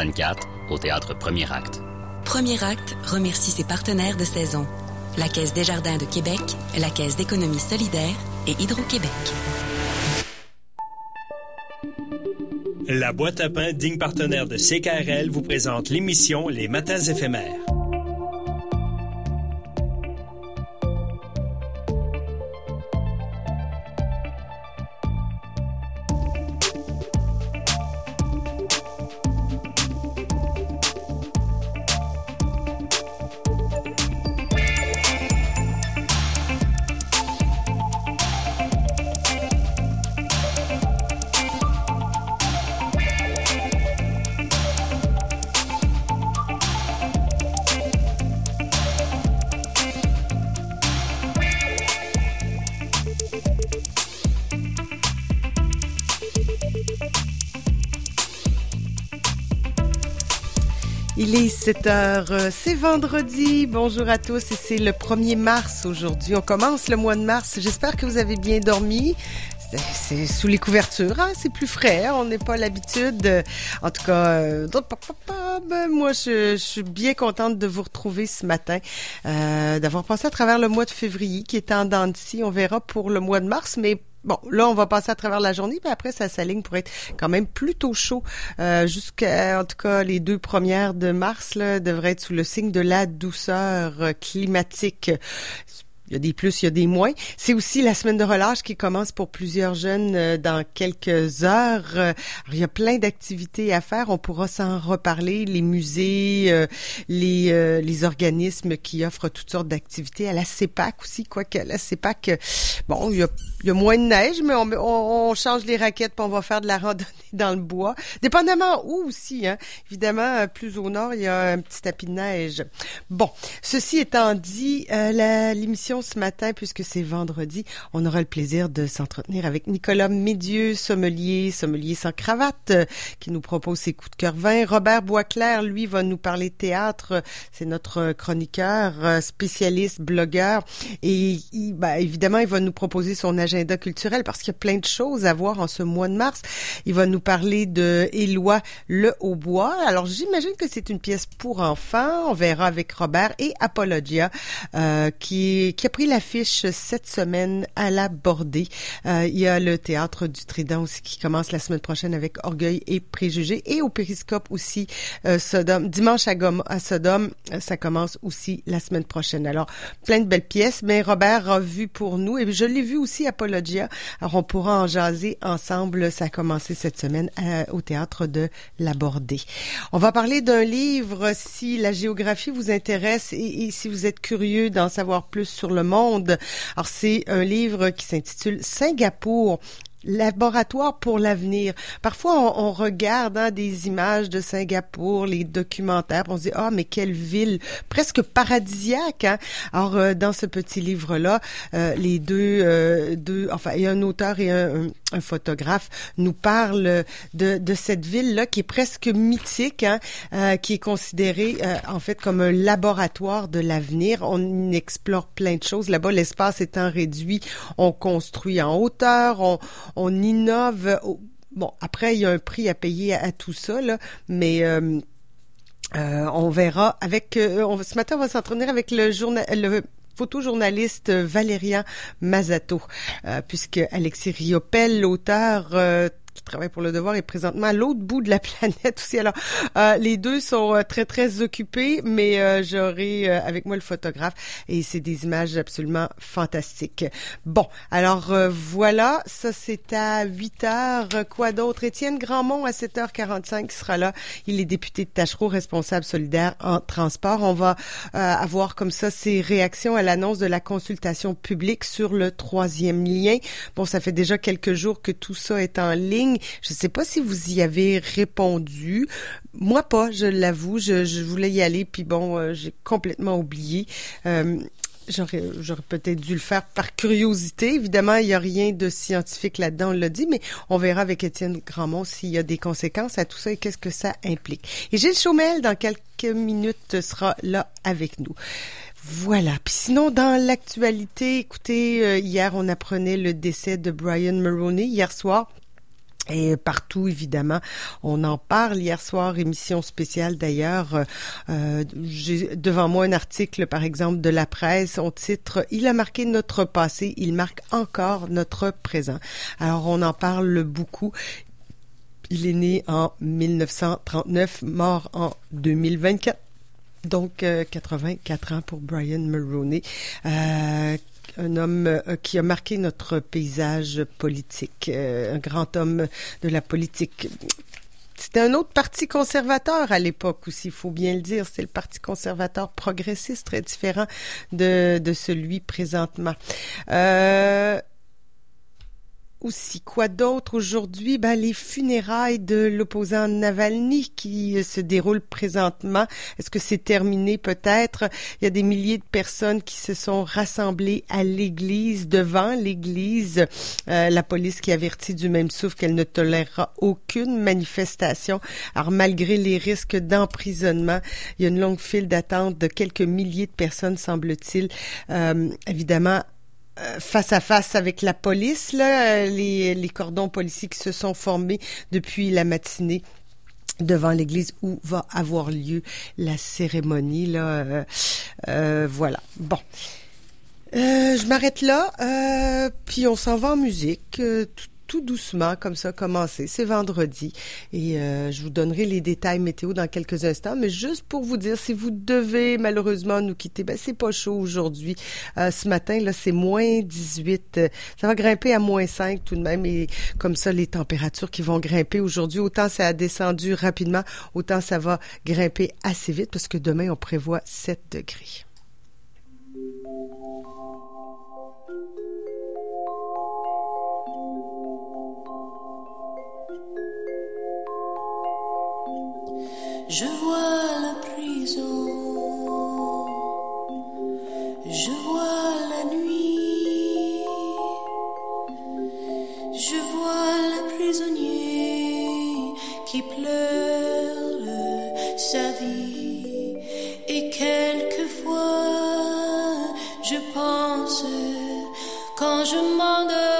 24 au théâtre Premier Acte. Premier Acte remercie ses partenaires de saison. La Caisse des Jardins de Québec, la Caisse d'économie solidaire et Hydro-Québec. La boîte à pain, digne partenaire de CKRL, vous présente l'émission Les Matins éphémères. Il est 7 heures, euh, c'est vendredi. Bonjour à tous et c'est le 1er mars aujourd'hui. On commence le mois de mars. J'espère que vous avez bien dormi. C'est sous les couvertures, hein? c'est plus frais, hein? on n'est pas l'habitude. En tout cas, euh, ben, moi je, suis bien contente de vous retrouver ce matin, euh, d'avoir passé à travers le mois de février qui est en dents de. On verra pour le mois de mars, mais Bon, là, on va passer à travers la journée, puis après, ça s'aligne pour être quand même plutôt chaud. Euh, Jusqu'à, en tout cas, les deux premières de mars, là, devraient être sous le signe de la douceur climatique. Il y a des plus, il y a des moins. C'est aussi la semaine de relâche qui commence pour plusieurs jeunes euh, dans quelques heures. Euh, il y a plein d'activités à faire. On pourra s'en reparler. Les musées, euh, les, les organismes qui offrent toutes sortes d'activités. À la CEPAC aussi, quoique la CEPAC, bon, il y a, y a moins de neige, mais on, change les raquettes puis on va faire de la randonnée dans le bois. Dépendamment où aussi, hein. Évidemment, plus au nord, il y a un petit tapis de neige. Bon, ceci étant dit, l'émission ce matin, puisque c'est vendredi, on aura le plaisir de s'entretenir avec Nicolas Médieux, sommelier, sommelier sans cravate, qui nous propose ses coups de cœur vin. Robert Boisclair, lui, va nous parler théâtre. C'est notre chroniqueur, euh, spécialiste, blogueur. Et ben, évidemment, il va nous proposer son agenda culturel parce qu'il y a plein de choses à voir en ce mois de mars. Il va nous parler de Éloi Le Hautbois. Alors, j'imagine que c'est une pièce pour enfants. On verra avec Robert et Apologia, euh, qui, qui pris l'affiche cette semaine à la Bordée. Euh, il y a le théâtre du Trident aussi qui commence la semaine prochaine avec Orgueil et Préjugés et au Périscope aussi euh, Sodome. Dimanche à, Sodome, euh, ça commence aussi la semaine prochaine. Alors, plein de belles pièces, mais Robert a vu pour nous et je l'ai vu aussi à Apologia. Alors, on pourra en jaser ensemble. Ça a commencé cette semaine au théâtre de la Bordée. On va parler d'un livre si la géographie vous intéresse et si vous êtes curieux d'en savoir plus sur le Alors c'est un livre qui s'intitule Singapour, laboratoire pour l'avenir. Parfois, on, regarde hein, des images de Singapour, les documentaires, on se dit ah mais quelle ville presque paradisiaque. Hein? Alors euh, dans ce petit livre là, euh, les deux, euh, deux, enfin il y a un auteur et un, un photographe nous parlent de, de cette ville là qui est presque mythique, hein, qui est considérée en fait comme un laboratoire de l'avenir. On explore plein de choses là-bas. L'espace étant réduit, on construit en hauteur, on on innove. Bon, après, il y a un prix à payer à, tout ça, là, mais euh, euh, on verra avec. Euh, ce matin, on va s'entraîner avec le journal. Le, photojournaliste Valérian Mazato, puisque Alexis Riopel, l'auteur, qui travaille pour le devoir est présentement à l'autre bout de la planète aussi. Alors, euh, les deux sont euh, très, très occupés, mais euh, j'aurai avec moi le photographe et c'est des images absolument fantastiques. Bon, alors voilà, ça c'est à 8 heures. Quoi d'autre? Étienne Grandmont à 7h45 qui sera là. Il est député de Tachereau, responsable solidaire en transport. On va avoir comme ça ses réactions à l'annonce de la consultation publique sur le troisième lien. Bon, ça fait déjà quelques jours que tout ça est en ligne je ne sais pas si vous y avez répondu. Moi pas, je l'avoue. Je, voulais y aller, puis bon, euh, j'ai complètement oublié. Euh, J'aurais, peut-être dû le faire par curiosité. Évidemment, il n'y a rien de scientifique là-dedans, on l'a dit, mais on verra avec Étienne Grandmont s'il y a des conséquences à tout ça et qu'est-ce que ça implique. Et Gilles Chaumel, dans quelques minutes, sera là avec nous. Voilà. Puis sinon, dans l'actualité, écoutez, euh, hier, on apprenait le décès de Brian Maroney, hier soir. Et partout, évidemment, on en parle. Hier soir, émission spéciale d'ailleurs. Euh, J'ai devant moi un article, par exemple, de la presse. On titre « Il a marqué notre passé, il marque encore notre présent ». Alors, on en parle beaucoup. Il est né en 1939, mort en 2024. Donc, euh, 84 ans pour Brian Mulroney. Euh, un homme euh, qui a marqué notre paysage politique, euh, un grand homme de la politique. C'était un autre parti conservateur à l'époque aussi, il faut bien le dire. C'était le parti conservateur progressiste, très différent de, de celui présentement. Euh, aussi. Quoi d'autre aujourd'hui? Ben, les funérailles de l'opposant Navalny qui euh, se déroulent présentement. Est-ce que c'est terminé peut-être? Il y a des milliers de personnes qui se sont rassemblées à l'église, devant l'église. Euh, la police qui avertit du même souffle qu'elle ne tolérera aucune manifestation. Alors, malgré les risques d'emprisonnement, il y a une longue file d'attente de quelques milliers de personnes, semble-t-il. Euh, évidemment, face à face avec la police, là, euh, les, cordons policiers qui se sont formés depuis la matinée devant l'église où va avoir lieu la cérémonie. Là, euh, euh, voilà. Bon. Euh, je m'arrête là, puis on s'en va en musique. Tout doucement, comme ça, commencer. C'est vendredi et euh, je vous donnerai les détails météo dans quelques instants. Mais juste pour vous dire, si vous devez malheureusement nous quitter, ben c'est pas chaud aujourd'hui. Euh, ce matin, là, c'est moins 18. Ça va grimper à moins 5 tout de même et comme ça, les températures qui vont grimper aujourd'hui, autant ça a descendu rapidement, autant ça va grimper assez vite parce que demain, on prévoit 7 degrés. Je vois la prison, je vois la nuit, je vois le prisonnier qui pleure sa vie. Et quelquefois je pense quand je m'endors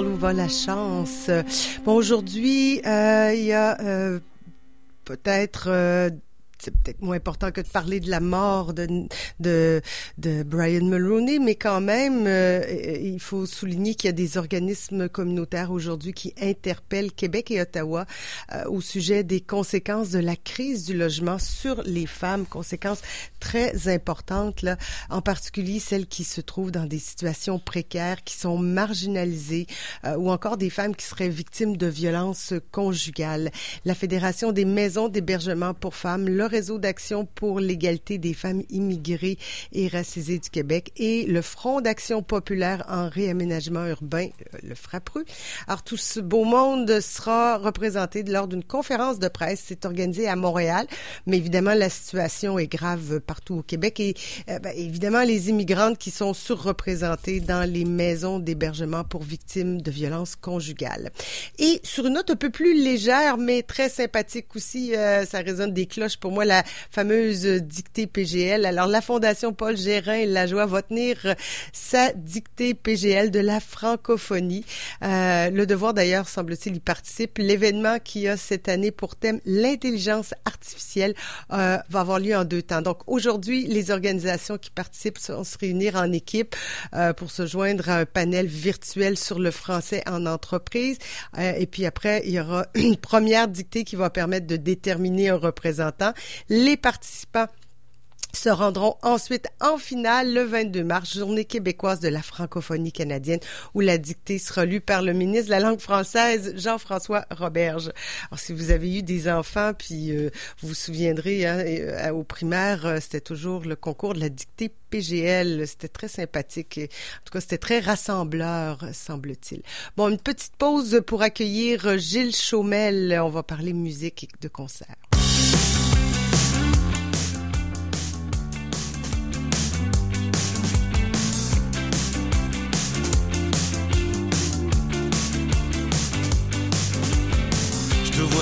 Où va la chance? Bon, aujourd'hui, euh, il y a euh, peut-être euh, c'est peut-être moins important que de parler de la mort de, Brian Mulroney, mais quand même, euh, il faut souligner qu'il y a des organismes communautaires aujourd'hui qui interpellent Québec et Ottawa euh, au sujet des conséquences de la crise du logement sur les femmes, conséquences très importantes, là, en particulier celles qui se trouvent dans des situations précaires, qui sont marginalisées, euh, ou encore des femmes qui seraient victimes de violences conjugales. La Fédération des maisons d'hébergement pour femmes, le Réseau d'action pour l'égalité des femmes immigrées et du Québec et le Front d'action populaire en réaménagement urbain, euh, le FRAPRU. Alors, tout ce beau monde sera représenté lors d'une conférence de presse. C'est organisé à Montréal, mais évidemment, la situation est grave partout au Québec et euh, ben, évidemment, les immigrantes qui sont surreprésentées dans les maisons d'hébergement pour victimes de violences conjugales. Et sur une note un peu plus légère, mais très sympathique aussi, euh, ça résonne des cloches pour moi la fameuse dictée PGL. Alors, la Fondation Paul Gérin la joie va tenir sa dictée PGL de la francophonie. Euh, le devoir, d'ailleurs, semble-t-il, y participe. L'événement qui a cette année pour thème l'intelligence artificielle euh, va avoir lieu en deux temps. Donc, aujourd'hui, les organisations qui participent vont se réunir en équipe euh, pour se joindre à un panel virtuel sur le français en entreprise. Euh, et puis après, il y aura une première dictée qui va permettre de déterminer un représentant. Les participants se rendront ensuite en finale le 22 mars, journée québécoise de la francophonie canadienne, où la dictée sera lue par le ministre de la langue française, Jean-François Roberge. Alors, si vous avez eu des enfants, puis euh, vous vous souviendrez, hein, euh, au primaire, euh, c'était toujours le concours de la dictée PGL. C'était très sympathique. En tout cas, c'était très rassembleur, semble-t-il. Bon, une petite pause pour accueillir Gilles Chaumel. On va parler musique et de concert.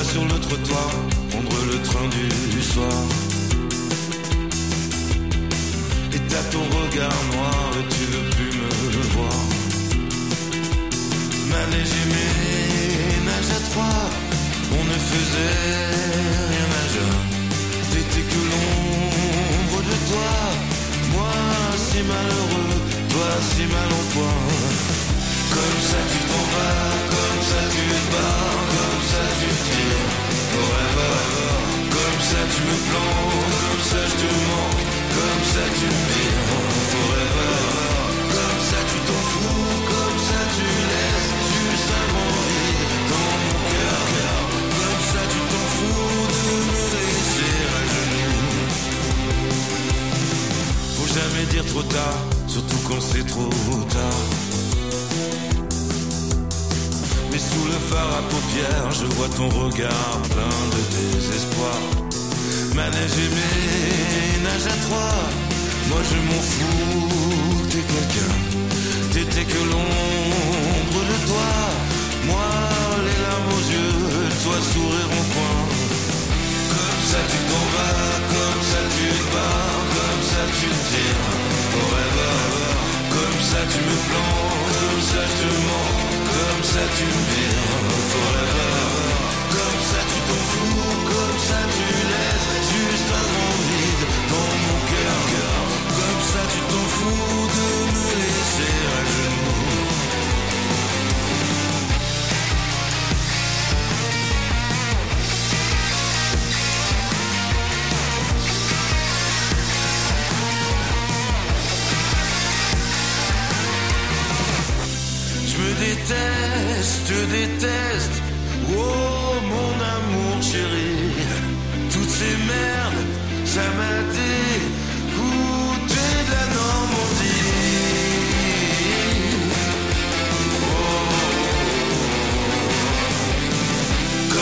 Sur le trottoir, prendre le train du, soir. Et t'as ton regard noir et tu veux plus me voir. Manège et ménage à trois, on ne faisait rien à jeun. T'étais que l'ombre de toi, moi si malheureux, toi si mal en point. Comme ça tu t'en vas, trop tard, surtout quand c'est trop tard. Mais sous le phare à paupières, je vois ton regard plein de désespoir. Manège et ménage à trois, moi je m'en fous, t'es quelqu'un. T'étais que l'ombre de toi, moi les larmes aux yeux, toi sourire en coin. Comme ça tu t'en vas, comme ça tu bats, comme ça tu te tires. Forever, comme ça tu me plantes, comme ça je te manque, comme ça tu me vires. Forever, comme ça tu t'en fous, comme ça tu Je me déteste, je déteste. Oh mon amour chéri, toutes ces merdes, ça m'a dégoûté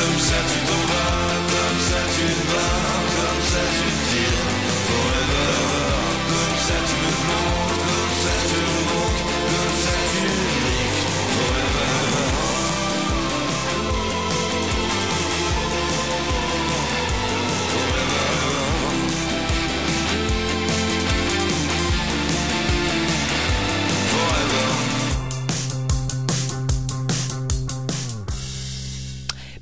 Oh. Comme ça tu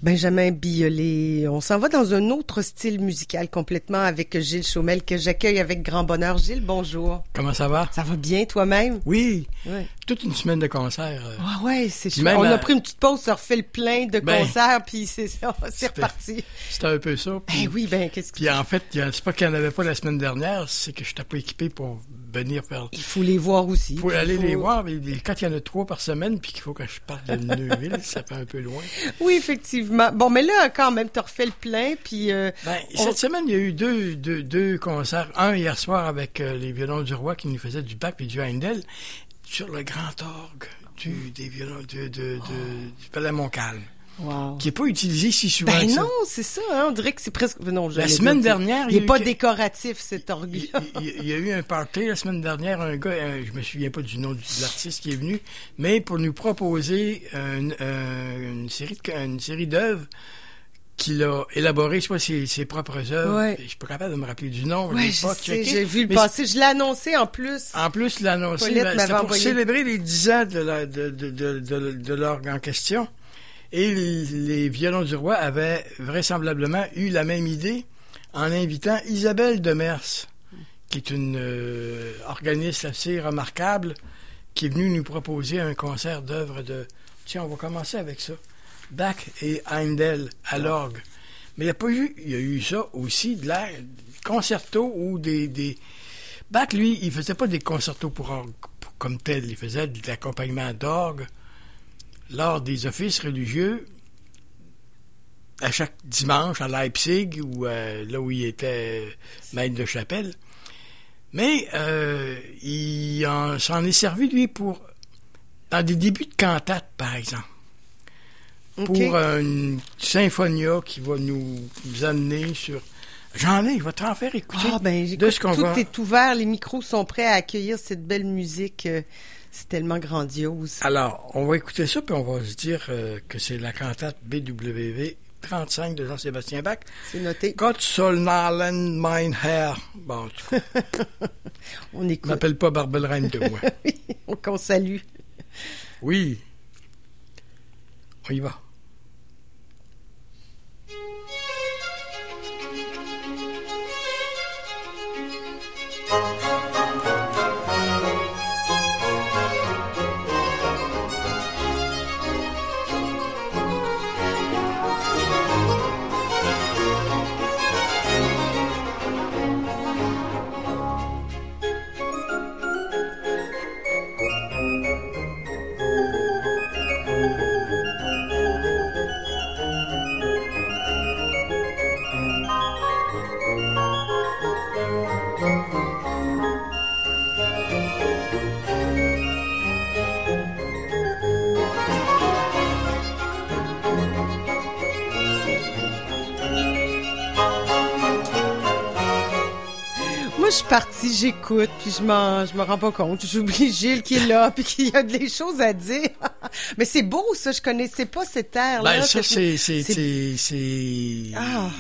Benjamin Biolay. On s'en va dans un autre style musical complètement avec Gilles Chaumel que j'accueille avec grand bonheur. Gilles, bonjour. Comment ça va? Ça va bien toi-même? Oui. Ouais. Toute une semaine de concerts. euh. Ah ouais, c'est chouette. On a pris une petite pause, ça refait le plein de Ben, concerts, puis c'est c'est reparti. C'était un peu ça. Puis, Ben oui, ben qu'est-ce puis qu'il en fait, c'est pas qu'il n'y en avait pas la semaine dernière, c'est que je n'étais pas équipé pour venir faire... Il faut les voir aussi. Il faut aller les voir, mais quand il y en a trois par semaine, puis qu'il faut que je parte de Neuville, ça fait un peu loin. Oui, effectivement. Bon, mais là, quand même, t'as refait le plein, puis... euh, Ben, on- Cette semaine, il y a eu deux, deux, deux concerts. Un hier soir avec euh, les violons du roi qui nous faisaient du Bach et du Handel sur le grand orgue du, des violons de, de, de- du Palais Montcalm, Wow. qui n'est pas utilisé si souvent Ben que non, c'est ça, hein, on dirait que c'est presque... Non, La semaine dire, dernière, Il n'est pas décoratif, cet orgue il- il y a eu un party la semaine dernière, un gars, euh, je me souviens pas du nom de l'artiste qui est venu, mais pour nous proposer une, euh, une série de, une série d'œuvres qu'il a élaborées, soit ses, ses propres œuvres. Ouais. Je suis pas capable de me rappeler du nom. Ouais, je pas sais, checké. j'ai vu le passer. Je l'ai annoncé en plus. En plus, il l'a annoncé, Paulette ben, c'était pour célébrer les 10 ans de, la, de, de, de, l'orgue en question. Et les violons du roi avaient vraisemblablement eu la même idée en invitant Isabelle Demers, qui est une euh, organiste assez remarquable, qui est venue nous proposer un concert d'œuvres de... Tiens, on va commencer avec ça. Bach et Heindel à l'orgue. Mais il n'y a pas eu... Il y a eu ça aussi, de la concerto ou des... des... Bach, lui, il faisait pas des concertos pour orgue pour- comme tel. Il faisait de l'accompagnement d'orgue lors des offices religieux à chaque dimanche à Leipzig ou euh, là où il était maître de chapelle. Mais euh, il en- s'en est servi, lui, pour dans des débuts de cantate, par exemple. Pour euh, une symphonia qui va nous, nous amener sur... J'en ai, je vais t'en faire écouter. Ah, ben, de écoute, ce qu'on tout va... est ouvert, les micros sont prêts à accueillir cette belle musique. euh, C'est tellement grandiose. Alors, on va écouter ça, puis on va se dire euh, que c'est la cantate BWV 35 de Jean-Sébastien Bach. C'est noté. Gott soll nahlen mein Herr. Bon, On je écoute. m'appelle pas Barbelreine de moi. Qu'on salue. Oui. On y va. suis partie, j'écoute, puis je m'en, je me rends pas compte. J'oublie Gilles qui est là, puis qu'il y a des choses à dire. Mais c'est beau, ça. Je connaissais pas cette air-là. Ben, ça, c'est... c'est- c'est- Ah.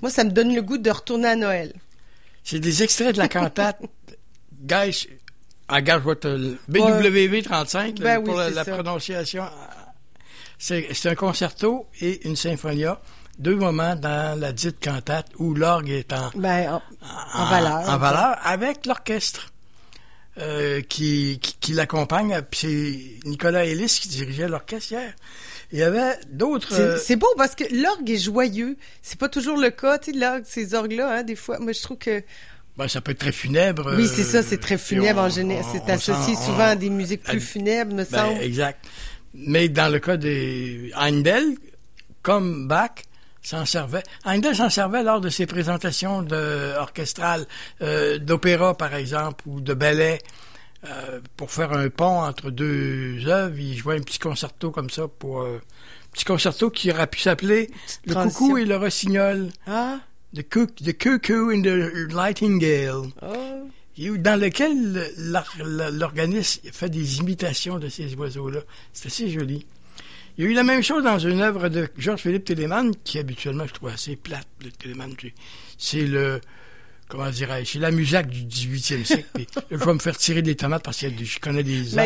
Moi, ça me donne le goût de retourner à Noël. c'est des extraits de la cantate. Guys, je BWV 35, là, Ben oui, pour la, prononciation. C'est c'est un concerto et une symphonia. Deux moments dans la dite cantate où l'orgue est en, Ben, en, en valeur. en valeur avec l'orchestre euh, qui, qui, qui l'accompagne. Puis c'est Nicolas Ellis qui dirigeait l'orchestre hier. Il y avait d'autres. C'est, euh, beau parce que l'orgue est joyeux. C'est pas toujours le cas, tu sais, l'orgue, ces orgues-là, hein, des fois. Moi, je trouve que. ben, ça peut être très funèbre. Oui, euh, c'est ça, c'est très puis funèbre on- en général. C'est associé sent- souvent on- à des musiques plus funèbres, me Ben, semble. exact. Mais dans le cas des Heindel, comme Bach, s'en servait. Heindel s'en servait lors de ses présentations de, orchestrales, euh, d'opéra, par exemple, ou de ballet, euh, pour faire un pont entre deux œuvres. Il jouait un petit concerto comme ça pour... euh, petit concerto qui aurait pu s'appeler Le transition. coucou et le rossignol. Ah, The, cook, the Cuckoo and the Nightingale oh. dans lequel l'or- l'organisme fait des imitations de ces oiseaux-là. C'est assez joli. Il y a eu la même chose dans une œuvre de Georges-Philippe Telemann, qui habituellement je trouve assez plate, le Telemann. C'est- le, comment dirais-je, c'est la musique du 18e siècle. Puis je vais me faire tirer des tomates parce que je connais des gens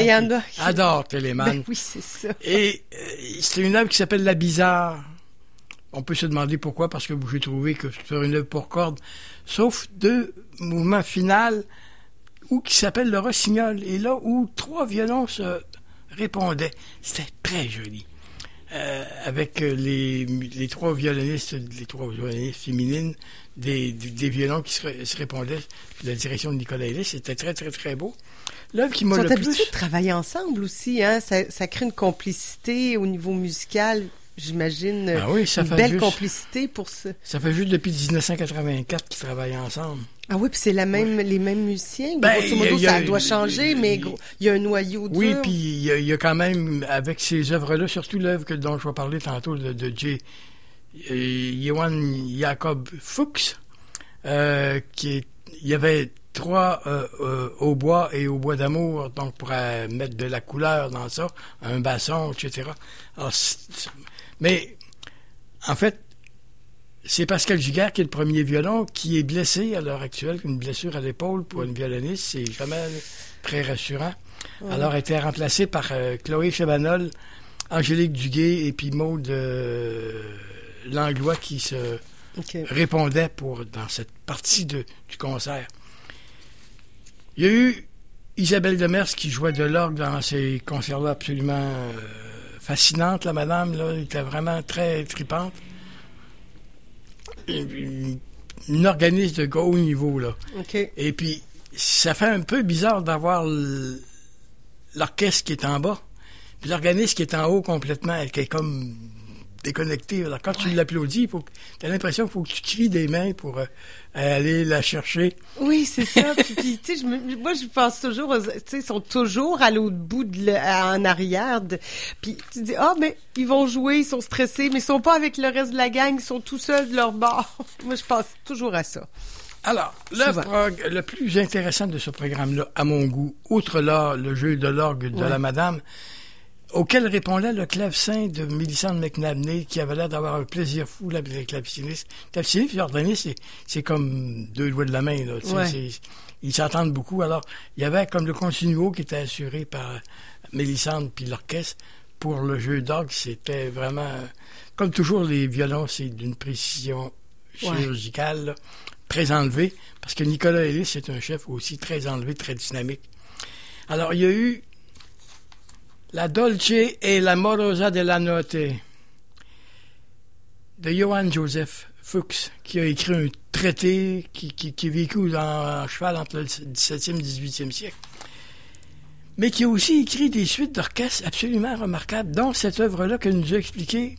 qui adorent Telemann. Ben oui, c'est ça. Et euh, c'est une œuvre qui s'appelle La Bizarre. On peut se demander pourquoi, parce que j'ai trouvé que sur une œuvre pour cordes, sauf deux mouvements finaux, ou qui s'appelle le rossignol, et là où trois violons se répondaient. C'était très joli. Euh, avec euh, les, les trois violonistes, les trois violonistes féminines, des, des, des violons qui se, se répondaient de la direction de Nicolas Ellis. C'était très, très, très beau. L'œuvre qui Ils m'a sont le habitués plus... de travailler ensemble aussi, hein? Ça, ça crée une complicité au niveau musical, j'imagine. Ah oui, ça une fait belle juste- complicité pour ça. Ça fait juste depuis 1984 qu'ils travaillent ensemble. Ah oui, puis c'est la même, les mêmes musiciens? Ben, Grosso modo, a- ça doit changer, mais il y a un noyau dur. Oui, puis il y, y a quand même, avec ces œuvres-là, surtout l'œuvre dont je vais parler tantôt, de, de J. euh, Johann Jacob Fuchs, euh, qui est, il y avait trois euh, euh, au bois et au bois d'amour, donc pour euh, mettre de la couleur dans ça, un basson, etc. Alors, mais en fait, c'est Pascal Giguère qui est le premier violon qui est blessé à l'heure actuelle, une blessure à l'épaule pour une violoniste, c'est jamais très rassurant. Alors, a été remplacé par euh, Chloé Chabanol, Angélique Duguay et puis Maude euh, Langlois qui se OK. répondait pour dans cette partie de, du concert. Il y a eu Isabelle Demers qui jouait de l'orgue dans ces concerts-là absolument euh, fascinante, la madame, là, elle était vraiment très tripante. Une, une- organiste de haut niveau, là. Et puis, ça fait un peu bizarre d'avoir l'orchestre qui est en bas, puis l'organiste qui est en haut complètement, qui est comme déconnecté. Alors, quand tu l'applaudis, tu as l'impression qu'il faut que tu cries des mains pour euh, aller la chercher. Oui, c'est ça. puis, puis, tu sais, moi, je pense toujours, tu sais, ils sont toujours à l'autre bout, de le- en arrière. De, puis tu dis, ah, mais ils vont jouer, ils sont stressés, mais ils sont pas avec le reste de la gang, ils sont tout seuls de leur bord. moi, je pense toujours à ça. Alors, le, le plus intéressant de ce programme-là, à mon goût, outre là, le jeu de l'orgue de Ouais. la madame, auquel répondait le clavecin de Mélissande McNabney, qui avait l'air d'avoir un plaisir fou là, avec les claveciniste. Claveciniste et c'est, comme deux doigts de la main. Là, Ouais. ils s'entendent beaucoup. Alors, il y avait comme le continuo qui était assuré par Mélissande puis l'orchestre. Pour le jeu d'orgue, c'était vraiment... Comme toujours, les violons, c'est d'une précision chirurgicale, là, très enlevée, parce que Nicolas Ellis est un chef aussi très enlevé, très dynamique. Alors, il y a eu La Dolce et la Morosa della Notte de Johann Joseph Fuchs, qui a écrit un traité qui, qui, est dans, en cheval entre le 17e et le 18e siècle, mais qui a aussi écrit des suites d'orchestre absolument remarquables, dont cette œuvre-là que nous a expliqué.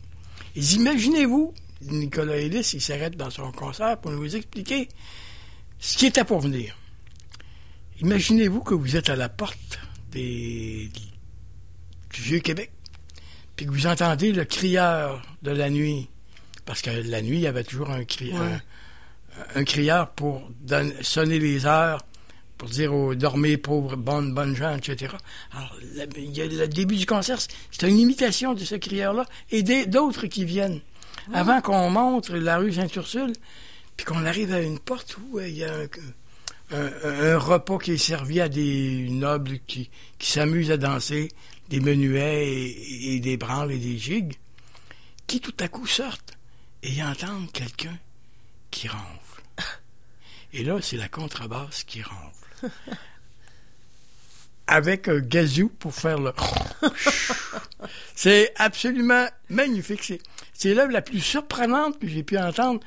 Imaginez-vous, Nicolas Ellis, il s'arrête dans son concert pour nous expliquer ce qui était pour venir. Imaginez-vous que vous êtes à la porte des, du Vieux-Québec, puis que vous entendez le crieur de la nuit, parce que la nuit, il y avait toujours un, cri, Ouais. un, un crieur pour donner- sonner les heures, pour dire aux dormez pauvres, bonnes, bonnes gens, etc. Alors, la- il y a le début du concert, c'est une imitation de ce crieur-là, et des- d'autres qui viennent. Avant qu'on montre la rue Saint-Ursule, puis qu'on arrive à une porte où euh, il y a un, un- un repas qui est servi à des nobles qui, qui s'amusent à danser des menuets et, et des branles et des gigues, qui tout à coup sortent et y entendent quelqu'un qui ronfle. Et là, c'est la contrebasse qui ronfle. Avec un gazou pour faire le... C'est absolument magnifique. C'est, c'est l'œuvre la plus surprenante que j'ai pu entendre.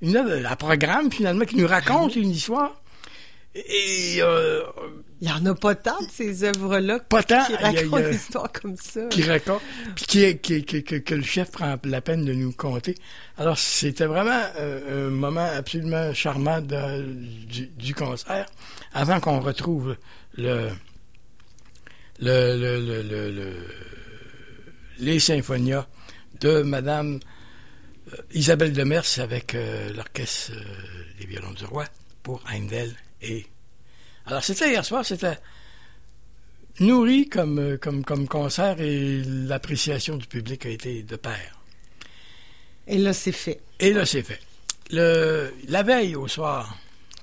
Une œuvre à programme, finalement, qui nous raconte une histoire. Et euh, Il y en a pas tant de ces œuvres-là qui racontent des histoires comme ça. qui raconte, puis qui est- qui- qui- que, que le chef prend la peine de nous conter. Alors, c'était vraiment euh, un moment absolument charmant de- du, du concert, avant qu'on retrouve le, le, le, le, le- le- les symphonias de Madame euh, Isabelle Demers avec euh, l'orchestre des violons du roi pour Heindel et... Alors, c'était hier soir, c'était nourri comme, euh, comme, comme concert et l'appréciation du public a été de pair. Et là, c'est fait. Et là, c'est fait. Le, la veille au soir,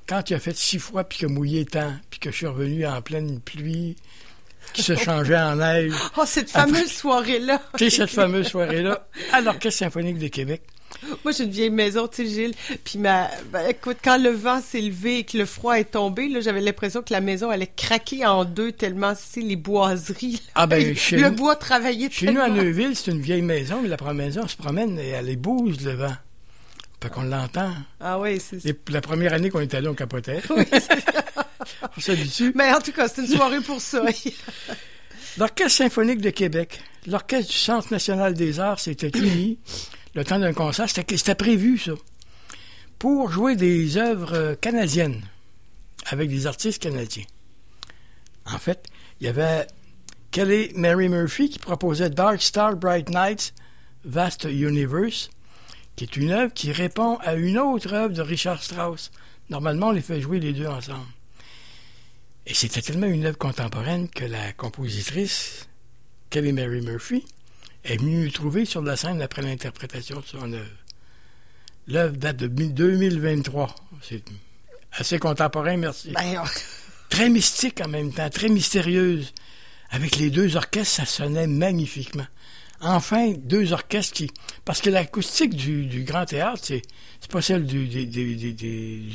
quand il a fait six fois puis que mouillé tant, puis que je suis revenu en pleine pluie, qui se changeait en neige, Oh, cette Après- fameuse soirée-là. tu sais, cette fameuse soirée-là, à l'Orchestre symphonique de Québec, Moi, j'ai une vieille maison, tu sais, Gilles. Puis, ma, ben, écoute, quand le vent s'est levé et que le froid est tombé, là, j'avais l'impression que la maison allait craquer en deux tellement, sais, les boiseries. là. Ah, ben, chez le nous- bois travaillait Chez nous, tellement. à Neuville, c'est une vieille maison, mais la première maison, on se promène et elle est bouse, le vent. Fait qu'on l'entend. Ah oui, c'est ça. La première année qu'on est allé, on capotait. on s'habitue. Mais en tout cas, c'est une soirée pour ça. L'Orchestre symphonique de Québec, l'Orchestre du Centre national des arts s'était uni le temps d'un concert. C'était prévu, ça, pour jouer des œuvres euh, canadiennes avec des artistes canadiens. En fait, il y avait Kelly Mary Murphy qui proposait Dark Star Bright Nights, Vast Universe, qui est une œuvre qui répond à une autre œuvre de Richard Strauss. Normalement, on les fait jouer les deux ensemble. Et c'était tellement une œuvre contemporaine que la compositrice, Kelly Mary Murphy, est venue nous trouver sur la scène après l'interprétation de son œuvre. L'œuvre date de 2023. C'est assez contemporain, merci. Ben, Très mystique en même temps, très mystérieuse. Avec les deux orchestres, ça sonnait magnifiquement. Enfin, deux orchestres qui... Parce que l'acoustique du, du Grand Théâtre, c'est, c'est pas celle du,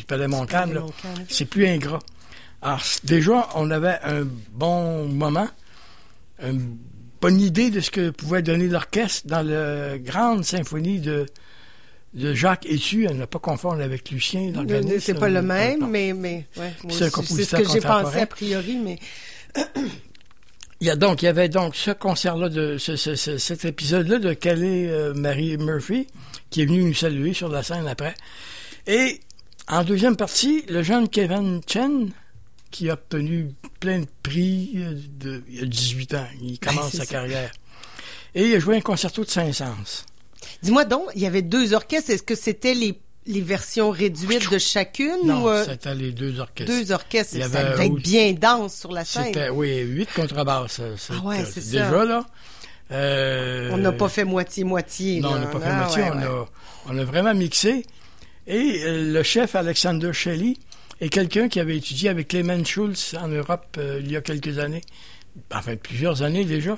Palais Montcalm. C'est plus ingrat. Alors, déjà, on avait un bon moment, une bonne idée de ce que pouvait donner l'orchestre dans la grande symphonie de, de Jacques Essu, à ne pas confondre avec Lucien, l'organiste. c'est pas le même, mais, mais ouais, C'est ce que j'ai pensé a priori, mais Il y a donc, il y avait donc ce concert-là, de ce- ce- ce- cet épisode-là de Kelly euh, Marie Murphy, qui est venu nous saluer sur la scène après. Et en deuxième partie, le jeune Kevin Chen, qui a obtenu plein de prix euh, de, il y a 18 ans. Il commence Ben, c'est sa ça. carrière. Et il a joué un concerto de Saint-Saëns. dis-moi donc, il y avait deux orchestres. Est-ce que c'était les, les versions réduites de chacune Non, ou euh, c'était les deux orchestres. deux orchestres? Il y Ça devait être bien dense sur la scène. C'était, oui, huit contrebasses. euh, Ah ouais, c'est ça. Déjà, là. euh, On n'a pas fait moitié-moitié. Non, on là. n'a pas fait Ah, moitié. ouais, on, ouais. A, on a vraiment mixé. Et euh, le chef Alexander Shelley est quelqu'un qui avait étudié avec Clement Schulz en Europe euh, il y a quelques années. Enfin, plusieurs années déjà.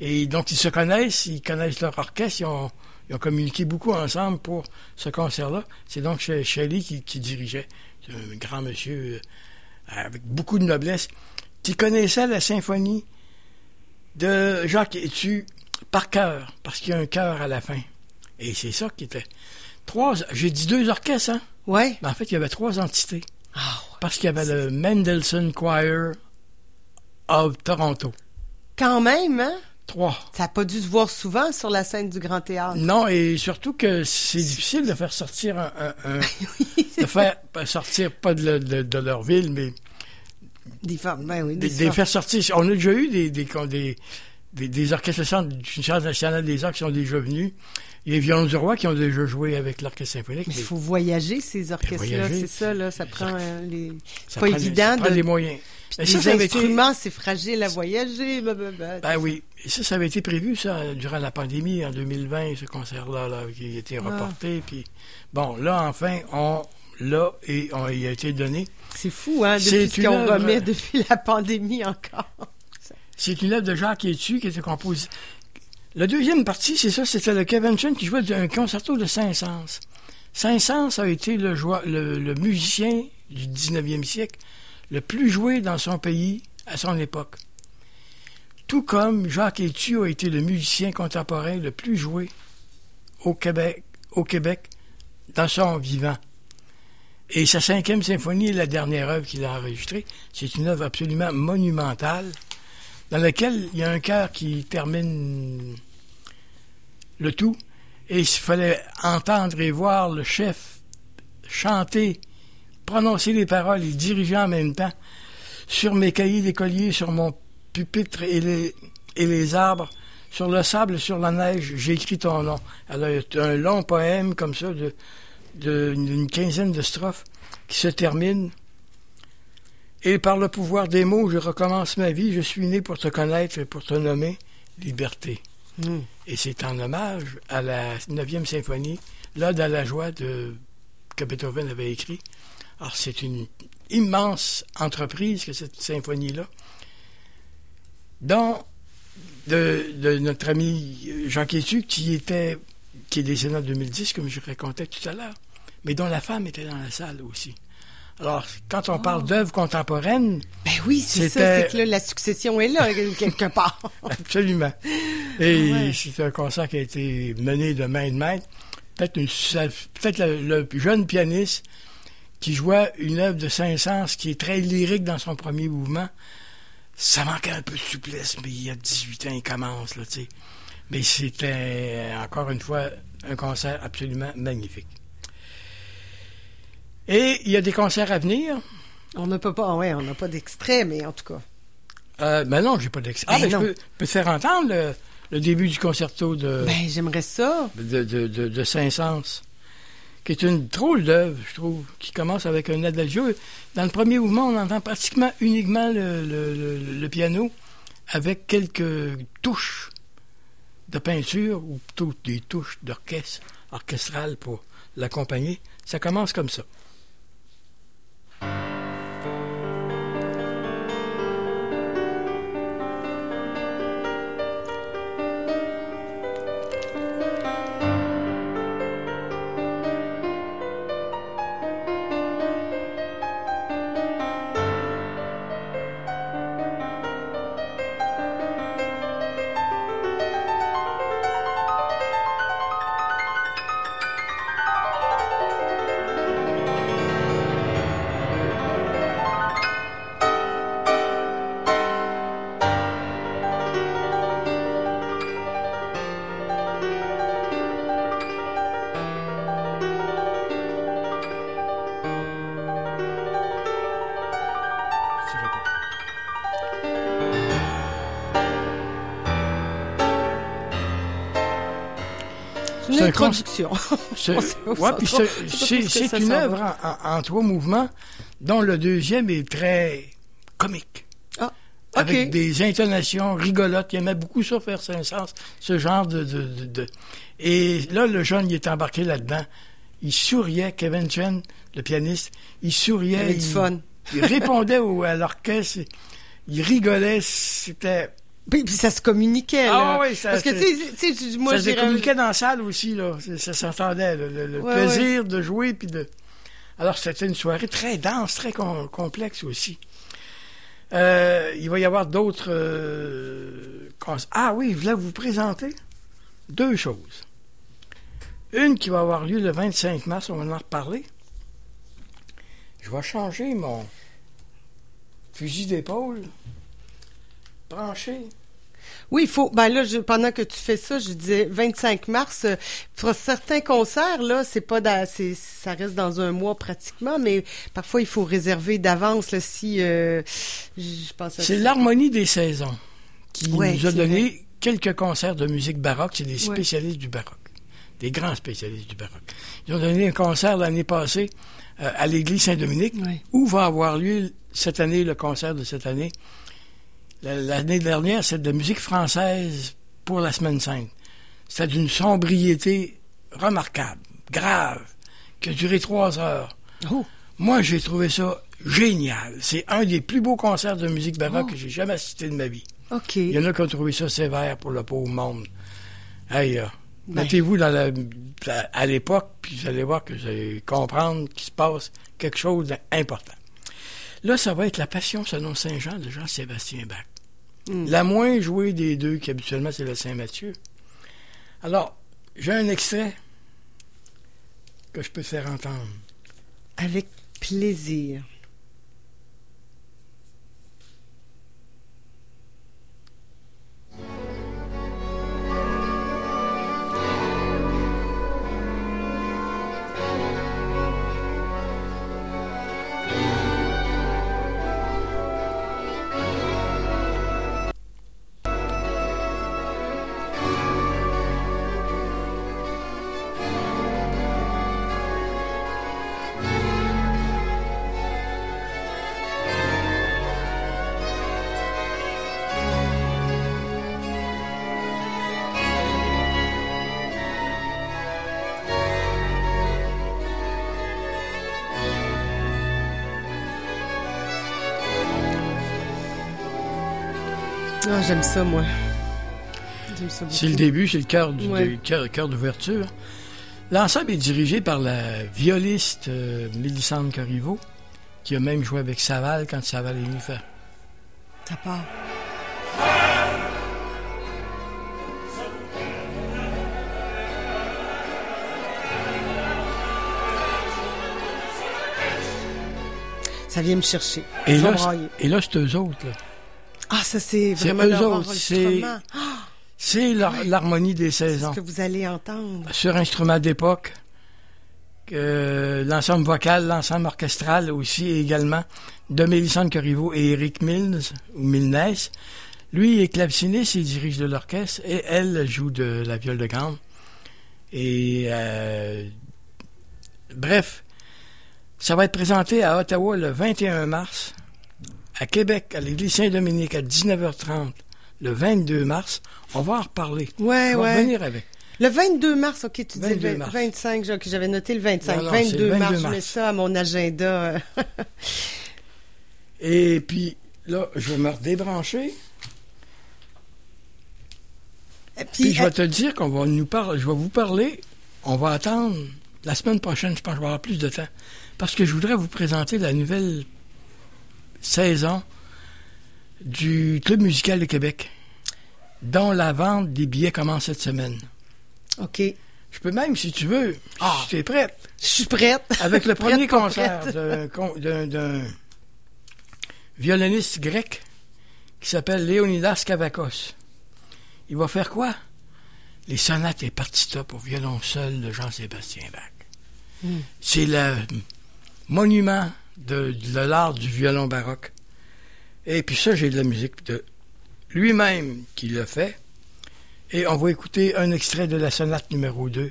Et donc, ils se connaissent, ils connaissent leur orchestre, ils ont, ils ont communiqué beaucoup ensemble pour ce concert-là. C'est donc She- Shelley qui, qui dirigeait. C'est un grand monsieur euh, avec beaucoup de noblesse, qui connaissait la symphonie de Jacques Etu par cœur, parce qu'il y a un cœur à la fin. Et c'est ça qui était. Trois, j'ai dit deux orchestres, hein? Mais en fait, il y avait trois entités. Ah, ouais. Parce qu'il y avait le Mendelssohn Choir of Toronto. Quand même, hein? Trois. Ça n'a pas dû se voir souvent sur la scène du Grand Théâtre. Non, et surtout que c'est difficile de faire sortir un. un- un- de faire sortir, pas de, le- de- de leur ville, mais Des ben oui, des, des, des femmes. faire sortir. On a déjà eu des, des, des, des, orchestres du Centre national des arts qui sont déjà venus. Il y a les Violons du Roi qui ont déjà joué avec l'orchestre symphonique. Mais il faut voyager, ces orchestres-là. C'est ça, là. Ça les prend euh, les... C'est ça pas prend- évident Ça prend de... des moyens. Mais Les ça, ça avait été- instruments, c'est fragile à voyager. blablabla. Ben oui. Et ça, ça avait été prévu, ça, durant la pandémie, en 2020, ce concert-là, là, qui a été Ah. reporté. Puis, bon, là, enfin, on l'a et on, il a été donné. C'est fou, hein, C'est depuis ce qu'on remet depuis la pandémie encore. C'est une œuvre de Jacques Etu qui était composée. La deuxième partie, c'est ça, c'était le Kevin Chen qui jouait un concerto de Saint-Saëns. Saint-Saëns a été le musicien du 19e siècle le plus joué dans son pays à son époque. Tout comme Jacques Etu a été le musicien contemporain le plus joué au Québec, au Québec dans son vivant. Et sa cinquième symphonie est la dernière œuvre qu'il a enregistrée. C'est une œuvre absolument monumentale dans laquelle il y a un chœur qui termine le tout. Et il fallait entendre et voir le chef chanter, prononcer les paroles et diriger en même temps sur mes cahiers d'écolier, sur mon pupitre et les, arbres, sur le sable, sur la neige, j'ai écrit ton nom. Alors, un long poème comme ça de, de- quinzaine de strophes qui se termine. Et par le pouvoir des mots, je recommence ma vie. Je suis né pour te connaître et pour te nommer liberté. Hmm. Et c'est en hommage à la 9e symphonie, l'Ode à la joie de, que Beethoven avait écrit. Alors, c'est une immense entreprise que cette symphonie-là, dont de, de notre ami Jean Quétu, qui était qui est décédé en 2010, comme je racontais tout à l'heure, mais dont la femme était dans la salle aussi. Alors, quand on parle d'œuvres contemporaines, Ben oui, c'est ça. C'est que là, la succession est là, quelque part. absolument. Et Ouais. c'est un concert qui a été mené de main de maître. Peut-être peut-être le, le jeune pianiste qui jouait une œuvre de Saint-Saëns qui est très lyrique dans son premier mouvement. Ça manquait un peu de souplesse, mais il y a 18 ans, il commence, là, tu sais. Mais c'était, encore une fois, un concert absolument magnifique. Et il y a des concerts à venir? On ne peut pas, ouais, on n'a pas d'extrait, mais en tout cas. Euh, ben non, j'ai pas d'extrait. Ah, Ben ben, je peux, peux te faire entendre le, le début du concerto de, Ben, j'aimerais ça. de, de, de, de Saint-Saëns, qui est une drôle d'œuvre, je trouve, qui commence avec un adagio. Dans le premier mouvement, on entend pratiquement uniquement le, le, piano avec quelques touches de peinture ou plutôt des touches d'orchestre orchestrales pour l'accompagner. Ça commence comme ça. Je c'est une œuvre en, trois mouvements, dont le deuxième est très comique. Ah, Avec des intonations rigolotes. Il aimait beaucoup ça, faire Saint-Saëns, ce genre de, de, de- de- Et là, le jeune, il est embarqué là-dedans. Il souriait, Kevin Chen, le pianiste, il souriait. Il fun. il répondait au- à l'orchestre, il rigolait, c'était... Puis, puis ça se communiquait, Ah là. oui, ça- Parce que, tu sais, moi, ça se communiquait dans la salle aussi, là. Ça, s'entendait, le, le- le Ouais, plaisir de jouer, puis de... Alors, c'était une soirée très dense, très com- complexe aussi. Euh, il va y avoir d'autres... euh, ah oui, je voulais vous présenter deux choses. Une qui va avoir lieu le 25 mars, on va en reparler. Je vais changer mon fusil d'épaule branché. Oui, il faut. Ben là, je- pendant que tu fais ça, je disais 25 mars. euh, pour certains concerts, là, c'est pas, dans- c'est, ça reste dans un mois pratiquement, mais parfois il faut réserver d'avance là, si. euh, je pense. à C'est ça. l'harmonie des saisons qui Ouais, nous a donné quelques concerts de musique baroque. C'est des Ouais. spécialistes du baroque, des grands spécialistes du baroque. Ils ont donné un concert l'année passée euh, à l'église Saint-Dominique, Ouais. où va avoir lieu cette année le concert de cette année. La- L'année dernière, c'est de la musique française pour la Semaine Sainte. C'était d'une sombriété remarquable, grave, qui a duré trois heures. Oh. Moi, j'ai trouvé ça génial. C'est un des plus beaux concerts de musique baroque Oh. que j'ai jamais assisté de ma vie. OK. Il y en a qui ont trouvé ça sévère pour le pauvre monde. Hey, euh, Ben. mettez-vous dans la, à- à l'époque, puis vous allez voir que vous allez comprendre qu'il se passe quelque chose d'important. Là, ça va être la Passion selon Saint Jean de Jean-Sébastien Bach. Mm. La moins jouée des deux, qui habituellement c'est le Saint-Mathieu. Alors, j'ai un extrait que je peux faire entendre. Avec plaisir. J'aime ça, moi. C'est le début, c'est le cœur Ouais. d'ouverture. L'ensemble est dirigé par la violiste euh, Mélissande Corriveau, qui a même joué avec Saval quand Saval est venu faire. Ça part. Ça vient me chercher. Et là, et là, c'est eux autres. là. Ah, ça, c'est vraiment eux leur autres, c'est- enregistrement. C'est l'har- l'harmonie des saisons. ce que vous allez entendre. Sur instrument d'époque, euh, l'ensemble vocal, l'ensemble orchestral aussi également, de Mélissande Corriveau et Eric Milnes, ou Milnes. Lui est claveciniste, il dirige de l'orchestre, et elle joue de la viole de gamme. Et euh, bref, ça va être présenté à Ottawa le 21 mars, à Québec, à l'église Saint-Dominique à 19h30, le 22 mars. On va en reparler. Ouais, On va ouais. revenir avec. Le 22 mars, ok, tu dis 22 le mars. 25, je- ok, j'avais noté le 25. Non, non, c'est 22, le 22 mars, je mets ça à mon agenda. Et puis là, je vais me redébrancher. Et Puis, puis, je vais te dire qu'on va nous parler, je vais vous parler. On va attendre la semaine prochaine, je pense que je vais avoir plus de temps. Parce que je voudrais vous présenter la nouvelle saison du Club musical de Québec, dont la vente des billets commence cette semaine. ok, je Je peux même, si tu veux, si tu es prête, suis prête. avec le premier concert d'un violoniste grec qui s'appelle Léonidas Kavakos. Il va faire quoi? Les sonates et partita pour violon seul de Jean-Sébastien Bach. Hmm. C'est le monument de, de l'art du violon baroque. Et puis ça, j'ai de la musique de lui-même qui l'a fait. Et on va écouter un extrait de la sonate numéro 2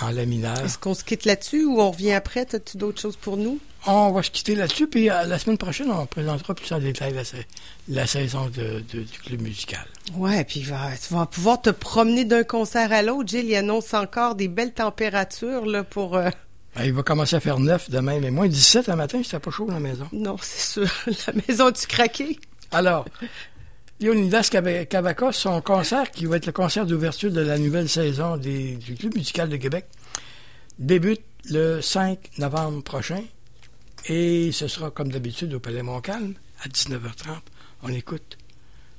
en la mineur. Est-ce qu'on se quitte là-dessus ou on revient après? As-tu d'autres choses pour nous? On va se quitter là-dessus, puis euh, la semaine prochaine, on présentera plus en détail la, sa- la saison de- de- du club musical. Ouais, puis va- tu vas pouvoir te promener d'un concert à l'autre. Gilles, il annonce encore des belles températures là, pour... euh, il va commencer à faire 9 demain, mais moins 17 un matin, c'était pas chaud dans la maison. Non, c'est sûr. La maison a-tu craqué? Alors, Leonidas Cava- Cavacos, son concert, qui va être le concert d'ouverture de la nouvelle saison des- du Club musical de Québec, débute le 5 novembre prochain. Et ce sera, comme d'habitude, au Palais Montcalm, à 19h30. On écoute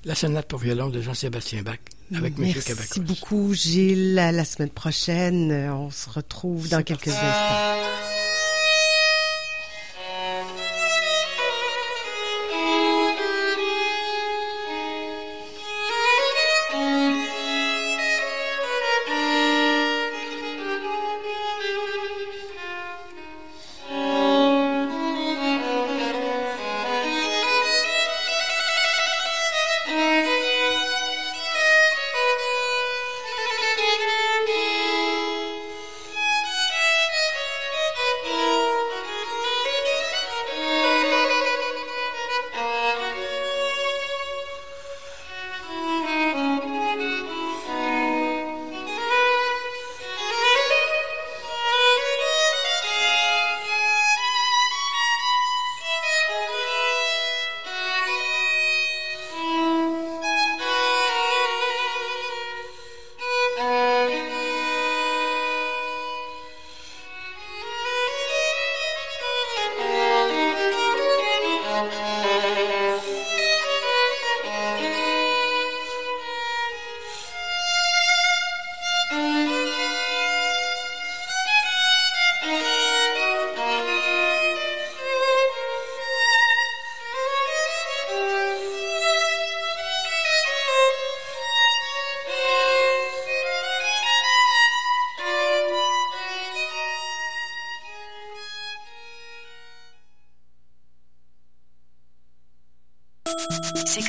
la sonate pour violon de Jean-Sébastien Bach avec. Merci beaucoup, Gilles. À la semaine prochaine. On se retrouve dans quelques instants.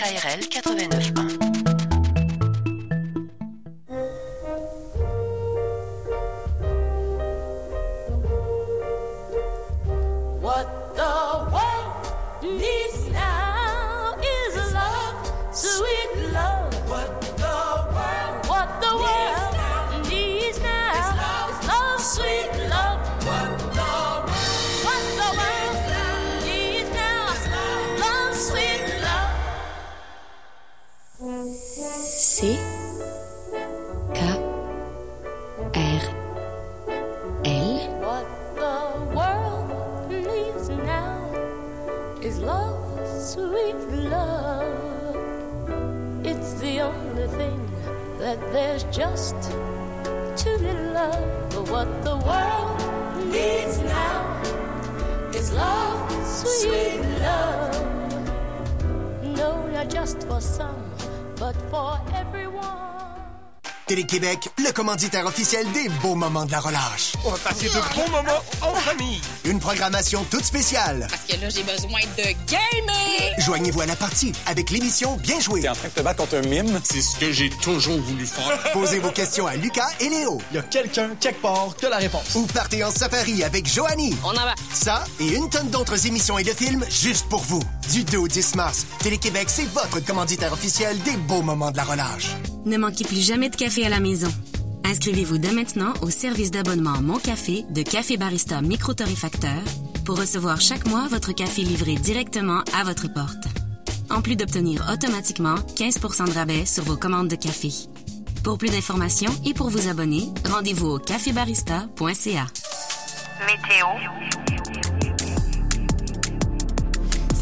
CKRL 89.1. commanditaire officiel des beaux moments de la relâche. On va passer de bons moments en famille. Une programmation toute spéciale. Parce que là, j'ai besoin de gamer. Joignez-vous à la partie avec l'émission Bien joué. T'es en train de te battre contre un mime? C'est ce que j'ai toujours voulu faire. Posez vos questions à Lucas et Léo. Il y a quelqu'un, quelque part, qui a la réponse. Ou partez en safari avec Joanie. On en va. Ça et une tonne d'autres émissions et de films juste pour vous. Du 2 au 10 mars, Télé-Québec, c'est votre commanditaire officiel des beaux moments de la relâche. Ne manquez plus jamais de café à la maison. Inscrivez-vous dès maintenant au service d'abonnement Mon Café de Café Barista Micro-Torréfacteur pour recevoir chaque mois votre café livré directement à votre porte. En plus d'obtenir automatiquement 15% de rabais sur vos commandes de café. Pour plus d'informations et pour vous abonner, rendez-vous au cafébarista.ca. Météo.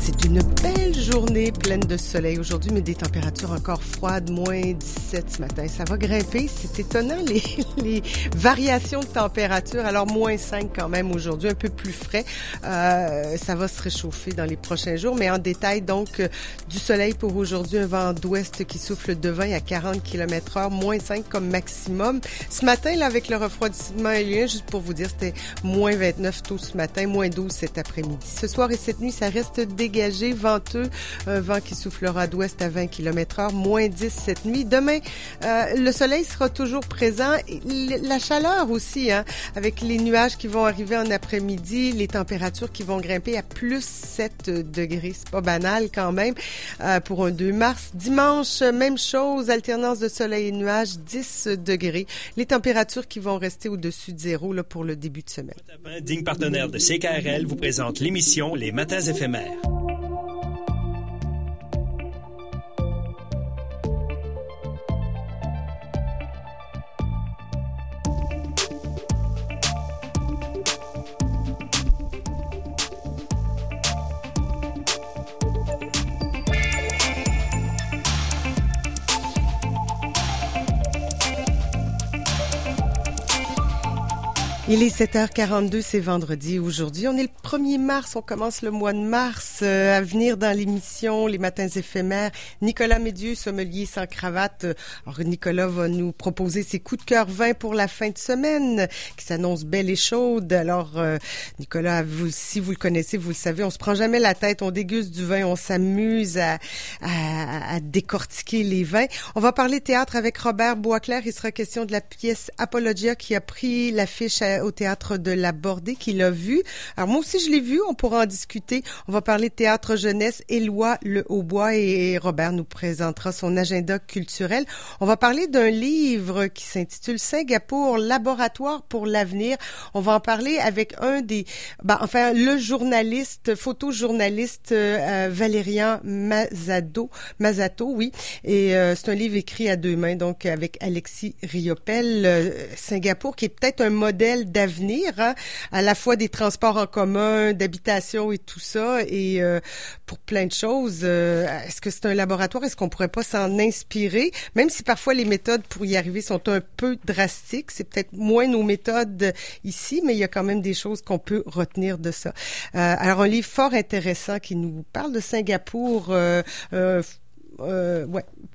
C'est une belle journée pleine de soleil aujourd'hui, mais des températures encore froides, moins 17 ce matin. Ça va grimper. C'est étonnant les, les variations de température. Alors moins 5 quand même aujourd'hui, un peu plus frais. Euh, ça va se réchauffer dans les prochains jours, mais en détail donc euh, du soleil pour aujourd'hui, un vent d'ouest qui souffle de 20 à 40 km heure, moins 5 comme maximum. Ce matin, là, avec le refroidissement élien, juste pour vous dire, c'était moins 29 tôt ce matin, moins 12 cet après-midi. Ce soir et cette nuit, ça reste dégagé, venteux, un vent qui soufflera d'ouest à 20 km heure, moins 10 cette nuit. Demain, euh, le soleil sera toujours présent, la chaleur aussi, hein, avec les nuages qui vont arriver en après-midi, les températures qui vont grimper à plus 7 degrés. C'est pas banal quand même euh, pour un 2 mars. Dimanche, même chose, alternance de soleil et nuages, 10 degrés. Les températures qui vont rester au-dessus de zéro là, pour le début de semaine. Digne partenaire de CKRL vous présente l'émission Les Matins éphémères. thank you Il est 7h42, c'est vendredi aujourd'hui. On est le 1er mars, on commence le mois de mars. Euh, à venir dans l'émission Les Matins éphémères, Nicolas Médieu, sommelier sans cravate. Alors Nicolas va nous proposer ses coups de cœur vin pour la fin de semaine, qui s'annonce belle et chaude. Alors euh, Nicolas, vous, si vous le connaissez, vous le savez, on se prend jamais la tête, on déguste du vin, on s'amuse à, à, à décortiquer les vins. On va parler théâtre avec Robert Boisclair. Il sera question de la pièce Apologia qui a pris l'affiche au théâtre de la Bordée qui l'a vu. Alors moi aussi je l'ai vu, on pourra en discuter. On va parler théâtre jeunesse, Éloi Le Hautbois et Robert nous présentera son agenda culturel. On va parler d'un livre qui s'intitule Singapour laboratoire pour l'avenir. On va en parler avec un des ben, enfin le journaliste photojournaliste euh, Valérian Mazado Mazato, oui. Et euh, c'est un livre écrit à deux mains donc avec Alexis Riopel euh, Singapour qui est peut-être un modèle d'avenir, hein, à la fois des transports en commun, d'habitation et tout ça, et euh, pour plein de choses. Euh, Est-ce que c'est un laboratoire? Est-ce qu'on pourrait pas s'en inspirer? Même si parfois les méthodes pour y arriver sont un peu drastiques, c'est peut-être moins nos méthodes ici, mais il y a quand même des choses qu'on peut retenir de ça. Euh, alors, un livre fort intéressant qui nous parle de Singapour.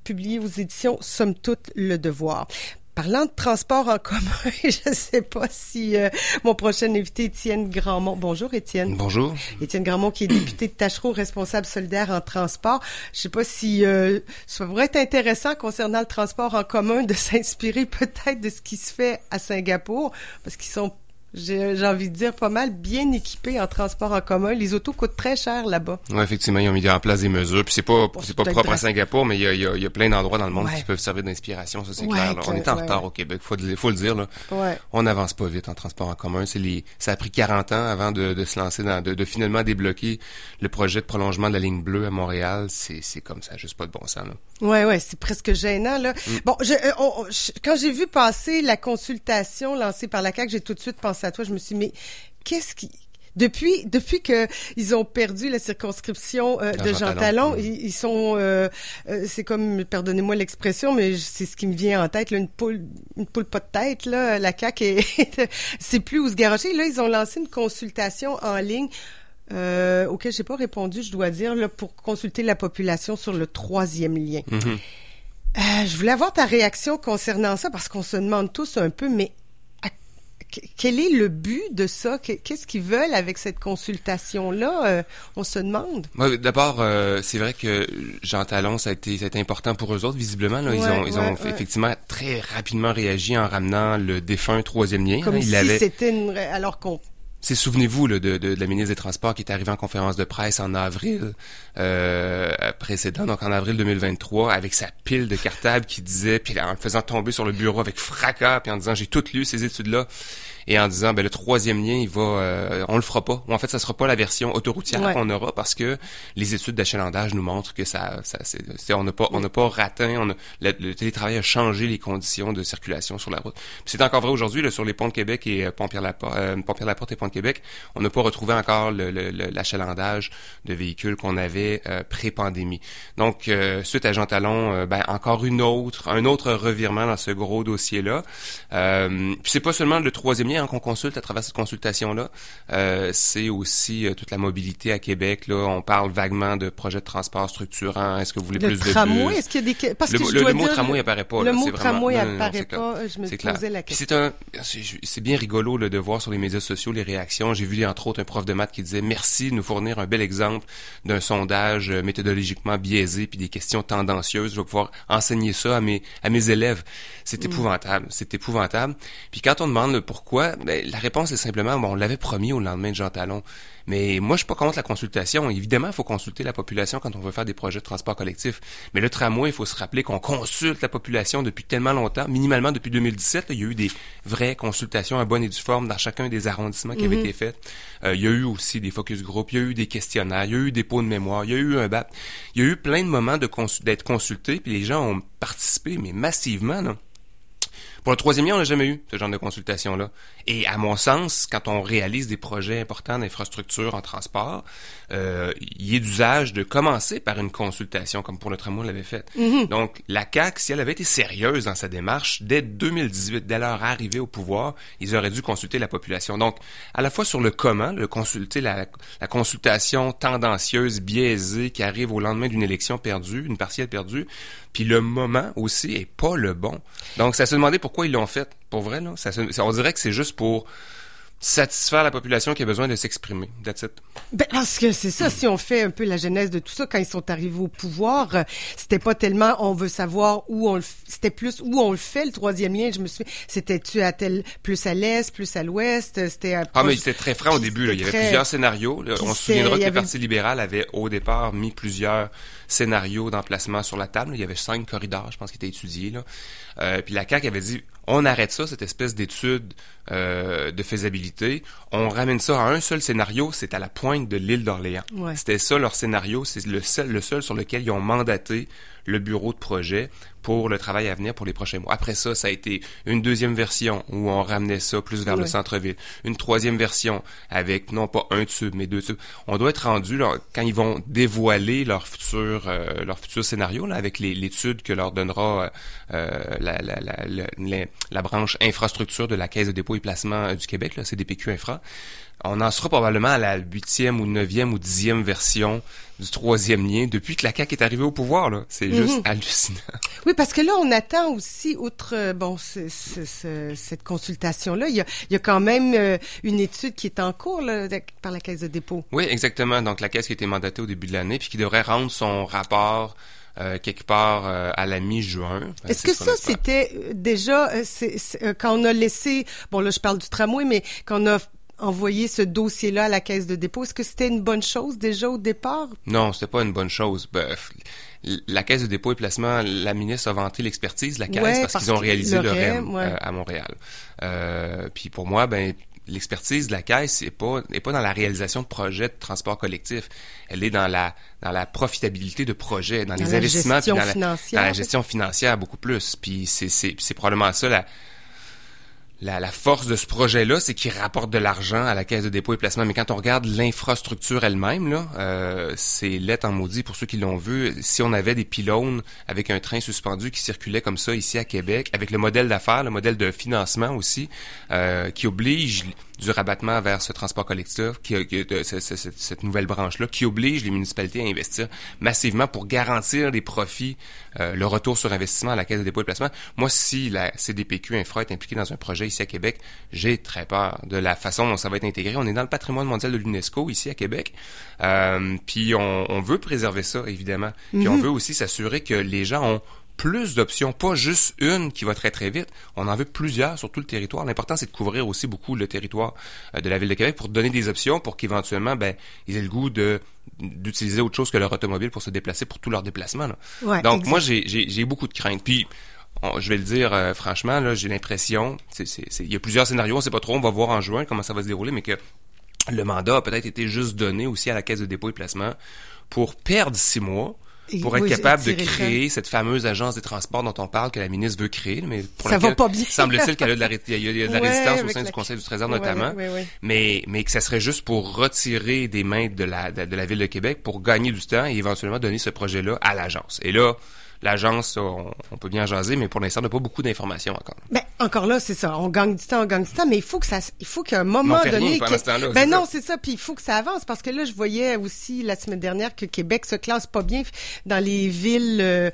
Publié aux éditions Somme toute le devoir. Parlant de transport en commun, je ne sais pas si euh, mon prochain invité, Étienne Grandmont. Bonjour, Étienne. Bonjour. Étienne Grandmont, qui est député de Tachereau, responsable solidaire en transport. Je ne sais pas si euh, ça pourrait être intéressant concernant le transport en commun de s'inspirer peut-être de ce qui se fait à Singapour, parce qu'ils sont j'ai envie de dire pas mal bien équipés en transport en commun. Les autos coûtent très cher là-bas. Oui, effectivement, ils ont mis en place des mesures. Puis c'est pas c'est pas propre à Singapour, mais il y a, y a, il y a plein d'endroits dans le monde Ouais. qui peuvent servir d'inspiration, ça c'est Ouais, clair. là. On est en ouais, retard au Québec, faut, faut le dire. Là. On n'avance pas vite en transport en commun. C'est les, ça a pris 40 ans avant de, de se lancer dans, de, de finalement débloquer le projet de prolongement de la ligne bleue à Montréal. C'est, c'est comme ça, juste pas de bon sens. Là. Ouais, ouais, c'est presque gênant là. Mm. Bon, je, euh, on- on- je- quand j'ai vu passer la consultation lancée par la CAQ, j'ai tout de suite pensé à toi. Je me suis dit, mais qu'est-ce qui Depuis, depuis que ils ont perdu la circonscription euh, de Jean Jean Talon. Talon, ils, ils sont, euh, euh, c'est comme, pardonnez-moi l'expression, mais c'est ce qui me vient en tête, là, une poule, une poule pas de tête, là, la CAQ est, c'est plus où se garocher. Là, ils ont lancé une consultation en ligne. Euh, auquel j'ai pas répondu, je dois dire, là, pour consulter la population sur le troisième lien. Mhm. Euh, je voulais avoir ta réaction concernant ça parce qu'on se demande tous un peu, mais quel est le but de ça? Que- Qu'est-ce qu'ils veulent avec cette consultation-là? Euh, on se demande. Moi, D'abord, euh, c'est vrai que Jean Talon, ça a été, ça a été important pour eux autres, visiblement. Là. ils ont, ils ont ouais, fait- ouais. effectivement très rapidement réagi en ramenant le défunt troisième lien. Comme hein. Il si avait- c'était une... Alors qu'on... C'est souvenez-vous de, de, de la ministre des Transports qui est arrivée en conférence de presse en avril euh, précédent, donc en avril 2023, avec sa pile de cartables qui disait, puis en faisant tomber sur le bureau avec fracas, puis en disant j'ai toutes lu ces études-là, et en disant ben le troisième lien il va, euh, on le fera pas, ou en fait ça sera pas la version autoroutière Ouais. qu'on aura parce que les études d'achalandage nous montrent que ça, ça c'est, on n'a pas, on n'a pas raté, on a, le, le télétravail a changé les conditions de circulation sur la route. Puis c'est encore vrai aujourd'hui là, sur les ponts de Québec et euh, Pont-Pierre-Laporte, euh, Pont-Pierre-Laporte et Pont de Québec, on n'a pas retrouvé encore le, l'achalandage de véhicules qu'on avait euh, pré-pandémie. Donc euh, suite à Jean Talon, euh, ben encore une autre, un autre revirement dans ce gros dossier là. Euh, puis c'est pas seulement le troisième lien hein, qu'on consulte à travers cette consultation là, c'est aussi euh, toute la mobilité à Québec. Là, on parle vaguement de projets de transport structurants. Est-ce que vous voulez Le plus de tramway, bus? est-ce qu'il y a des... Parce le, que je le- dois le mot dire, tramway apparaît pas. Le là, mot vraiment- tramway non, non, non, apparaît pas. Je me posais la question. c'est un, c'est c'est bien rigolo là, de voir sur les médias sociaux les réactions. J'ai vu entre autres un prof de maths qui disait merci de nous fournir un bel exemple d'un sondage euh, méthodologiquement biaisé puis des questions tendancieuses. Je vais pouvoir enseigner ça à mes à mes élèves. C'est Mm. épouvantable, c'est épouvantable. Puis quand on demande le pourquoi, ben, la réponse est simplement bon, on l'avait promis au lendemain de Jean Talon. Mais moi, je suis pas contre la consultation. Évidemment, il faut consulter la population quand on veut faire des projets de transport collectif. Mais le tramway, il faut se rappeler qu'on consulte la population depuis tellement longtemps, minimalement depuis 2017. là, il y a eu des vraies consultations à bonne et due forme dans chacun des arrondissements qui avaient Mhm. été faits. Euh, il y a eu aussi des focus group, il y a eu des questionnaires, il y a eu des pots de mémoire, il y a eu un BAP. Il y a eu plein de moments de d'être consultés, puis les gens ont participé, mais massivement. Là. Pour le troisième on n'a jamais eu ce genre de consultation-là. Et à mon sens, quand on réalise des projets importants d'infrastructure en transport, euh, il est d'usage de commencer par une consultation, comme pour le tramway l'avait fait. Mhm. Donc, la CAQ, si elle avait été sérieuse dans sa démarche, dès 2018, dès leur arrivée au pouvoir, ils auraient dû consulter la population. Donc, à la fois sur le comment, le consulter la, la consultation tendancieuse, biaisée, qui arrive au lendemain d'une élection perdue, une partielle perdue, puis le moment aussi est pas le bon. Donc, ça se demandait pourquoi ils l'ont fait. Pour vrai, là, ça on dirait que c'est juste pour satisfaire la population qui a besoin de s'exprimer. That's it. Ben, parce que c'est ça, si on fait un peu la genèse de tout ça, quand ils sont arrivés au pouvoir, euh, c'était pas tellement on veut savoir où on le c'était plus où on le fait, le troisième lien, je me suis c'était-tu à tel, plus à l'est, plus à l'ouest, euh, c'était Ah, mais c'était très franc au début. Là. Il y avait c'était très- plusieurs scénarios. là. On se c'était- souviendra que le Parti libéral avait au départ mis plusieurs scénarios d'emplacement sur la table. Il y avait cinq corridors, je pense, qui étaient étudiés. Là. Euh, puis la CAQ avait dit, on arrête ça, cette espèce d'étude euh, de faisabilité. On ramène ça à un seul scénario, c'est à la pointe de l'île d'Orléans. Ouais. C'était ça leur scénario, c'est le seul, le seul sur lequel ils ont mandaté le bureau de projet pour le travail à venir pour les prochains mois. Après ça, ça a été une deuxième version où on ramenait ça plus vers le centre-ville. Une troisième version avec non pas un tube, mais deux tubes. On doit être rendu là, quand ils vont dévoiler leur futur, euh, leur futur scénario là, avec les- l'étude que leur donnera euh, la, la, la, la, la- la branche infrastructure de la Caisse de dépôt et placement euh, du Québec, là, CDPQ Infra. On en sera probablement à la huitième ou neuvième ou dixième version du troisième lien depuis que la CAQ est arrivée au pouvoir. là. C'est Mhm. juste hallucinant. Oui, parce que là, on attend aussi, outre euh, bon, ce- ce- ce- cette consultation-là, il y a, il y a quand même euh, une étude qui est en cours là, de- par la Caisse de dépôt. Oui, exactement. Donc la caisse qui a été mandatée au début de l'année, puis qui devrait rendre son rapport euh, quelque part euh, à la mi-juin. Euh, Est-ce que ça, c'était déjà, c'est- c'est, quand on a laissé, bon là, je parle du tramway, mais quand on a envoyé ce dossier-là à la Caisse de dépôt, est-ce que c'était une bonne chose déjà au départ? Non, c'était pas une bonne chose. Ben, la caisse de dépôt et placement, la ministre a vanté l'expertise de la caisse Ouais, parce, parce qu'ils ont réalisé le le REM, REM ouais. euh, à Montréal. Euh, puis pour moi, ben l'expertise de la caisse n'est pas dans la réalisation de projets de transport collectif. Elle est dans la dans la profitabilité de projets, dans, Dans les investissements, puis dans la, dans la gestion financière beaucoup plus. Puis c'est probablement ça la la, force de ce projet-là, c'est qu'il rapporte de l'argent à la caisse de dépôt et placement. Mais quand on regarde l'infrastructure elle-même, euh, c'est lettre en maudit pour ceux qui l'ont vu. Si on avait des pylônes avec un train suspendu qui circulait comme ça ici à Québec, avec le modèle d'affaires, le modèle de financement aussi, euh, qui oblige du rabattement vers ce transport collectif, qui, qui- de- ce- ce- cette, cette nouvelle branche-là, qui oblige les municipalités à investir massivement pour garantir les profits, euh, le retour sur investissement à la caisse de dépôt et placement. Moi, si la CDPQ Infra est impliquée dans un projet ici à Québec, j'ai très peur de la façon dont ça va être intégré. On est dans le patrimoine mondial de l'UNESCO ici à Québec, euh, puis on, on veut préserver ça évidemment, puis on Mhm. veut aussi s'assurer que les gens ont plus d'options, pas juste une qui va très très vite. On en veut plusieurs sur tout le territoire. L'important c'est de couvrir aussi beaucoup le territoire euh, de la ville de Québec pour donner des options pour qu'éventuellement ben ils aient le goût de d'utiliser autre chose que leur automobile pour se déplacer pour tous leurs déplacements. Ouais, Donc exact. moi j'ai beaucoup de craintes. Puis on- je vais le dire euh, franchement là, j'ai l'impression c'est c'est c'est- il y a plusieurs scénarios, on sait pas trop, on va voir en juin comment ça va se dérouler mais que le mandat a peut-être été juste donné aussi à la caisse de dépôt et placement pour perdre six mois Et pour être oui, capable de créer cette fameuse agence des transports dont on parle que la ministre veut créer, mais pour Ça va pas bien. semble-t-il qu'elle a de la, y a- de la Ouais, résistance au sein la- du Conseil du Trésor Ouais, notamment, ouais. mais mais que ça serait juste pour retirer des mains de la de, de la ville de Québec pour gagner du temps et éventuellement donner ce projet-là à l'agence. Et là, l'agence, on, on peut bien en jaser, mais pour l'instant, on n'a pas beaucoup d'informations encore. Ben, encore là, c'est ça. On gagne du temps, on gagne du temps, mais il faut que ça, il faut qu'à un moment Mais on fait donné. rien pendant que- ce temps-là, ben non, c'est ça. Puis il faut que ça avance parce que là, je voyais aussi la semaine dernière que Québec se classe pas bien dans les villes euh,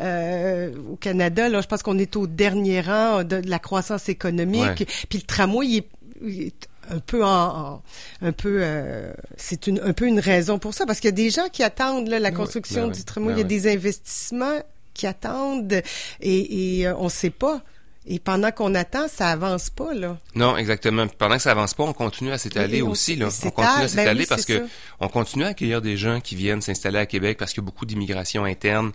euh, au Canada. Là, je pense qu'on est au dernier rang de, de la croissance économique. Ouais. Puis le tramway, il est, il est un peu en, en- un peu euh, c'est une un peu une raison pour ça parce qu'il y a des gens qui attendent là, la construction ben du tramway, ben il y a des investissements qui attendent et, et euh, on sait pas. Et pendant qu'on attend, ça avance pas là. Non, exactement. Puis Pendant que ça avance pas, on continue à s'étaler aussi. Là. On continue à ben s'étaler oui, parce que ça. on continue à accueillir des gens qui viennent s'installer à Québec parce qu'il y a beaucoup d'immigration interne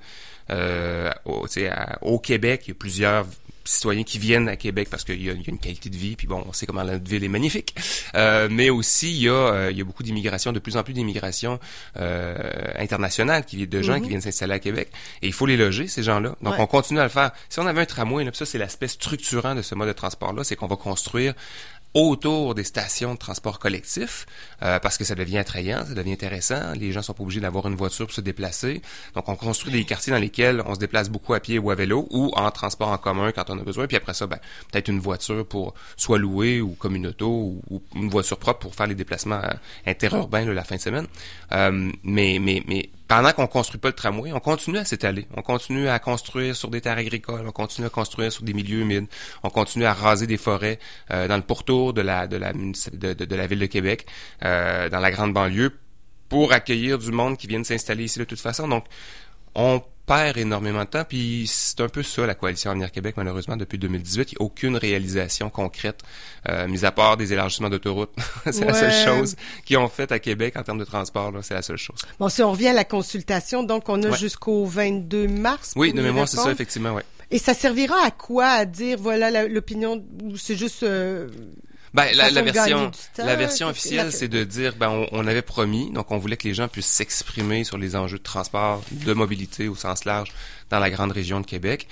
euh, au, à- au Québec. Il y a plusieurs citoyens qui viennent à Québec parce qu'il y, a il y a une qualité de vie, puis bon, on sait comment la ville est magnifique. Euh, mais aussi, il y a, euh, il y a beaucoup d'immigration, de plus en plus d'immigration euh, internationale, qui, de gens Mhm. qui viennent s'installer à Québec. Et il faut les loger, ces gens-là. Donc, Ouais. on continue à le faire. Si on avait un tramway, là, puis ça, c'est l'aspect structurant de ce mode de transport-là, c'est qu'on va construire autour des stations de transport collectif euh, parce que ça devient attrayant, ça devient intéressant. Les gens sont pas obligés d'avoir une voiture pour se déplacer. Donc, on construit des quartiers dans lesquels on se déplace beaucoup à pied ou à vélo ou en transport en commun quand on a besoin. Puis après ça, ben, peut-être une voiture pour soit louer ou comme une auto ou, une voiture propre pour faire les déplacements euh, interurbains là, la fin de semaine. Euh, mais, mais, mais pendant qu'on construit pas le tramway, on continue à s'étaler. On continue à construire sur des terres agricoles, on continue à construire sur des milieux humides, on continue à raser des forêts euh, dans le pourtour de la de de, de- de ville de Québec, euh, dans la grande banlieue, pour accueillir du monde qui viennent s'installer ici de toute façon. Donc, on perd énormément de temps, puis c'est un peu ça la coalition Avenir Québec, malheureusement, depuis 2018. Il n'y a aucune réalisation concrète, euh, mis à part des élargissements d'autoroutes. c'est la seule chose qu'ils ont fait à Québec en termes de transport, là, c'est la seule chose. Bon, si on revient à la consultation, donc on a Ouais. jusqu'au 22 mars. Oui, de mémoire, c'est ça, effectivement, ouais. Et ça servira à quoi à dire voilà l'opinion ou c'est juste euh, Ben, la, la version, temps, la version officielle, c'est de dire, ben, on, on avait promis, donc on voulait que les gens puissent s'exprimer sur les enjeux de transport, de mobilité au sens large dans la grande région de Québec.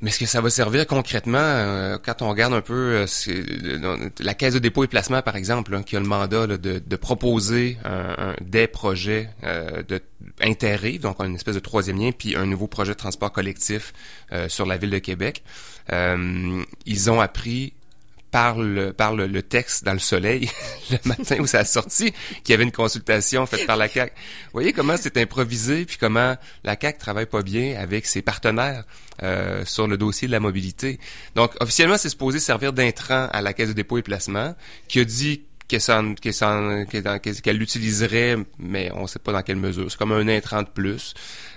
Mais est-ce que ça va servir concrètement euh, quand on regarde un peu euh, la caisse de dépôt et placement, par exemple, là, qui a le mandat là, de, de proposer un- un- des projets euh, de inter donc une espèce de troisième lien, puis un nouveau projet de transport collectif euh, sur la ville de Québec. Euh, ils ont appris par le, le, texte dans le soleil le matin où ça a sorti qu'il y avait une consultation faite par la CAC. Vous voyez comment c'est improvisé puis comment la CAC travaille pas bien avec ses partenaires euh, sur le dossier de la mobilité. Donc officiellement c'est supposé servir d'intrant à la caisse de dépôt et placement qui a dit qu'elle l'utiliserait, mais on sait pas dans quelle mesure. C'est comme un intrant de plus,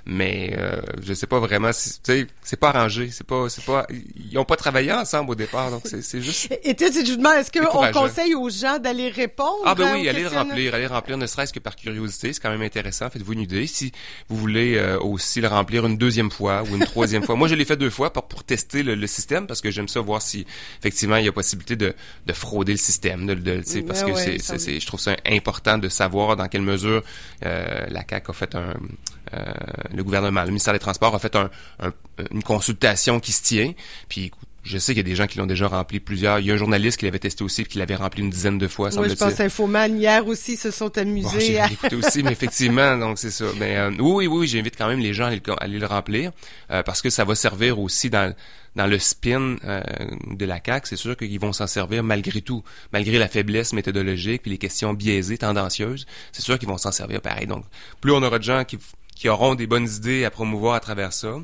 mais euh, je sais pas vraiment. si- Tu sais, c'est pas arrangé, c'est pas, c'est pas. Ils ont pas travaillé ensemble au départ, donc c'est c'est juste. Et tu sais, je me demande, est-ce qu'on conseille aux gens d'aller répondre Ah ben oui, allez le remplir, allez le remplir, ne serait-ce que par curiosité, c'est quand même intéressant. Faites-vous une idée. Si vous voulez euh, aussi le remplir une deuxième fois ou une troisième fois, moi je l'ai fait deux fois pour, pour tester le, le système parce que j'aime ça voir si effectivement il y a possibilité de, de frauder le système, de, de- tu sais, parce Ouais, que c'est, c'est, je trouve ça important de savoir dans quelle mesure euh, la CAC a fait un, le gouvernement, le ministère des Transports a fait un, un- une consultation qui se tient. Puis écoute, Je sais qu'il y a des gens qui l'ont déjà rempli plusieurs. Il y a un journaliste qui l'avait testé aussi, puis qui l'avait rempli une dizaine de fois, Moi, je pense Infoman hier aussi se sont Bon, amusés j'ai à... écouté aussi, mais effectivement, donc c'est ça. Mais euh, oui, oui, oui, j'invite quand même les gens à aller, le- à aller le remplir euh, parce que ça va servir aussi dans dans le spin euh, de la CAC. C'est sûr qu'ils vont s'en servir malgré tout, malgré la faiblesse méthodologique puis les questions biaisées, tendancieuses. C'est sûr qu'ils vont s'en servir pareil. Donc, plus on aura de gens qui qui auront des bonnes idées à promouvoir à travers ça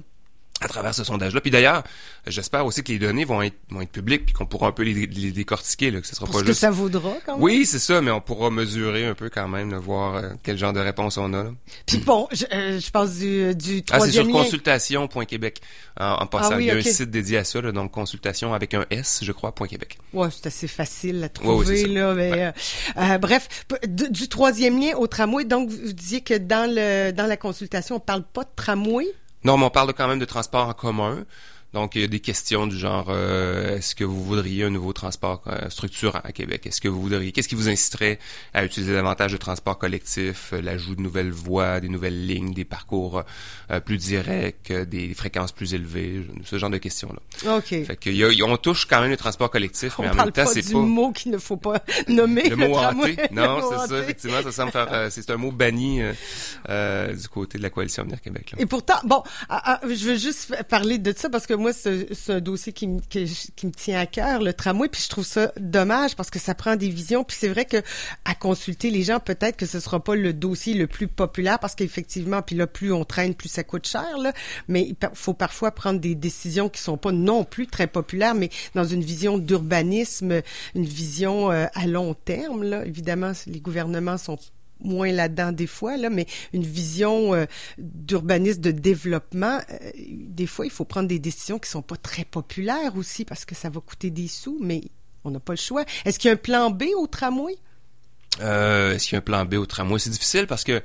à travers ce sondage-là. Puis d'ailleurs, j'espère aussi que les données vont être, vont être publiques puis qu'on pourra un peu les, les décortiquer, là, que ce sera Pour pas que juste... ça vaudra, quand même. Oui, c'est ça, mais on pourra mesurer un peu quand même, là, voir euh, quel genre de réponse on a. là. Puis bon, je, euh, je pense du, du Ah, c'est sur troisième consultation.québec. En, en passant, Ah oui, il y a un site dédié à ça, là, donc consultation avec un S, je crois, point .québec. Ouais, c'est assez facile à trouver ouais, là. Mais, euh, euh, bref, du, du troisième lien au tramway. Donc, vous disiez que dans le dans la consultation, on parle pas de tramway? Non, mais on parle quand même de transport en commun. Donc, il y a des questions du genre, euh, est-ce que vous voudriez un nouveau transport euh, structurant à Québec? Est-ce que vous voudriez, qu'est-ce qui vous inciterait à utiliser davantage de transport collectif, euh, l'ajout de nouvelles voies, des nouvelles lignes, des parcours euh, plus directs, des fréquences plus élevées, ce genre de questions-là. Ok. Fait que, y a- on touche quand même le transport collectif, On mais en parle même temps, pas c'est du pas... mot qu'il ne faut pas nommer. Le mot hanté. Non, c'est ça, effectivement, ça semble faire, euh, c'est un mot banni du côté de la coalition Avenir Québec. Là. Et pourtant, bon, ah, ah, je veux juste parler de ça parce que moi, c'est un dossier qui, qui me tient à cœur, le tramway, puis je trouve ça dommage parce que ça prend des visions. Puis c'est vrai que à consulter les gens, peut-être que ce sera pas le dossier le plus populaire parce qu'effectivement, puis là, plus on traîne, plus ça coûte cher, là. Mais il faut parfois prendre des décisions qui sont pas non plus très populaires, mais dans une vision d'urbanisme, une vision euh, à long terme, là. Évidemment, les gouvernements sont moins là-dedans des fois, mais une vision euh, d'urbanisme, de développement, euh, des fois, il faut prendre des décisions qui sont pas très populaires aussi parce que ça va coûter des sous, mais on n'a pas le choix. Est-ce qu'il y a un plan B au tramway? Euh, Est-ce qu'il y a un plan B au tramway? C'est difficile parce que,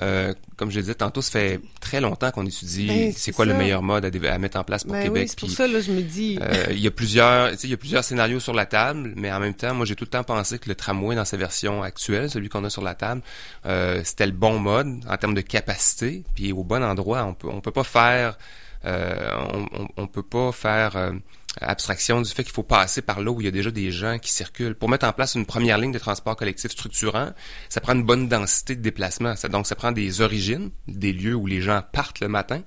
euh, comme je le disais tantôt, ça fait très longtemps qu'on étudie Ben, c'est quoi le meilleur mode à, mettre en place pour Ben Québec. oui, c'est pour ça, là, je me dis... euh, il y a plusieurs, il y a plusieurs scénarios sur la table, mais en même temps, moi, j'ai tout le temps pensé que le tramway dans sa version actuelle, celui qu'on a sur la table, euh, c'était le bon mode en termes de capacité, puis au bon endroit. On peut, on peut pas faire, on, on, on peut pas faire abstraction du fait qu'il faut passer par là où il y a déjà des gens qui circulent. Pour mettre en place une première ligne de transport collectif structurant, ça prend une bonne densité de déplacement. Ça, donc, ça prend des origines, des lieux où les gens partent le matin,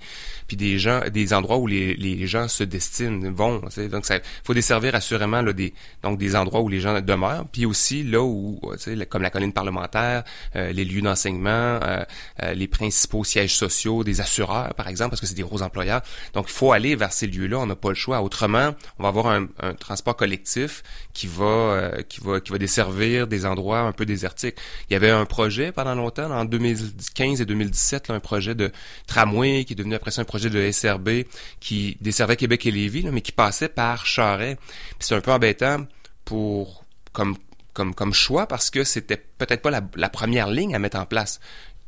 puis des gens, des endroits où les, les gens se destinent, vont. tu. Donc, ça faut desservir assurément là, des, donc des endroits où les gens demeurent, puis aussi là où, tu sais, comme la colline parlementaire, euh, les lieux d'enseignement, euh, euh, les principaux sièges sociaux des assureurs, par exemple, parce que c'est des gros employeurs. Donc, il faut aller vers ces lieux-là. On n'a pas le choix. Autrement, on va avoir un, transport collectif qui va, euh, qui va, desservir des endroits un peu désertiques. Il y avait un projet pendant longtemps, en 2015 et 2017, là, un projet de tramway qui est devenu après ça un projet de SRB qui desservait Québec et Lévis, là, mais qui passait par Charret. C'est un peu embêtant pour comme choix parce que c'était peut-être pas la première ligne à mettre en place.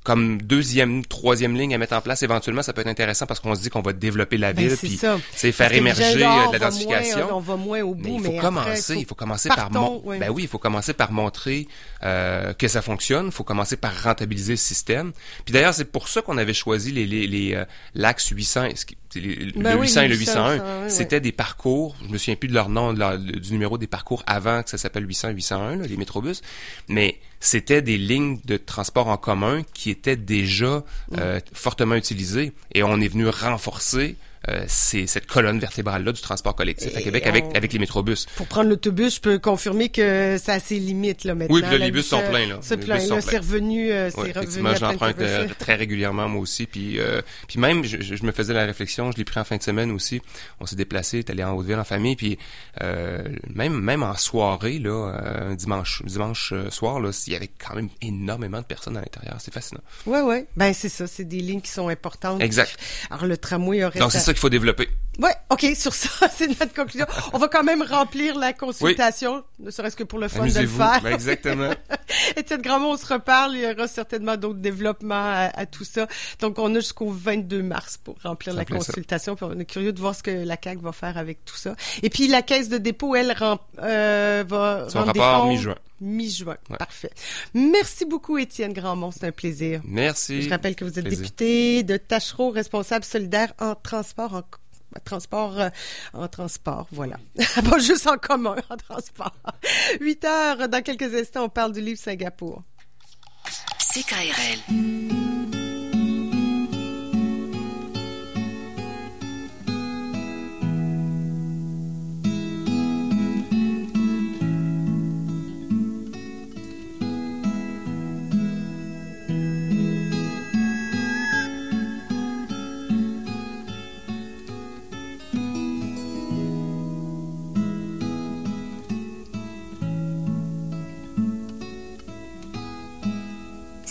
Comme deuxième, troisième ligne à mettre en place, éventuellement, ça peut être intéressant parce qu'on se dit qu'on va développer la Ben, ville, puis ça. c'est faire émerger euh, on l'identification. moins- On va moins au bout, Mais il faut mais commencer, après, il faut commencer par partons, mon- oui. ben oui, il faut commencer par montrer euh, que ça fonctionne, il faut commencer par rentabiliser le système. Puis d'ailleurs, c'est pour ça qu'on avait choisi les les, les euh, l'axe 800 ce qui- les- Ben le oui, 800 et le les 800, 801, oui, c'était des parcours, je me souviens plus de leur nom, de leur- du numéro des parcours avant que ça s'appelle 800 et 801 là, les métrobus, mais c'était des lignes de transport en commun qui étaient déjà euh, fortement utilisées et on est venu renforcer euh, ces- cette colonne vertébrale-là du transport collectif à Et Québec avec, on- avec les métrobus. Pour prendre l'autobus, je peux confirmer que ça a ses limites là maintenant. Oui, puis là, les bus sont pleins, là. C'est plein. Là, c'est revenu, euh, c'est revenu effectivement, à je plein l'emprunte de euh, très régulièrement moi aussi. Puis, euh, puis même, je, je- me faisais la réflexion, je l'ai pris en fin de semaine aussi. On s'est déplacé, est allé en Haute-Ville en famille. Puis euh, même même en soirée, là, un dimanche dimanche soir, là, il y avait quand même énormément de personnes à l'intérieur. C'est fascinant. Ouais, ouais. Ben, c'est ça. C'est des lignes qui sont importantes. Exact. Alors, le tramway aurait Donc c'est ça qu'il faut développer. Ouais, OK, sur ça, c'est notre conclusion. On va quand même remplir la consultation, ne serait-ce que pour le fun de le faire. Ben, exactement. Étienne Grandmont, on se reparle. Il y aura certainement d'autres développements à, à tout ça. Donc, on a jusqu'au 22 mars pour remplir la consultation. Puis on est curieux de voir ce que la CAQ va faire avec tout ça. Et puis, la caisse de dépôt, elle, rem- euh, va Son rendre rapport mi-juin. Mi-juin. Ouais. Parfait. Merci beaucoup, Étienne Grandmont. C'est un plaisir. Merci. Je rappelle que vous êtes Plaisir. député de Tachereau, responsable solidaire en transport en transport euh, en transport, voilà. Pas juste en commun, en transport. 8 heures, dans quelques instants, on parle du livre Singapour. CKRL.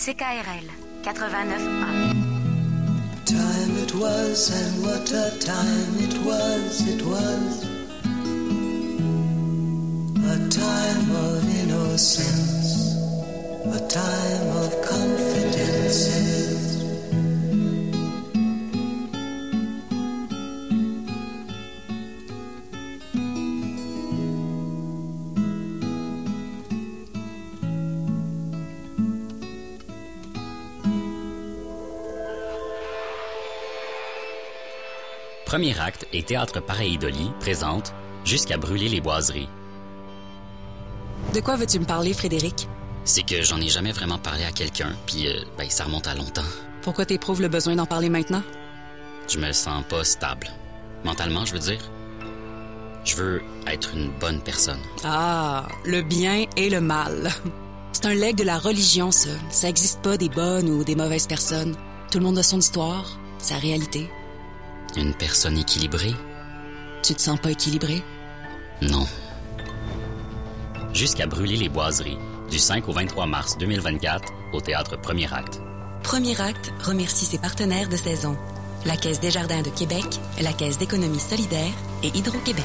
CKRL 89.1 Time it was, and what a time it was, it was a time of innocence, Premier acte et Théâtre Pareidolie présente Jusqu'à brûler les boiseries. De quoi veux-tu me parler, Frédéric? C'est que j'en ai jamais vraiment parlé à quelqu'un, puis euh, ben, ça remonte à longtemps. Pourquoi t'éprouves le besoin d'en parler maintenant? Je me sens pas stable. Mentalement, je veux dire. Je veux être une bonne personne. Ah, le bien et le mal. C'est un legs de la religion, ça. Ça existe pas des bonnes ou des mauvaises personnes. Tout le monde a son histoire, sa réalité. Une personne équilibrée? Tu te sens pas équilibré? Non. Jusqu'à brûler les boiseries, du 5 au 23 mars 2024, au théâtre Premier Acte. Premier acte remercie ses partenaires de saison. La Caisse des Jardins de Québec, la Caisse d'économie solidaire et Hydro-Québec.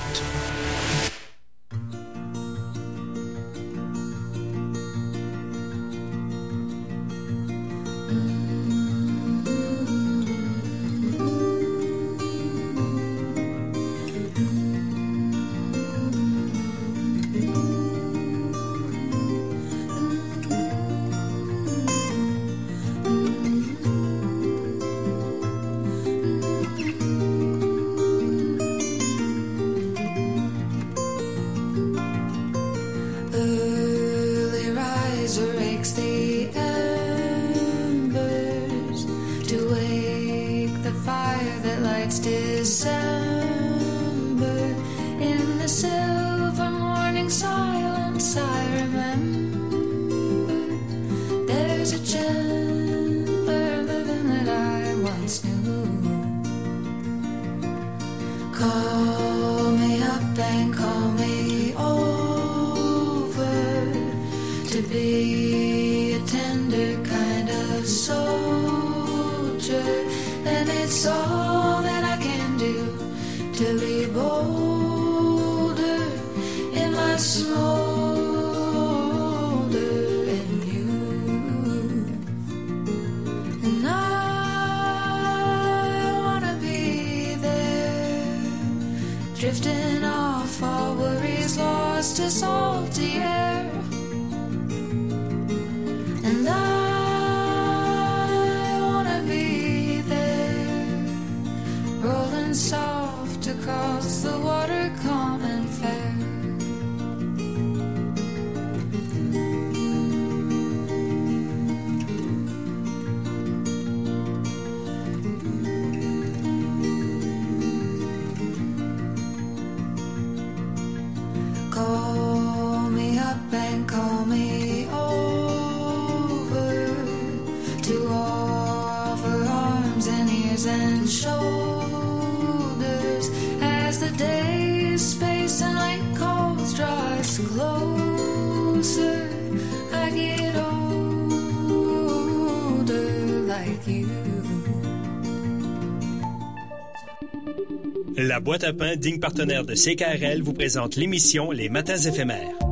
La boîte à pain, digne partenaire de CKRL, vous présente l'émission Les Matins éphémères.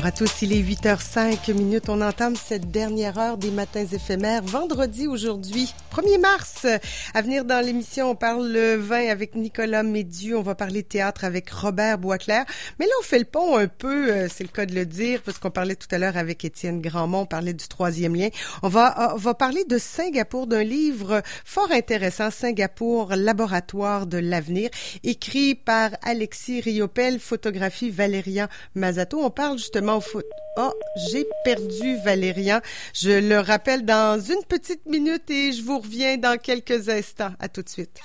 Bonjour à tous, il est 8h05 minutes. On entame cette dernière heure des matins éphémères. Vendredi aujourd'hui, 1er mars. À venir dans l'émission, on parle le vin avec Nicolas Médieu. On va parler théâtre avec Robert Boisclair. Mais là, on fait le pont un peu, euh, c'est le cas de le dire, parce qu'on parlait tout à l'heure avec Étienne Grandmont, on parlait du troisième lien. On va, on va parler de Singapour, d'un livre fort intéressant, Singapour, laboratoire de l'avenir, écrit par Alexis Riopel, photographie Valérian Mazato. On parle justement au foot. Oh, j'ai perdu Valérian. Je le rappelle dans une petite minute et je vous reviens dans quelques instants. À tout de suite.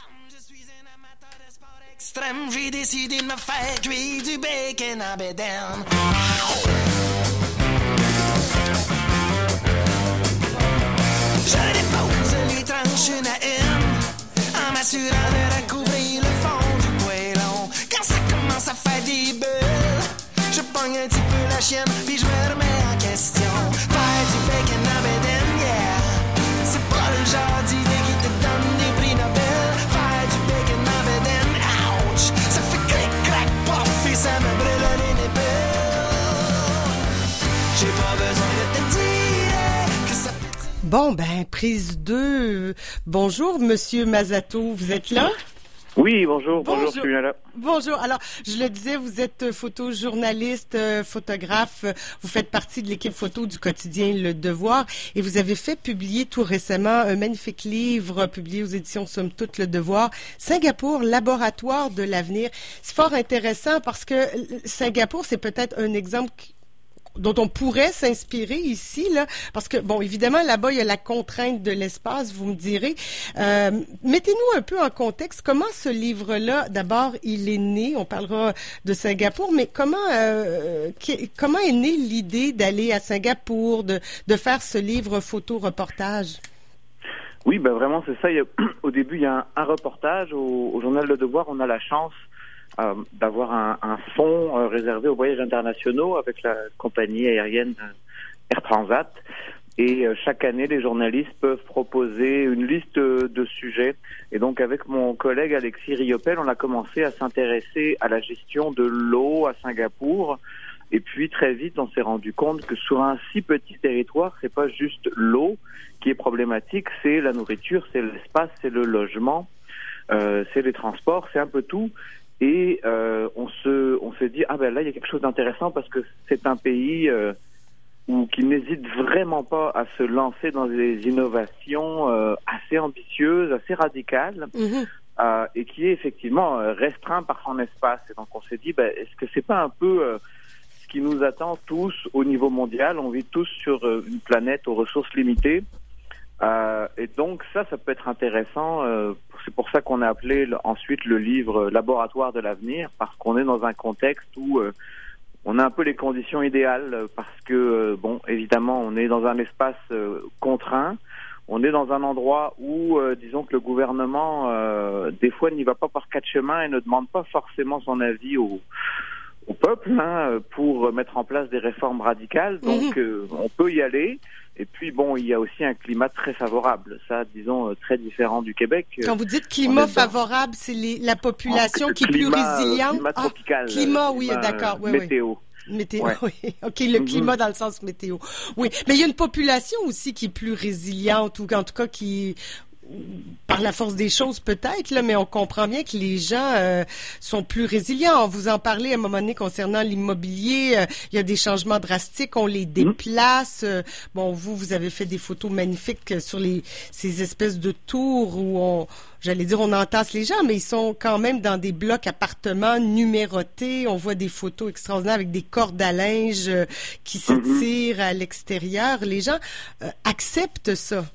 extrême, j'ai décidé de me faire cuire du bacon à bédaine. Je dépose les tranches une à une, en m'assurant de recouvrir le fond du poêlon. Quand ça commence à faire des bulles, je pogne un petit peu la chienne, puis je me remets en question. Faire du bacon à bédaine, yeah, c'est pas le genre d'idée qui te donne des prix Nobel. Faire du bacon à bédaine, ouch, ça fait clic, crac, pof, et ça me brûle les nipples. J'ai pas besoin de te dire que ça Bon, ben, prise 2. Bonjour, Monsieur Mazato, vous êtes là? Oui, bonjour, bonjour, Bonjour. Bonjour. Alors, je le disais, vous êtes euh, photojournaliste, euh, photographe. Vous faites partie de l'équipe photo du quotidien Le Devoir et vous avez fait publier tout récemment un magnifique livre publié aux éditions Somme Toute Le Devoir, Singapour, laboratoire de l'avenir. C'est fort intéressant parce que euh, Singapour, c'est peut-être un exemple dont on pourrait s'inspirer ici, là, parce que, bon, évidemment, là-bas, il y a la contrainte de l'espace, vous me direz. Euh, Mettez-nous un peu en contexte. Comment ce livre-là, d'abord, il est né, on parlera de Singapour, mais comment, euh, comment est née l'idée d'aller à Singapour, de, de faire ce livre photo-reportage? Oui, ben vraiment, c'est ça. Au début, il y a un, reportage au, au journal Le Devoir. On a la chance d'avoir un, un fonds euh, réservé aux voyages internationaux avec la compagnie aérienne euh, Air Transat. Et euh, chaque année, les journalistes peuvent proposer une liste euh, de sujets. Et donc, avec mon collègue Alexis Riopel, on a commencé à s'intéresser à la gestion de l'eau à Singapour. Et puis très vite, on s'est rendu compte que sur un si petit territoire, c'est pas juste l'eau qui est problématique, c'est la nourriture, c'est l'espace, c'est le logement, euh, c'est les transports, c'est un peu tout. Et euh, on se, on s'est dit ah ben là il y a quelque chose d'intéressant parce que c'est un pays euh, où qui n'hésite vraiment pas à se lancer dans des innovations euh, assez ambitieuses, assez radicales. euh, et qui est effectivement euh, restreint par son espace. Et donc on s'est dit, ben, est-ce que c'est pas un peu euh, ce qui nous attend tous au niveau mondial? On vit tous sur euh, une planète aux ressources limitées. Euh, et donc ça, ça peut être intéressant. euh, c'est pour ça qu'on a appelé ensuite le livre Laboratoire de l'avenir, parce qu'on est dans un contexte où euh, on a un peu les conditions idéales, euh, parce que euh, bon, évidemment, on est dans un espace contraint. On est dans un endroit où, disons que le gouvernement, des fois, n'y va pas par quatre chemins et ne demande pas forcément son avis au, au peuple hein, pour mettre en place des réformes radicales. Donc, euh, on peut y aller. Et puis, bon, il y a aussi un climat très favorable. Ça, disons, euh, très différent du Québec. Quand vous dites climat favorable, c'est la population qui est plus euh, résiliente? climat Ah, tropical, climat, euh, oui, d'accord. euh, oui. météo. Météo, Ouais. oui. OK, le Mhm. climat dans le sens météo. Oui, mais il y a une population aussi qui est plus résiliente ou en tout cas qui par la force des choses peut-être là, mais on comprend bien que les gens euh, sont plus résilients. On vous en parlait à un moment donné concernant l'immobilier. euh, il y a des changements drastiques, on les déplace. euh, bon, vous, vous avez fait des photos magnifiques euh, sur les ces espèces de tours où on, j'allais dire, on entasse les gens, mais ils sont quand même dans des blocs appartements numérotés. On voit des photos extraordinaires avec des cordes à linge qui s'étirent à l'extérieur. Les gens acceptent ça.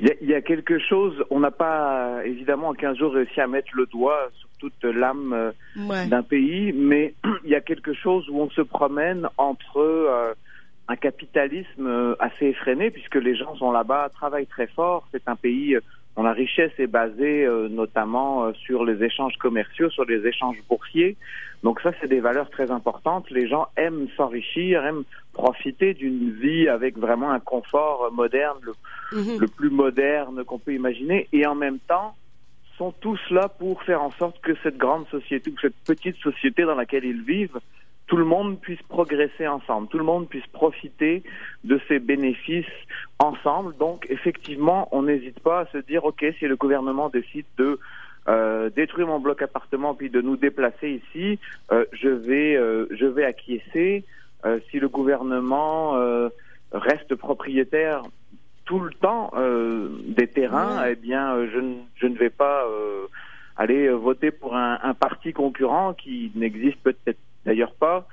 Il y, a, il y a quelque chose, on n'a pas évidemment en 15 jours réussi à mettre le doigt sur toute l'âme euh, Ouais. d'un pays, mais il y a quelque chose où on se promène entre euh, un capitalisme euh, assez effréné, puisque les gens sont là-bas, travaillent très fort. C'est un pays dont la richesse est basée euh, notamment euh, sur les échanges commerciaux, sur les échanges boursiers. Donc ça, c'est des valeurs très importantes. Les gens aiment s'enrichir, aiment profiter d'une vie avec vraiment un confort moderne, le, le plus moderne qu'on peut imaginer, et en même temps sont tous là pour faire en sorte que cette grande société ou cette petite société dans laquelle ils vivent tout le monde puisse progresser ensemble, tout le monde puisse profiter de ces bénéfices ensemble. Donc, effectivement, on n'hésite pas à se dire, OK, si le gouvernement décide de euh, détruire mon bloc appartement puis de nous déplacer ici, euh, je vais euh, je vais acquiescer. Euh, si le gouvernement euh, reste propriétaire tout le temps euh, des terrains, eh bien, je, ne- je ne vais pas euh, aller voter pour un, un parti concurrent qui n'existe peut-être d'ailleurs pas.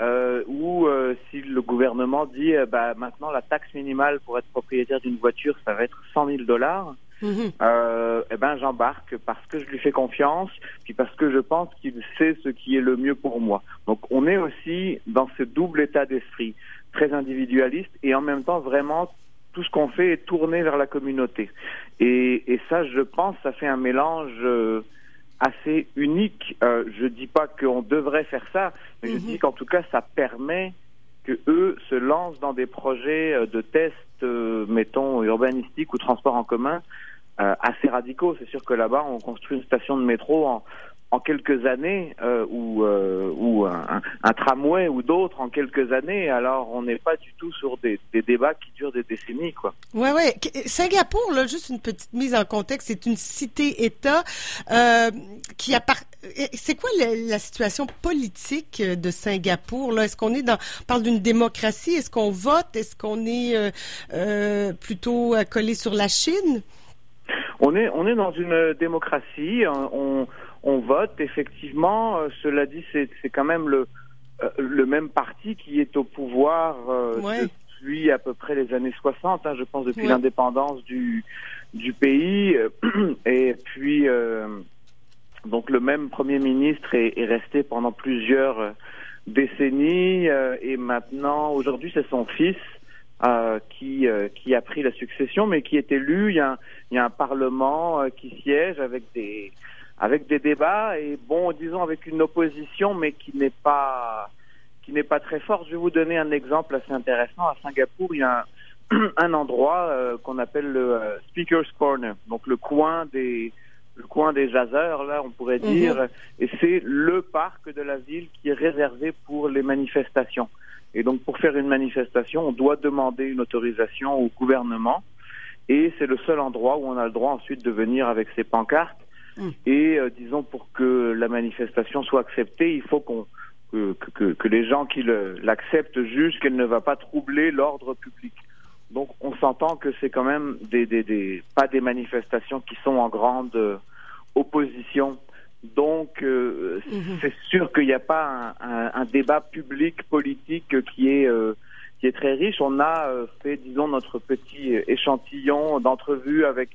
Euh, ou euh, si le gouvernement dit euh, bah, maintenant la taxe minimale pour être propriétaire d'une voiture ça va être 100 000 dollars euh, eh ben j'embarque parce que je lui fais confiance, puis parce que je pense qu'il sait ce qui est le mieux pour moi. Donc on est aussi dans ce double état d'esprit, très individualiste et en même temps vraiment tout ce qu'on fait est tourné vers la communauté. Et, et ça, je pense, ça fait un mélange euh, assez unique. Euh, je dis pas qu'on devrait faire ça, mais je dis qu'en tout cas, ça permet que eux se lancent dans des projets euh, de tests, euh, mettons, urbanistiques ou transport en commun, euh, assez radicaux. C'est sûr que là-bas, on construit une station de métro en, en quelques années, euh, ou, ou un, tramway ou d'autres en quelques années. Alors, on n'est pas du tout sur des, débats qui durent des décennies, quoi. Ouais, ouais. Singapour, là, juste une petite mise en contexte, c'est une cité-État qui appart... C'est quoi la, la situation politique euh, de Singapour là? Est-ce qu'on est dans, on parle d'une démocratie? Est-ce qu'on vote? Est-ce qu'on est euh, euh, plutôt collé sur la Chine? On est, on est dans une démocratie, on, on vote effectivement. Cela dit, c'est c'est quand même le, le même parti qui est au pouvoir euh, Ouais. depuis à peu près les années 60, hein, je pense depuis Ouais. l'indépendance du, du pays. Et puis, donc le même Premier ministre est, est resté pendant plusieurs euh, décennies. euh, et maintenant, aujourd'hui, c'est son fils euh, qui, euh, qui a pris la succession, mais qui est élu. Il y a un, il y a un parlement euh, qui siège avec des avec des débats et bon, disons avec une opposition, mais qui n'est pas qui n'est pas très forte. Je vais vous donner un exemple assez intéressant. À Singapour, il y a un, un endroit euh, qu'on appelle le Speaker's Corner, donc le coin des le coin des jaseurs, là, on pourrait Mhm. dire, et c'est le parc de la ville qui est réservé pour les manifestations. Et donc, pour faire une manifestation, on doit demander une autorisation au gouvernement. Et c'est le seul endroit où on a le droit ensuite de venir avec ses pancartes. Et euh, disons, pour que la manifestation soit acceptée, il faut qu'on que, que- que, les gens qui l'acceptent jugent qu'elle ne va pas troubler l'ordre public. Donc, on s'entend que c'est quand même des, des, des pas des manifestations qui sont en grande euh, opposition. Donc, euh, c'est sûr qu'il n'y a pas un, un- un débat public politique qui est euh, qui est très riche. On a fait, disons, notre petit échantillon d'entrevues avec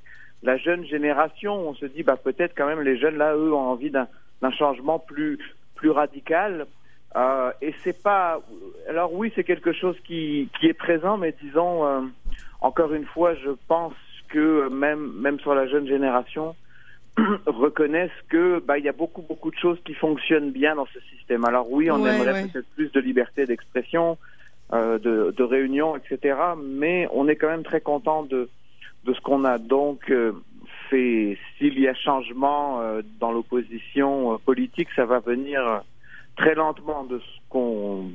la jeune génération. On se dit, bah peut-être quand même les jeunes là, eux, ont envie d'un d'un changement plus plus radical. Euh, et c'est pas. Alors oui, c'est quelque chose qui qui est présent, mais disons euh, encore une fois, je pense que même même sur la jeune génération reconnaissent que bah il y a beaucoup beaucoup de choses qui fonctionnent bien dans ce système. Alors oui, on Ouais, aimerait ouais. peut-être plus de liberté d'expression, euh, de, de réunion, etc. Mais on est quand même très content de de ce qu'on a. Donc euh, fait s'il y a changement euh, dans l'opposition euh, politique, ça va venir euh, très lentement de ce qu'on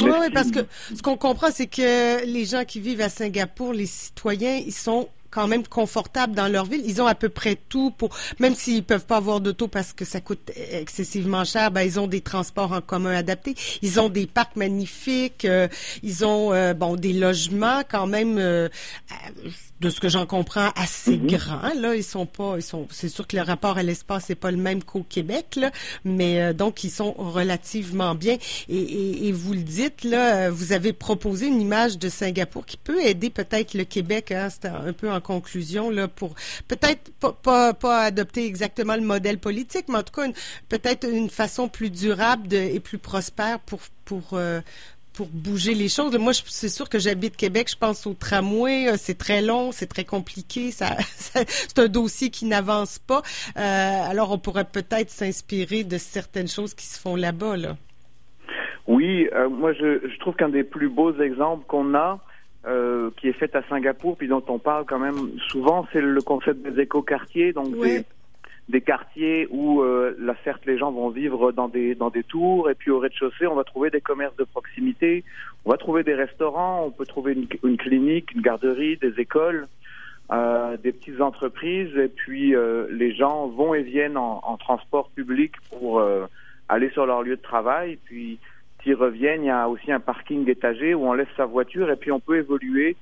Oui, oui, parce que ce qu'on comprend, c'est que les gens qui vivent à Singapour, les citoyens, ils sont quand même confortables dans leur ville. Ils ont à peu près tout pour, même s'ils peuvent pas avoir d'auto parce que ça coûte excessivement cher, ben, ils ont des transports en commun adaptés. Ils ont des parcs magnifiques. euh, ils ont, euh, bon, des logements quand même, euh, de ce que j'en comprends, assez grands. Là, ils sont pas, ils sont, c'est sûr que le rapport à l'espace n'est pas le même qu'au Québec, là, mais euh, donc ils sont relativement bien. Et, et, et vous le dites là, euh, vous avez proposé une image de Singapour qui peut aider peut-être le Québec. Hein, c'est un peu en conclusion là pour peut-être pas, pas pas adopter exactement le modèle politique, mais en tout cas peut-être une façon plus durable de- et plus prospère pour pour euh, pour bouger les choses. Moi, c'est sûr que j'habite Québec. Je pense au tramway. euh, C'est très long, c'est très compliqué. Ça, ça- c'est un dossier qui n'avance pas. Euh, alors, on pourrait peut-être s'inspirer de certaines choses qui se font là-bas. Là. Oui, euh, moi je, je trouve qu'un des plus beaux exemples qu'on a, euh, qui est fait à Singapour, puis dont on parle quand même souvent, c'est le concept des écoquartiers, donc Ouais. des, des quartiers où euh, là certes les gens vont vivre dans des dans des tours et puis au rez-de-chaussée on va trouver des commerces de proximité, on va trouver des restaurants, on peut trouver une, une clinique, une garderie, des écoles, euh, des petites entreprises et puis euh, les gens vont et viennent en, en transport public pour euh, aller sur leur lieu de travail. Puis s'ils reviennent il y a aussi un parking étagé où on laisse sa voiture et puis on peut évoluer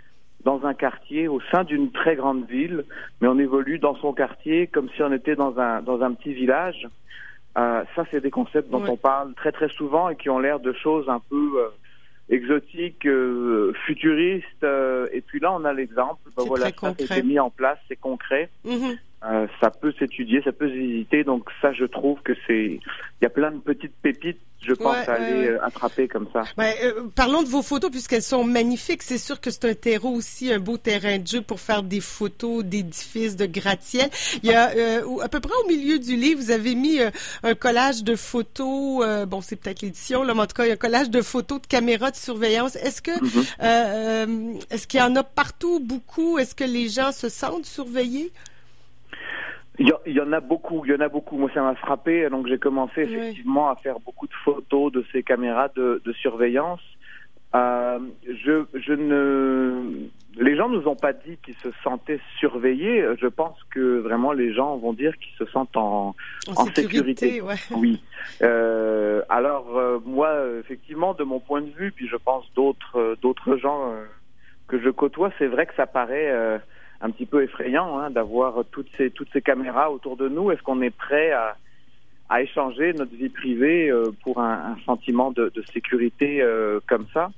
dans un quartier au sein d'une très grande ville, mais on évolue dans son quartier comme si on était dans un dans un petit village. Euh, ça, c'est des concepts dont Ouais. on parle très très souvent et qui ont l'air de choses un peu euh, exotiques, euh, futuristes. et puis là, on a l'exemple. Ben voilà, ça concret. c'est mis en place, c'est concret. Mhm. Euh, ça peut s'étudier, ça peut se visiter. Donc ça, je trouve que c'est, il y a plein de petites pépites, je pense, Ouais, à aller euh, attraper comme ça. Ouais, euh, parlons de vos photos puisqu'elles sont magnifiques. C'est sûr que c'est un terreau aussi, un beau terrain de jeu pour faire des photos d'édifices, de gratte-ciel. Il y a à peu près au milieu du livre, vous avez mis un collage de photos. bon, c'est peut-être l'édition, là, mais en tout cas, il y a un collage de photos de caméras de surveillance. Est-ce que Mhm. est-ce qu'il y en a partout, beaucoup? Est-ce que les gens se sentent surveillés? Il y, en a beaucoup, il y en a beaucoup. Moi, ça m'a frappé. Donc, j'ai commencé effectivement à faire beaucoup de photos de ces caméras de, de surveillance. Euh, je, je ne, les gens nous ont pas dit qu'ils se sentaient surveillés. Je pense que vraiment les gens vont dire qu'ils se sentent en, En sécurité, ouais. Oui. Euh, alors euh, moi, effectivement, de mon point de vue, puis je pense d'autres d'autres gens euh, que je côtoie, c'est vrai que ça paraît euh, un petit peu effrayant hein, d'avoir toutes ces toutes ces caméras autour de nous. Est-ce qu'on est prêt à à échanger notre vie privée euh, pour un, un sentiment de, de sécurité euh, comme ça?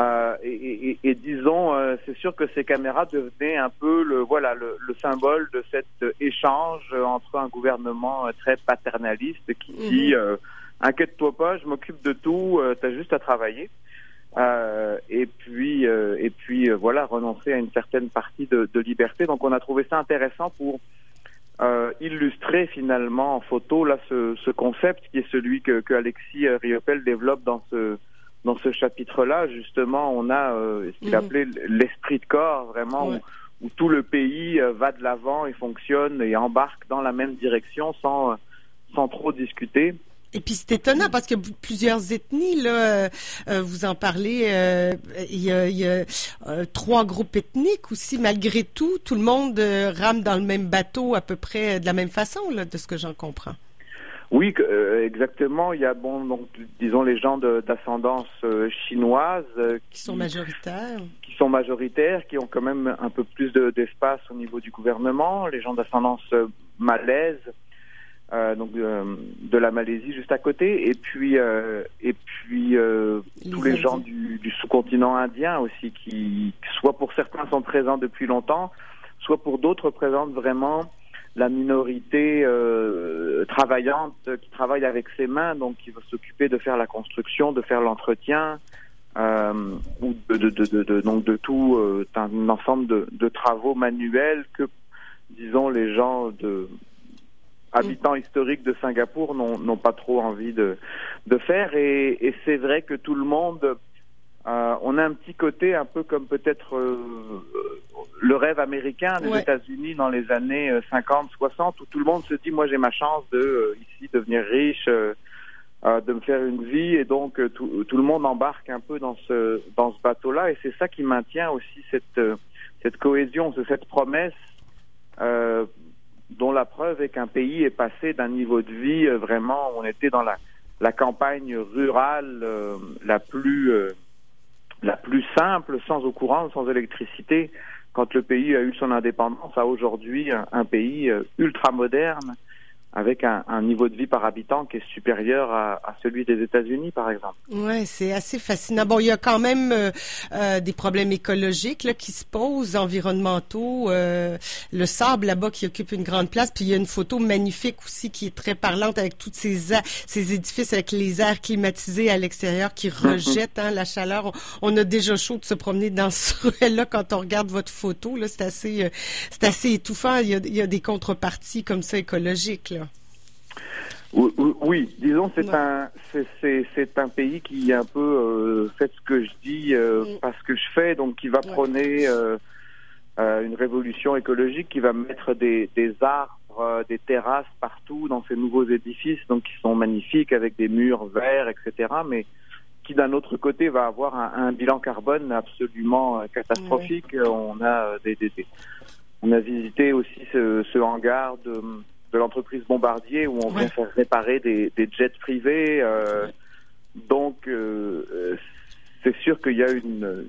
Euh, et, et- et disons, euh, c'est sûr que ces caméras devenaient un peu le voilà le, le symbole de cet échange entre un gouvernement euh, très paternaliste qui dit euh, inquiète-toi pas, je m'occupe de tout, euh, t'as juste à travailler. Euh, et puis euh, et puis euh, voilà renoncer à une certaine partie de, de liberté. Donc on a trouvé ça intéressant pour euh, illustrer finalement en photo là ce, ce concept qui est celui que, que Alexis euh, Riopel développe dans ce dans ce chapitre-là. Justement, on a euh, ce qu'il Mhm. appelait l'esprit de corps, vraiment Ouais. où, où tout le pays va de l'avant et fonctionne et embarque dans la même direction sans sans trop discuter. Et puis c'est étonnant parce a plusieurs ethnies là. euh, euh, vous en parlez. euh, il y a, il y a, euh, trois groupes ethniques aussi. Malgré tout, tout le monde rame dans le même bateau à peu près de la même façon là, de ce que j'en comprends. Oui, que- exactement. Il y a bon, donc disons les gens d'ascendance chinoise Qui sont majoritaires. qui sont majoritaires, qui ont quand même un peu plus de- d'espace au niveau du gouvernement, les gens d'ascendance malaise, euh, donc euh, de la Malaisie juste à côté, et puis euh, et puis euh, Les tous les gens du, du sous-continent indien aussi, qui soit pour certains sont présents depuis longtemps, soit pour d'autres représentent vraiment la minorité euh, travaillante qui travaille avec ses mains, donc qui va s'occuper de faire la construction, de faire l'entretien, euh, ou de, de, de, de, de- donc de tout euh, un ensemble de, de travaux manuels que, disons, les gens de habitants historiques de Singapour n'ont pas trop envie de, de faire. Et, et c'est vrai que tout le monde, euh, on a un petit côté un peu comme peut-être euh, le rêve américain des Ouais. États-Unis dans les années euh, 50, 60, où tout le monde se dit, moi j'ai ma chance de euh, ici devenir riche. euh, euh, de me faire une vie et donc euh, tout, tout le monde embarque un peu dans ce dans ce bateau-là et c'est ça qui maintient aussi cette euh, cette cohésion, cette promesse euh, dont la preuve est qu'un pays est passé d'un niveau de vie euh, vraiment on était dans la la campagne rurale euh, la plus euh, la plus simple, sans eau courante, sans électricité, quand le pays a eu son indépendance, à aujourd'hui un, un pays euh, ultra moderne, avec un, un niveau de vie par habitant qui est supérieur à, à celui des États-Unis, par exemple. Ouais, c'est assez fascinant. Bon, il y a quand même euh, euh, des problèmes écologiques là, qui se posent, environnementaux. euh, le sable là-bas qui occupe une grande place. Puis il y a une photo magnifique aussi qui est très parlante avec tous ces, ces édifices avec les airs climatisés à l'extérieur qui rejettent hein, la chaleur. On, on a déjà chaud de se promener dans ce ruelle-là quand on regarde votre photo. Là, c'est assez, euh, c'est assez étouffant. Il y, a, il y a des contreparties comme ça écologiques. Là. Oui, disons c'est Ouais. un c'est un pays qui un peu euh, fait ce que je dis euh, Mm. pas ce que je fais donc qui va prôner euh, euh, une révolution écologique qui va mettre des des arbres euh, des terrasses partout dans ces nouveaux édifices, donc qui sont magnifiques avec des murs verts, etc. Mais qui d'un autre côté va avoir un, un bilan carbone absolument catastrophique. On a des, des- des- on a visité aussi ce, ce hangar de, de l'entreprise Bombardier où on vient Ouais. faire réparer des, des jets privés. euh, donc euh, euh, c'est sûr qu'il y a une,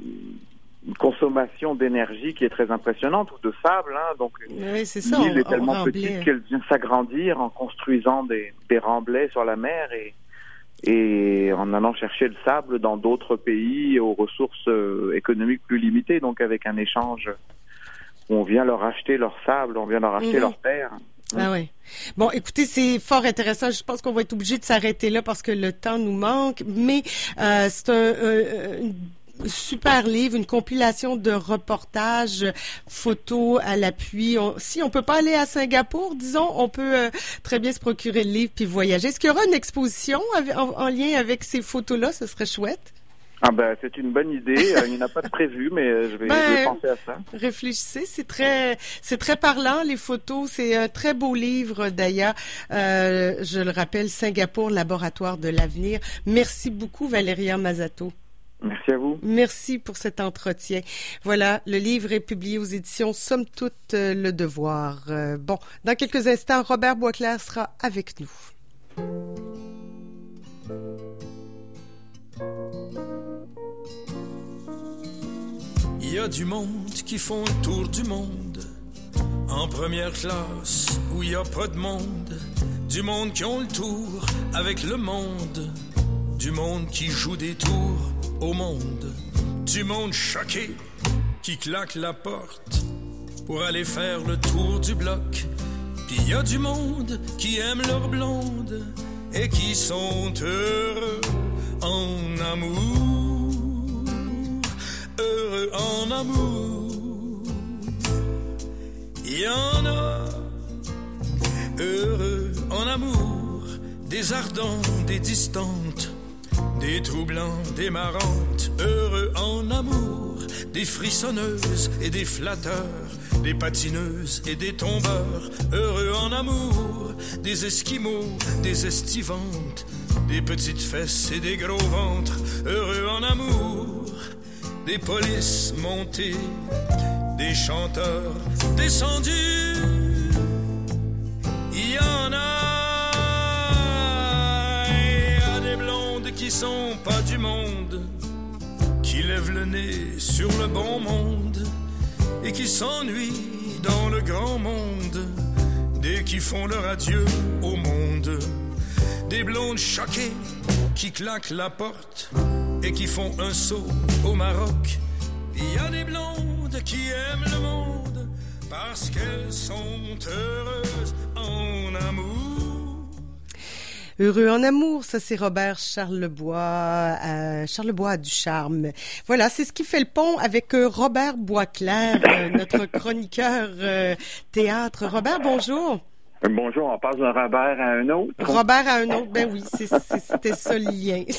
une consommation d'énergie qui est très impressionnante ou de sable. Hein, donc Oui, c'est ça. l'île on- est tellement petite qu'elle vient s'agrandir en construisant des, des remblais sur la mer et, et en allant chercher le sable dans d'autres pays aux ressources euh, économiques plus limitées, donc avec un échange où on vient leur acheter leur sable, on vient leur acheter leur terre. Ah oui. Bon, écoutez, c'est fort intéressant. Je pense qu'on va être obligé de s'arrêter là parce que le temps nous manque. Mais euh, c'est un, un- un super livre, une compilation de reportages, photos à l'appui. Si on peut pas aller à Singapour, disons, on peut euh, très bien se procurer le livre puis voyager. Est-ce qu'il y aura une exposition en lien avec ces photos-là? Ce serait chouette. Ah ben c'est une bonne idée. Euh, Il n'y en a pas de prévu, mais euh, je vais, je vais Ben, penser à ça. Réfléchissez, c'est très, c'est très parlant les photos. C'est un très beau livre d'ailleurs. Euh, je le rappelle, Singapour, laboratoire de l'avenir. Merci beaucoup Valéria Mazato. Merci à vous. Merci pour cet entretien. Voilà, le livre est publié aux éditions Somme toute euh, le devoir. Euh, bon, dans quelques instants, Robert Boisclair sera avec nous. Il y a du monde qui font le tour du monde en première classe où il n'y a pas de monde. Du monde qui ont le tour avec le monde. Du monde qui joue des tours au monde. Du monde choqué qui claque la porte pour aller faire le tour du bloc. Puis il y a du monde qui aime leur blonde et qui sont heureux en amour heureux en amour. Il y en a heureux en amour, des ardents, des distantes, des troublants, des marrantes, heureux en amour, des frissonneuses et des flatteurs, des patineuses et des tombeurs, heureux en amour, des esquimaux, des estivantes, des petites fesses et des gros ventres, heureux en amour, des polices montées, des chanteurs descendus. Il y en a, des blondes qui sont pas du monde, qui lèvent le nez sur le bon monde et qui s'ennuient dans le grand monde dès qu'ils font leur adieu au monde. Des blondes choquées qui claquent la porte et qui font un saut au Maroc. Il y a des blondes qui aiment le monde parce qu'elles sont heureuses en amour. Heureux en amour, ça c'est Robert Charlebois. Euh, Charlebois a du charme. Voilà, c'est ce qui fait le pont avec euh, Robert Boisclair, euh, notre chroniqueur euh, théâtre. Robert, bonjour. Bonjour, on passe d'un Robert à un autre. Robert a un autre, ben oui, c'était ça le lien.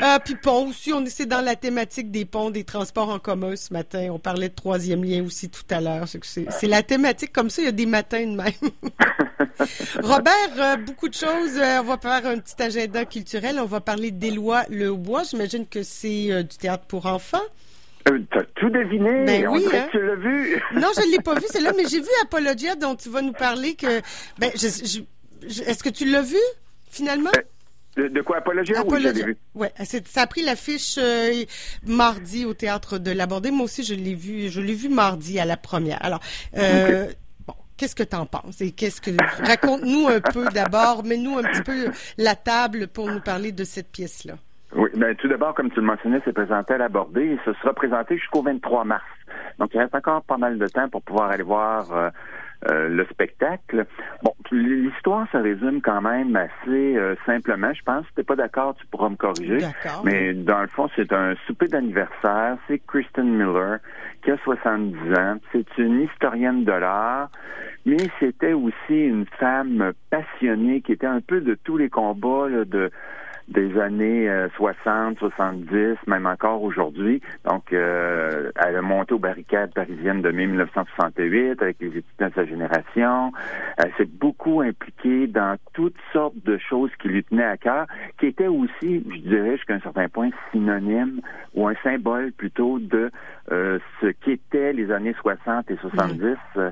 Ah, puis pont aussi, on est dans la thématique des ponts, des transports en commun ce matin. On parlait de troisième lien aussi tout à l'heure. C'est la thématique comme ça, il y a des matins de même. Robert, euh, beaucoup de choses. Euh, on va faire un petit agenda culturel. On va parler d'Éloi Le Bois. J'imagine que c'est euh, du théâtre pour enfants. Euh, T'as tout deviné. Ben on oui, hein. tu l'as vu. Non, je ne l'ai pas vu, c'est là, mais j'ai vu Apologia dont tu vas nous parler que. Ben, je- je- je- est-ce que tu l'as vu finalement? De, de quoi, Apologia? Oui. Ouais, c'est- ça a pris l'affiche euh, mardi au théâtre de l'Abordé. Moi aussi, je l'ai vu, je l'ai vu mardi à la première. Alors, euh, bon, qu'est-ce que tu en penses? Et qu'est-ce que raconte-nous un peu d'abord, mets-nous un petit peu la table pour nous parler de cette pièce-là. Oui, ben, tout d'abord, comme tu le mentionnais, c'est présenté à l'abordé et ce sera présenté jusqu'au 23 mars. Donc, il reste encore pas mal de temps pour pouvoir aller voir euh, euh, le spectacle. Bon, l'histoire se résume quand même assez euh, simplement. Je pense. Si t'es pas d'accord, tu pourras me corriger. D'accord. Mais dans le fond, c'est un souper d'anniversaire. C'est Kristen Miller qui a 70 ans. C'est une historienne de l'art, mais c'était aussi une femme passionnée qui était un peu de tous les combats là, de des années euh, 60, 70, même encore aujourd'hui. Donc, euh, elle a monté aux barricades parisiennes de mai 1968 avec les étudiants de sa génération. Elle s'est beaucoup impliquée dans toutes sortes de choses qui lui tenaient à cœur, qui étaient aussi, je dirais, jusqu'à un certain point, synonymes ou un symbole plutôt de euh, ce qu'étaient les années 60 et 70. Euh,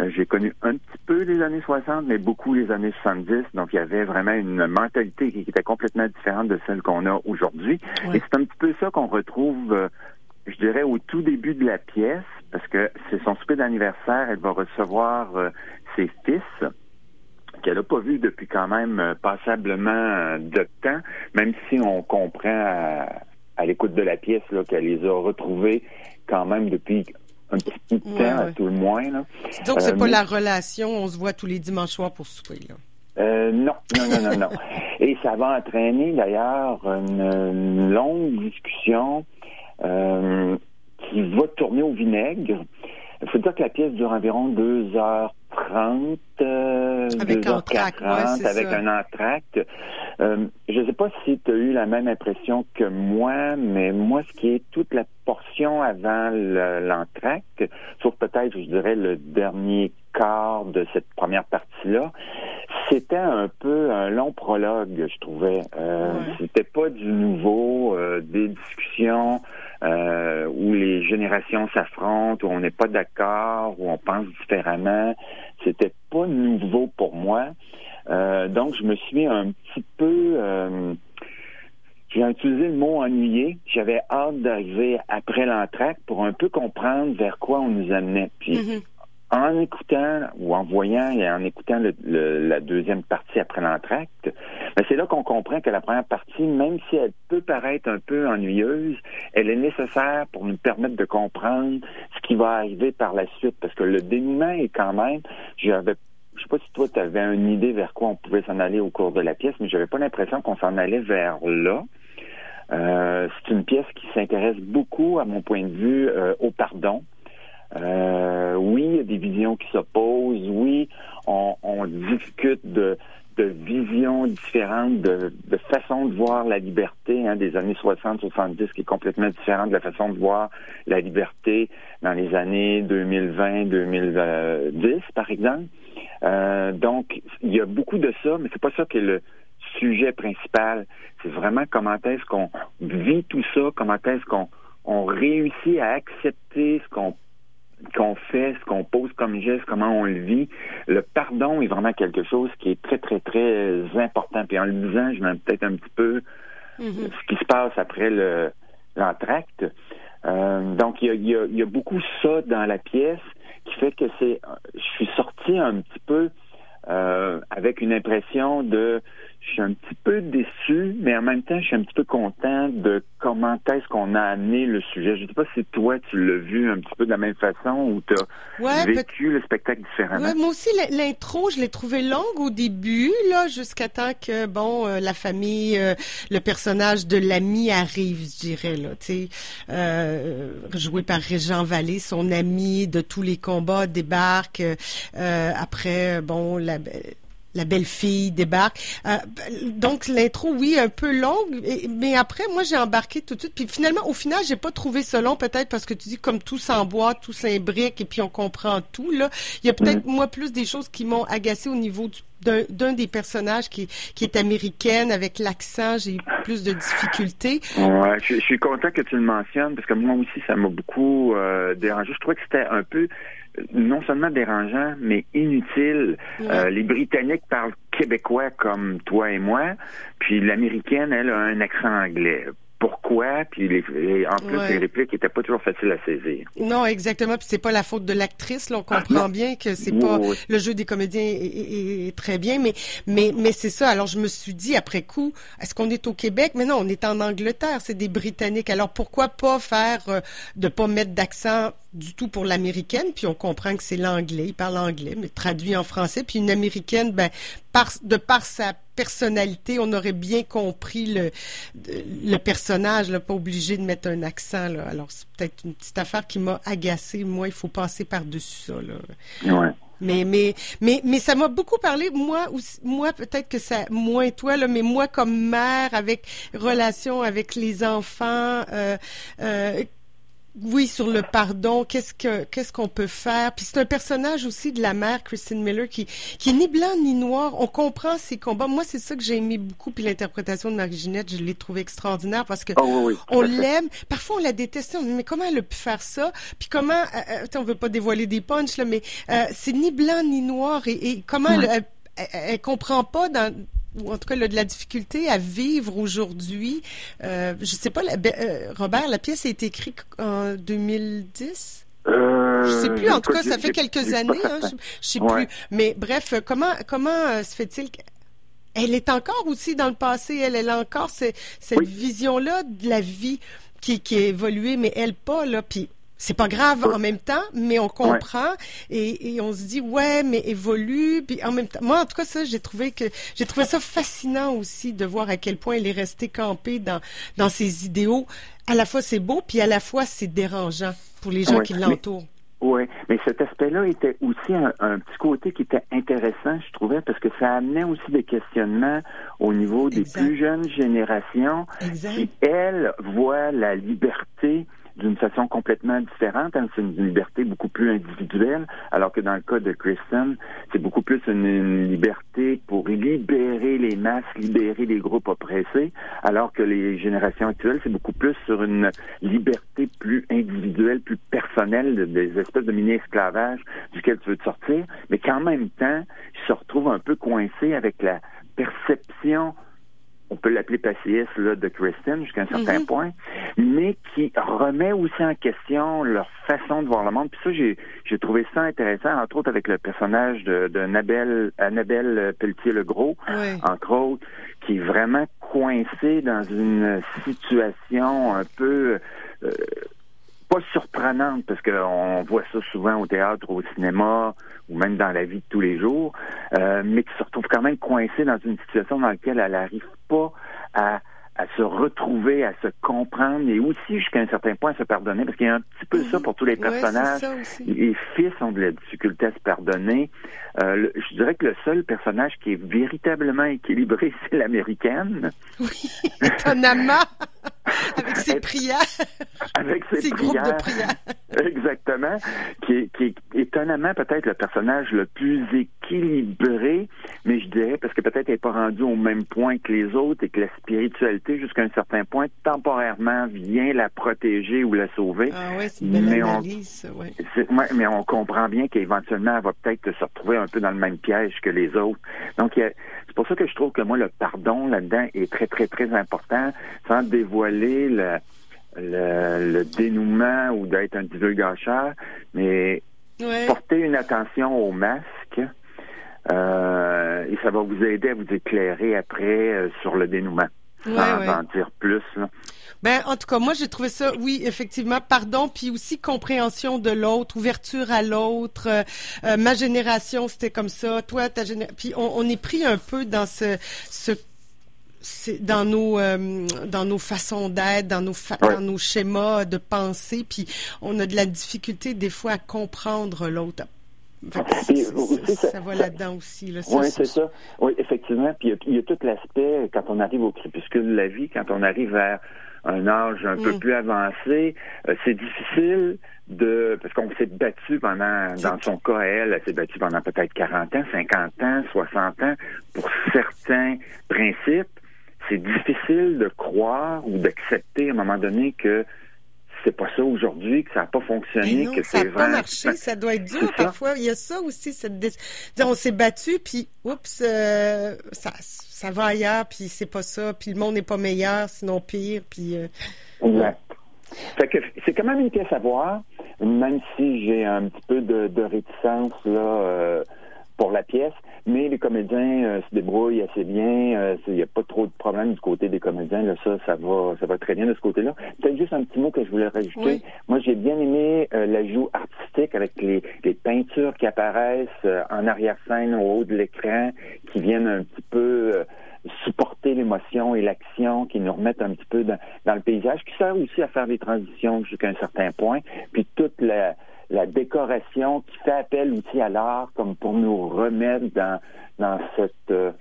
euh, J'ai connu un petit peu les années 60, mais beaucoup les années 70. Donc, il y avait vraiment une mentalité qui était complètement différente de celle qu'on a aujourd'hui. Ouais. Et c'est un petit peu ça qu'on retrouve, euh, je dirais, au tout début de la pièce, parce que c'est son souper d'anniversaire. Elle va recevoir euh, ses fils qu'elle n'a pas vu depuis quand même euh, passablement de temps, même si on comprend à, à l'écoute de la pièce qu'elle les a retrouvés quand même depuis un petit bout de Ouais, temps, à tout le moins. Là. Donc, c'est Euh, pas mais- la relation, on se voit tous les dimanches soirs pour souper, là. Euh, non, non, non, non, non. Et ça va entraîner d'ailleurs une, longue discussion euh, qui va tourner au vinaigre. Il faut dire que la pièce dure environ 2h30, euh, Avec 2h40, entracte, ouais, c'est avec ça. un entracte. Euh, je ne sais pas si tu as eu la même impression que moi, mais moi, ce qui est toute la portion avant le- l'entracte, sauf peut-être, je dirais, le dernier quart de cette première partie-là, un peu un long prologue, je trouvais. Euh, C'était pas du nouveau, euh, des discussions euh, où les générations s'affrontent, où on n'est pas d'accord, où on pense différemment. C'était pas nouveau pour moi. Donc, je me suis un petit peu... j'ai utilisé le mot ennuyé. J'avais hâte d'arriver après l'entracte pour un peu comprendre vers quoi on nous amenait. Puis, en écoutant ou en voyant et en écoutant le- le- la deuxième partie après l'entracte, ben c'est là qu'on comprend que la première partie, même si elle peut paraître un peu ennuyeuse, elle est nécessaire pour nous permettre de comprendre ce qui va arriver par la suite. Parce que le dénouement est quand même, j'avais je sais pas si toi tu avais une idée vers quoi on pouvait s'en aller au cours de la pièce, mais j'avais pas l'impression qu'on s'en allait vers là. Euh, c'est une pièce qui s'intéresse beaucoup, à mon point de vue, euh, au pardon. Euh, oui, il y a des visions qui s'opposent. Oui, on, on discute de, de visions différentes, de, de façon de voir la liberté hein, des années 60-70 qui est complètement différente de la façon de voir la liberté dans les années 2020-2010, par exemple. Euh, donc, il y a beaucoup de ça, mais c'est pas ça qui est le sujet principal. C'est vraiment comment est-ce qu'on vit tout ça, comment est-ce qu'on on réussit à accepter ce qu'on qu'on fait, ce qu'on pose comme geste, comment on le vit. Le pardon est vraiment quelque chose qui est très, très, très important. Puis en le disant, je mets peut-être un petit peu ce qui se passe après le l'entracte. Euh, donc, il y a, il y a- il y a beaucoup ça dans la pièce qui fait que c'est... Je suis sorti un petit peu euh, avec une impression de... Je suis un petit peu déçu, mais en même temps, je suis un petit peu content de comment est-ce qu'on a amené le sujet. Je ne sais pas si toi, tu l'as vu un petit peu de la même façon ou tu as Ouais, vécu le spectacle différemment. Ouais, moi aussi, l'intro, je l'ai trouvé longue au début, là, jusqu'à temps que, bon, euh, la famille, euh, le personnage de l'ami arrive, je dirais, là, tu sais, euh, joué par Régent Vallée, son ami de tous les combats débarque, euh, après, bon, la la belle-fille débarque. Euh, donc l'intro, oui, un peu longue, mais après, moi, j'ai embarqué tout de suite. Puis finalement, au final, j'ai pas trouvé ça long, peut-être parce que tu dis comme tout s'emboîte, tout s'imbrique, et puis on comprend tout. Là, il y a peut-être moi plus des choses qui m'ont agacé au niveau du d'un des personnages qui, qui est américaine avec l'accent, j'ai eu plus de difficultés. Ouais, je, je suis content que tu le mentionnes parce que moi aussi, ça m'a beaucoup euh, dérangé. Je trouvais que c'était un peu non seulement dérangeant, mais inutile. Euh, les Britanniques parlent québécois comme toi et moi, puis l'américaine, elle, a un accent anglais. Pourquoi? Puis les, et en plus, Ouais. les répliques étaient pas toujours faciles à saisir. Non, exactement. Puis c'est pas la faute de l'actrice. Là, on Ah, comprend bien que c'est Oui, pas oui. le jeu des comédiens est, est- est très bien, mais mais mais c'est ça. Alors je me suis dit après coup, est-ce qu'on est au Québec? Mais non, on est en Angleterre. C'est des Britanniques. Alors pourquoi pas faire euh, de pas mettre d'accent du tout pour l'américaine Puis on comprend que c'est l'anglais. Il parle anglais, mais traduit en français. Puis une américaine, ben par de par sa personnalité, on aurait bien compris le le personnage, là, pas obligé de mettre un accent. Là. Alors c'est peut-être une petite affaire qui m'a agacée. Moi, il faut passer par dessus ça. Là. Ouais. Mais mais mais mais ça m'a beaucoup parlé moi aussi, moi peut-être que ça moins toi là mais moi comme mère avec relation avec les enfants euh, euh, oui, sur le pardon, qu'est-ce que qu'est-ce qu'on peut faire? Puis c'est un personnage aussi de la mère Christine Miller qui qui est ni blanc ni noir. On comprend ses combats. Moi, c'est ça que j'ai aimé beaucoup. Puis l'interprétation de Marie-Ginette, je l'ai trouvé extraordinaire parce que Oh, oui, oui, tout on l'aime. Parfois, on la déteste. On dit, mais comment elle a pu faire ça? Puis comment euh, euh, On veut pas dévoiler des punchs là, mais euh, c'est ni blanc ni noir. Et, et comment elle, elle, elle- elle comprend pas dans ou en tout cas de la difficulté à vivre aujourd'hui. Euh, je sais pas, la- euh, Robert, la pièce a été écrite en 2010. Euh, Je sais plus. En tout cas, ça fait quelques années. Hein, je, je sais Ouais. plus. Mais bref, euh, comment comment se fait-il que- Elle est encore aussi dans le passé. Elle, elle a encore ce- cette vision-là de la vie qui, qui a évolué, mais elle pas là. Puis c'est pas grave en même temps, mais on comprend et, et on se dit ouais, mais évolue. Puis en même temps, moi en tout cas ça, j'ai trouvé que j'ai trouvé ça fascinant aussi de voir à quel point elle est restée campée dans dans ses idéaux. À la fois c'est beau, puis à la fois c'est dérangeant pour les gens Ouais, qui l'entourent. Oui, mais cet aspect-là était aussi un, un petit côté qui était intéressant, je trouvais, parce que ça amenait aussi des questionnements au niveau des plus jeunes générations qui, elles, voient la liberté d'une façon complètement différente. hein. C'est une liberté beaucoup plus individuelle, alors que dans le cas de Kristen, c'est beaucoup plus une, une liberté pour libérer les masses, libérer les groupes oppressés, alors que les générations actuelles, c'est beaucoup plus sur une liberté plus individuelle, plus personnelle, de- des espèces de mini-esclavage duquel tu veux te sortir, mais qu'en même temps, ils se retrouvent un peu coincés avec la perception on peut l'appeler pacifiste là, de Kristen jusqu'à un certain Mhm. point, mais qui remet aussi en question leur façon de voir le monde. Puis ça, j'ai, trouvé ça intéressant, entre autres avec le personnage de, de Annabelle, Annabelle Pelletier-Legros, Ouais. entre autres, qui est vraiment coincée dans une situation un peu... euh, pas surprenante parce qu'on voit ça souvent au théâtre, au cinéma ou même dans la vie de tous les jours, euh, mais qui se retrouve quand même coincée dans une situation dans laquelle elle n'arrive pas à, à se retrouver, à se comprendre et aussi jusqu'à un certain point à se pardonner parce qu'il y a un petit peu ça pour tous les personnages. les fils ont de la difficulté à se pardonner. Euh, le- je dirais que le seul personnage qui est véritablement équilibré, c'est l'américaine. Étonnamment, avec ses prières. avec ses, Ses groupes de prières. Exactement. Qui est, qui est étonnamment peut-être le personnage le plus équilibré, mais je dirais parce que peut-être elle n'est pas rendue au même point que les autres et que la spiritualité, jusqu'à un certain point, temporairement vient la protéger ou la sauver. Ah ouais, c'est une belle Mais on- analyse, ça, ouais. c'est- ouais, mais on comprend bien qu'éventuellement, elle va peut-être se retrouver un peu dans le même piège que les autres. Donc, il y a- c'est pour ça que je trouve que moi, le pardon là-dedans est très, très, très important, sans dévoiler le, le, le dénouement ou d'être un divulgateur, mais Ouais. porter une attention au masque. euh, et ça va vous aider à vous éclairer après euh, sur le dénouement. Ouais, sans ouais. en dire plus. là. Ben, en tout cas, moi, j'ai trouvé ça, oui, effectivement, pardon, puis aussi compréhension de l'autre, ouverture à l'autre. Euh, euh, ma génération, c'était comme ça. Toi, ta génération. Puis on, on est pris un peu dans ce, ce dans nos euh, dans nos façons d'être, dans nos fa- dans nos schémas de pensée, puis on a de la difficulté des fois à comprendre l'autre. Ça- ça va là-dedans aussi. Là. Oui, c'est- c'est ça. Oui, effectivement. Puis il y a- il y, a tout l'aspect, quand on arrive au crépuscule de la vie, quand on arrive vers un âge un peu Mm. plus avancé, euh, c'est difficile de... Parce qu'on s'est battu pendant, dans son cas, elle, elle s'est battue pendant peut-être 40 ans, 50 ans, 60 ans, pour certains principes. C'est difficile de croire ou d'accepter à un moment donné que c'est pas ça aujourd'hui, que ça n'a pas fonctionné, non, que ça c'est n'a pas marché, ça doit être dur ça. parfois. Il y a ça aussi, cette dé- on s'est battu, puis oups, euh, ça, ça va ailleurs, puis c'est pas ça, puis le monde n'est pas meilleur, sinon pire, puis euh, Exact. Fait que c'est quand même une pièce à voir, même si j'ai un petit peu de, de réticence là euh, pour la pièce, mais les comédiens euh, se débrouillent assez bien. euh, Il n'y a pas trop de problème du côté des comédiens. Là, ça, ça va, ça va très bien de ce côté-là. Peut-être juste un petit mot que je voulais rajouter. Oui. Moi, j'ai bien aimé euh, l'ajout artistique avec les, les peintures qui apparaissent euh, en arrière-scène au haut de l'écran, qui viennent un petit peu euh, supporter l'émotion et l'action, qui nous remettent un petit peu dans, dans le paysage, qui sert aussi à faire des transitions jusqu'à un certain point. Puis toute la la décoration qui fait appel aussi à l'art comme pour nous remettre dans, dans cette euh,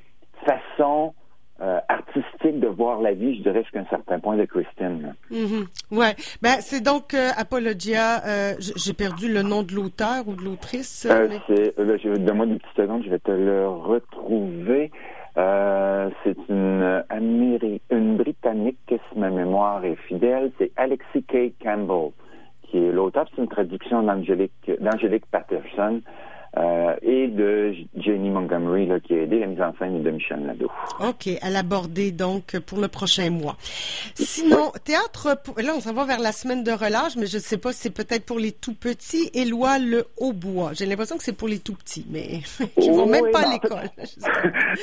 façon euh, artistique de voir la vie, je dirais jusqu'à un certain point de Christine. Mhm. Ouais. Ben, c'est donc euh, Apologia. euh, J'ai perdu le nom de l'auteur ou de l'autrice. Mais- c'est, donne-moi une petite seconde, je vais te le retrouver. C'est une Améri- une Britannique, si ma mémoire est fidèle, c'est Alexis K. Campbell, qui est l'auteur. C'est une traduction d'Angélique, d'Angélique Patterson euh, et de Jenny Montgomery, là, qui a aidé la mise en scène de Michel Nadeau. OK, à l'aborder donc pour le prochain mois. Sinon, théâtre, là on s'en va vers la semaine de relâche, mais je ne sais pas si c'est peut-être pour les tout petits. Éloi le Hautbois. J'ai l'impression que c'est pour les tout petits, mais qui vont Oui, même pas à l'école.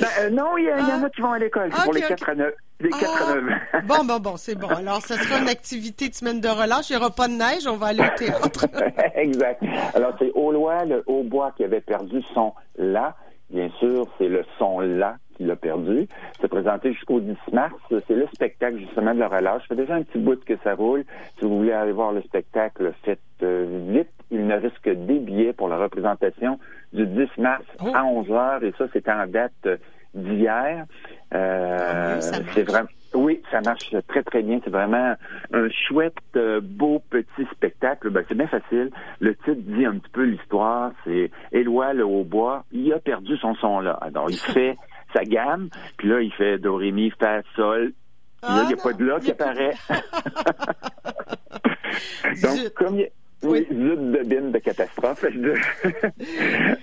Ben, euh, non, il y, en a qui vont à l'école. C'est pour les ok. 4 à 9. Les 4 à 9. Bon, bon, bon, c'est bon. Alors, ce sera une activité de semaine de relâche. Il n'y aura pas de neige, on va aller au théâtre. exact. Alors, c'est Aulois, le hautbois qui avait perdu son la. Bien sûr, c'est le son là qui l'a perdu. C'est présenté jusqu'au 10 mars. C'est le spectacle, justement, de la relâche. Ça fait déjà un petit bout que ça roule. Si vous voulez aller voir le spectacle, faites euh, vite. Il ne reste que des billets pour la représentation du 10 mars à 11 heures. Et ça, c'est en date d'hier. Euh, c'est vraiment... Oui, ça marche très très bien. C'est vraiment un chouette, euh, beau petit spectacle. Ben, c'est bien facile. Le titre dit un petit peu l'histoire. C'est Éloi le hautbois. Il a perdu son son là. Alors il fait sa gamme. Puis là il fait do ré mi fa sol. Puis là il n'y a pas de là qui apparaît. Donc comme il oui, zut de bine de catastrophe.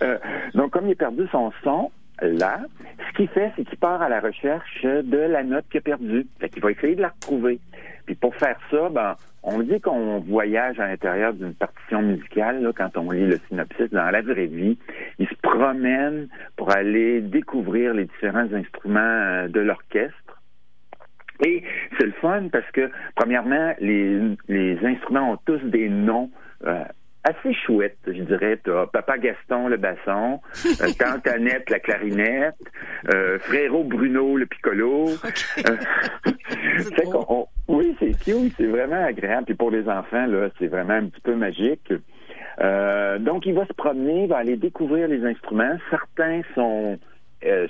Euh, donc, comme il a perdu son son, là, ce qu'il fait, c'est qu'il part à la recherche de la note qu'il a perdue. Fait qu'il va essayer de la retrouver. Puis pour faire ça, ben, on dit qu'on voyage à l'intérieur d'une partition musicale, quand on lit le synopsis, dans la vraie vie. Il se promène pour aller découvrir les différents instruments euh, de l'orchestre. Et c'est le fun parce que, premièrement, les, les instruments ont tous des noms euh, assez chouettes, je dirais. T'as Papa Gaston, le basson, euh, Tante Annette, la clarinette, euh, Frérot Bruno, le piccolo. Euh, on- oui, c'est cute, c'est vraiment agréable. Puis pour les enfants, là, c'est vraiment un petit peu magique. Euh, donc, il va se promener, il va aller découvrir les instruments. Certains sont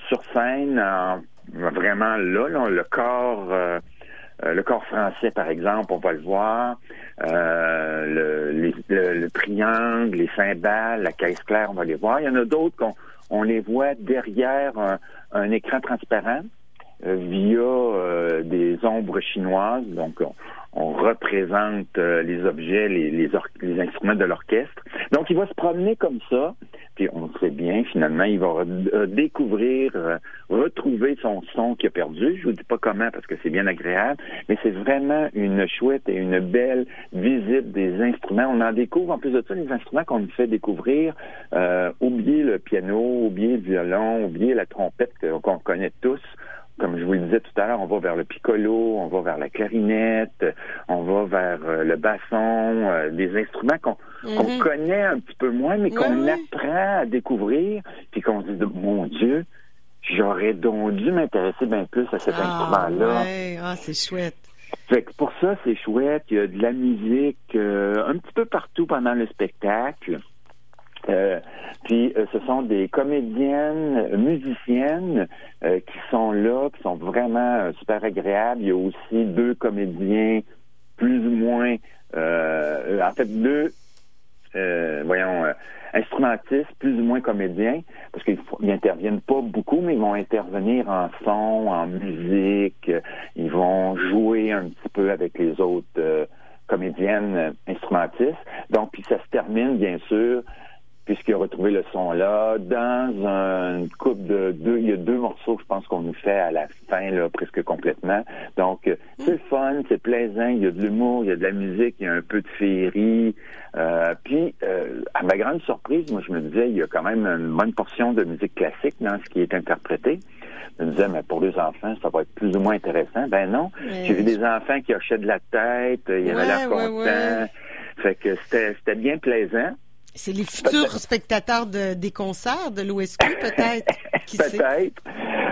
sur scène, en- vraiment là, là, le corps, euh, le corps français, par exemple, on va le voir. Euh, le, le- le triangle, les cymbales, la caisse claire, on va les voir. Il y en a d'autres qu'on on les voit derrière un, un écran transparent euh, via euh, des ombres chinoises. Donc, on, on représente euh, les objets, les, les, les instruments de l'orchestre. Donc, il va se promener comme ça. Puis, on sait bien, finalement, il va euh, découvrir, euh, retrouver son son qu'il a perdu. Je vous dis pas comment parce que c'est bien agréable, mais c'est vraiment une chouette et une belle visite des instruments. On en découvre, en plus de ça, les instruments qu'on nous fait découvrir. Euh, oubliez le piano, oubliez le violon, oubliez la trompette qu'on connaît tous comme je vous le disais tout à l'heure, on va vers le piccolo, on va vers la clarinette, on va vers euh, le basson, euh, des instruments qu'on Mhm. connaît un petit peu moins, mais qu'on oui. apprend à découvrir, puis qu'on se dit, mon Dieu, j'aurais donc dû m'intéresser bien plus à cet Ah, instrument-là. ouais. ah, c'est chouette. Fait que pour ça, c'est chouette. Il y a de la musique euh, un petit peu partout pendant le spectacle. Euh, puis euh, ce sont des comédiennes, musiciennes euh, qui sont là, qui sont vraiment euh, super agréables. Il y a aussi deux comédiens plus ou moins, en fait deux, voyons, instrumentistes plus ou moins comédiens, parce qu'ils fo- ils interviennent pas beaucoup, mais ils vont intervenir en son, en musique, ils vont jouer un petit peu avec les autres comédiennes instrumentistes. Donc, puis ça se termine, bien sûr, puisqu'il a retrouvé le son là, dans un une coupe de deux, il y a deux morceaux, je pense qu'on nous fait à la fin, là, presque complètement. Donc, euh, c'est le fun, c'est plaisant, il y a de l'humour, il y a de la musique, il y a un peu de féerie. Euh, puis, euh, à ma grande surprise, moi, je me disais, il y a quand même une bonne portion de musique classique dans ce qui est interprété. Je me disais, mais pour les enfants, ça va être plus ou moins intéressant. Ben non, j'ai vu des enfants qui hochaient de la tête, ils avaient Ouais, l'air contents. ouais. Fait que c'était c'était bien plaisant. C'est les futurs spectateurs de, des concerts de l'OSQ, peut-être? Peut-être.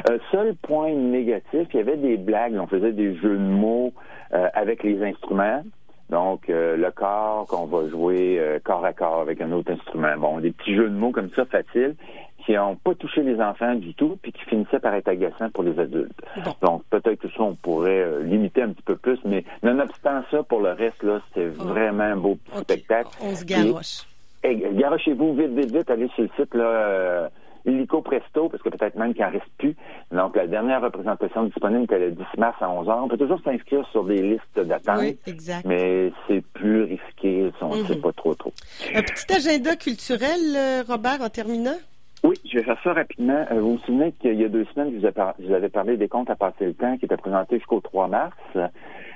Euh, seul point négatif, il y avait des blagues, on faisait des jeux de mots euh, avec les instruments. Donc, euh, le corps qu'on va jouer euh, corps à corps avec un autre instrument. Bon, des petits jeux de mots comme ça, faciles, qui n'ont pas touché les enfants du tout, puis qui finissaient par être agaçants pour les adultes. Donc, peut-être que ça, on pourrait limiter un petit peu plus, mais nonobstant ça, pour le reste, là, c'est vraiment un beau petit spectacle. On se garoche. Et, hey, garochez-vous vite, vite, vite, allez sur le site, là, euh, illico presto, parce que peut-être même qu'il n'en reste plus. Donc, la dernière représentation disponible était le 10 mars à 11h. On peut toujours s'inscrire sur des listes d'attente. Oui, exact. Mais c'est plus risqué, on ne Mhm. sait pas trop trop. Un petit agenda culturel, euh, Robert, en terminant? Oui, je vais faire ça rapidement. Euh, vous vous souvenez qu'il y a deux semaines, vous, je vous avais parlé des comptes à passer le temps qui étaient présentés jusqu'au 3 mars.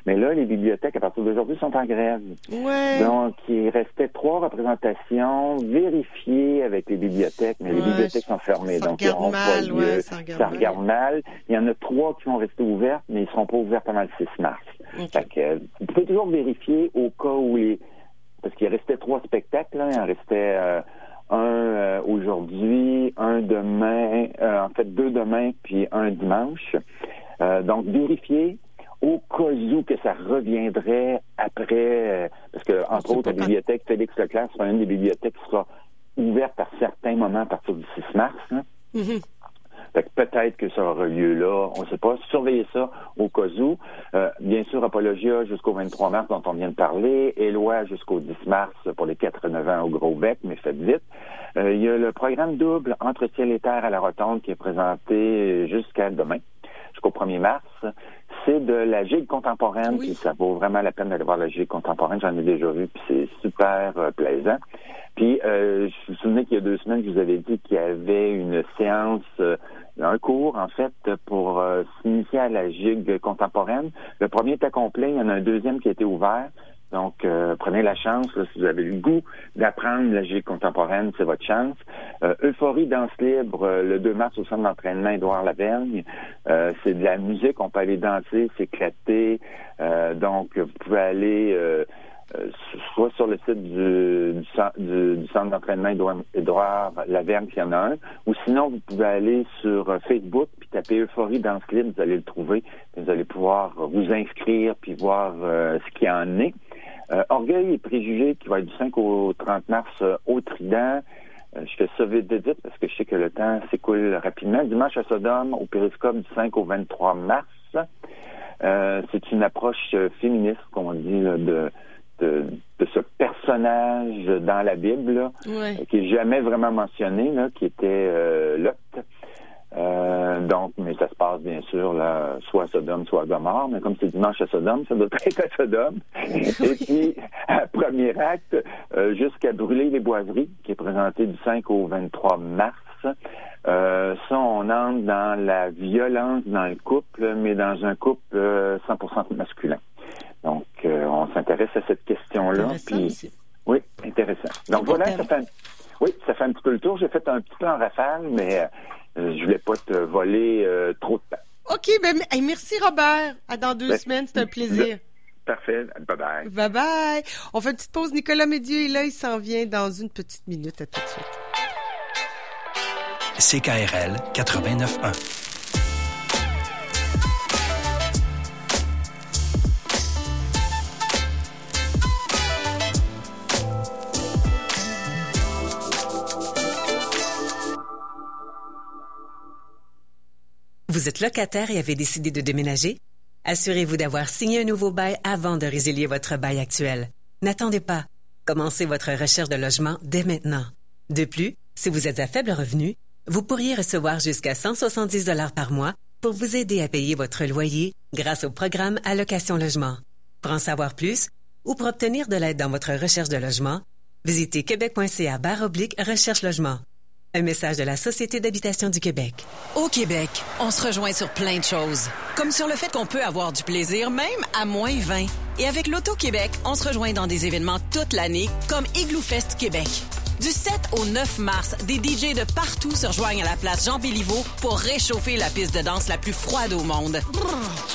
Mais là, les bibliothèques, à partir d'aujourd'hui, sont en grève. Ouais. Donc, il restait trois représentations vérifiées avec les bibliothèques, mais les bibliothèques sont fermées. ça donc, ils regarde n'auront pas mal, lieu. ouais, ça regarde mal. regarde mal. Il y en a trois qui vont rester ouvertes, mais ils ne seront pas ouvertes avant le 6 mars. Fait que, vous pouvez toujours vérifier au cas où les... Parce qu'il restait trois spectacles, là. Il en restait euh, un euh, aujourd'hui, un demain, euh, en fait deux demain, puis un dimanche. Euh, donc, vérifiez au cas où que ça reviendrait après, euh, parce que, entre autres, la bibliothèque Félix Leclerc sera une des bibliothèques qui sera ouverte à certains moments à partir du 6 mars. hein. Fait que peut-être que ça aura lieu là, on ne sait pas. Surveillez ça au cas où. Euh, bien sûr, Apologia jusqu'au 23 mars dont on vient de parler. Éloi jusqu'au 10 mars pour les 89 ans au Gros Bec, mais faites vite. Euh, il y a le programme double Entre ciel et terre à la rotonde qui est présenté jusqu'à demain, jusqu'au 1er mars. C'est de la gigue contemporaine, puis ça vaut vraiment la peine d'aller voir la gigue contemporaine. J'en ai déjà vu, puis c'est super euh, plaisant. Puis, euh, je me souvenais qu'il y a deux semaines, je vous avais dit qu'il y avait une séance, euh, un cours, en fait, pour s'initier à la gigue contemporaine. Le premier était complet, il y en a un deuxième qui a été ouvert. Donc, euh, prenez la chance, là, si vous avez le goût d'apprendre la gigue contemporaine, c'est votre chance. Euh, Euphorie Danse Libre, euh, le 2 mars au centre d'entraînement Édouard Lavergne. Euh, c'est de la musique, on peut aller danser, s'éclater. Euh, donc, vous pouvez aller... euh, soit sur le site du, du, du- centre d'entraînement Édouard, Lavergne, s'il y en a un, ou sinon vous pouvez aller sur Facebook puis taper Euphorie Danse Libre, vous allez le trouver, vous allez pouvoir vous inscrire puis voir ce qu'il y en est. Euh, Orgueil et préjugés qui va être du 5 au 30 mars euh, au Trident. Euh, je fais ça vite, vite, vite, parce que je sais que le temps s'écoule rapidement. Dimanche à Sodome, au Périscope du 5 au 23 mars. Euh, c'est une approche féministe, comme on dit, là, de, de, de ce personnage dans la Bible, là, Ouais. qui est jamais vraiment mentionné, là, qui était euh, Lot. Euh, donc, mais ça se passe bien sûr là, soit à Sodome, soit à Gomorre, mais comme c'est dimanche à Sodome, ça doit être à Sodome. Et puis, à premier acte, euh, jusqu'à brûler les boiseries, qui est présenté du 5 au 23 mars. Euh, ça, on entre dans la violence dans le couple, mais dans un couple euh, 100% masculin. Donc, on s'intéresse à cette question-là. Intéressant Puis, aussi. oui, intéressant. Donc voilà, ça fait, un, oui, ça fait un petit peu le tour. J'ai fait un petit peu en rafale, mais euh, je voulais pas te voler euh, trop de temps. OK, ben, hey, merci Robert. À dans deux Ben, semaines, c'est un plaisir. Parfait. Bye bye. Bye bye. On fait une petite pause. Nicolas Médieu est là. Il s'en vient dans une petite minute. À tout de suite. CKRL 89.1. Vous êtes locataire et avez décidé de déménager? Assurez-vous d'avoir signé un nouveau bail avant de résilier votre bail actuel. N'attendez pas. Commencez votre recherche de logement dès maintenant. De plus, si vous êtes à faible revenu, vous pourriez recevoir jusqu'à 170 dollars par mois pour vous aider à payer votre loyer grâce au programme Allocation Logement. Pour en savoir plus ou pour obtenir de l'aide dans votre recherche de logement, visitez québec.ca recherche logement. Un message de la Société d'habitation du Québec. Au Québec, on se rejoint sur plein de choses. Comme sur le fait qu'on peut avoir du plaisir même à moins 20. Et avec l'Auto-Québec, on se rejoint dans des événements toute l'année, comme Igloo Fest Québec. Du 7 au 9 mars, des DJ de partout se rejoignent à la place Jean Béliveau pour réchauffer la piste de danse la plus froide au monde.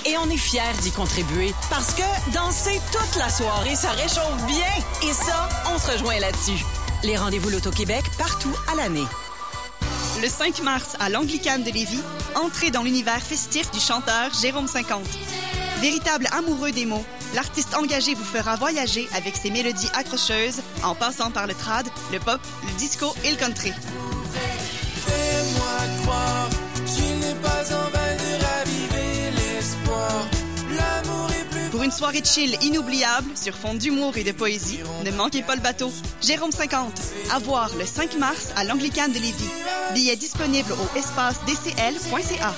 Et on est fiers d'y contribuer parce que danser toute la soirée, ça réchauffe bien. Et ça, on se rejoint là-dessus. Les rendez-vous L'Auto-Québec partout à l'année. Le 5 mars, à l'Anglicane de Lévis, entrez dans l'univers festif du chanteur Jérôme 50. Véritable amoureux des mots, L'artiste engagé vous fera voyager avec ses mélodies accrocheuses en passant par le trad, le pop, le disco et le country. Fais-moi croire qu'il n'est pas en vain de raviver l'espoir. L'amour est plus Pour une soirée chill inoubliable sur fond d'humour et de poésie, ne manquez pas le bateau. Jérôme 50, à voir le 5 mars à l'Anglicane de Lévis. Billets disponibles au espace dcl.ca.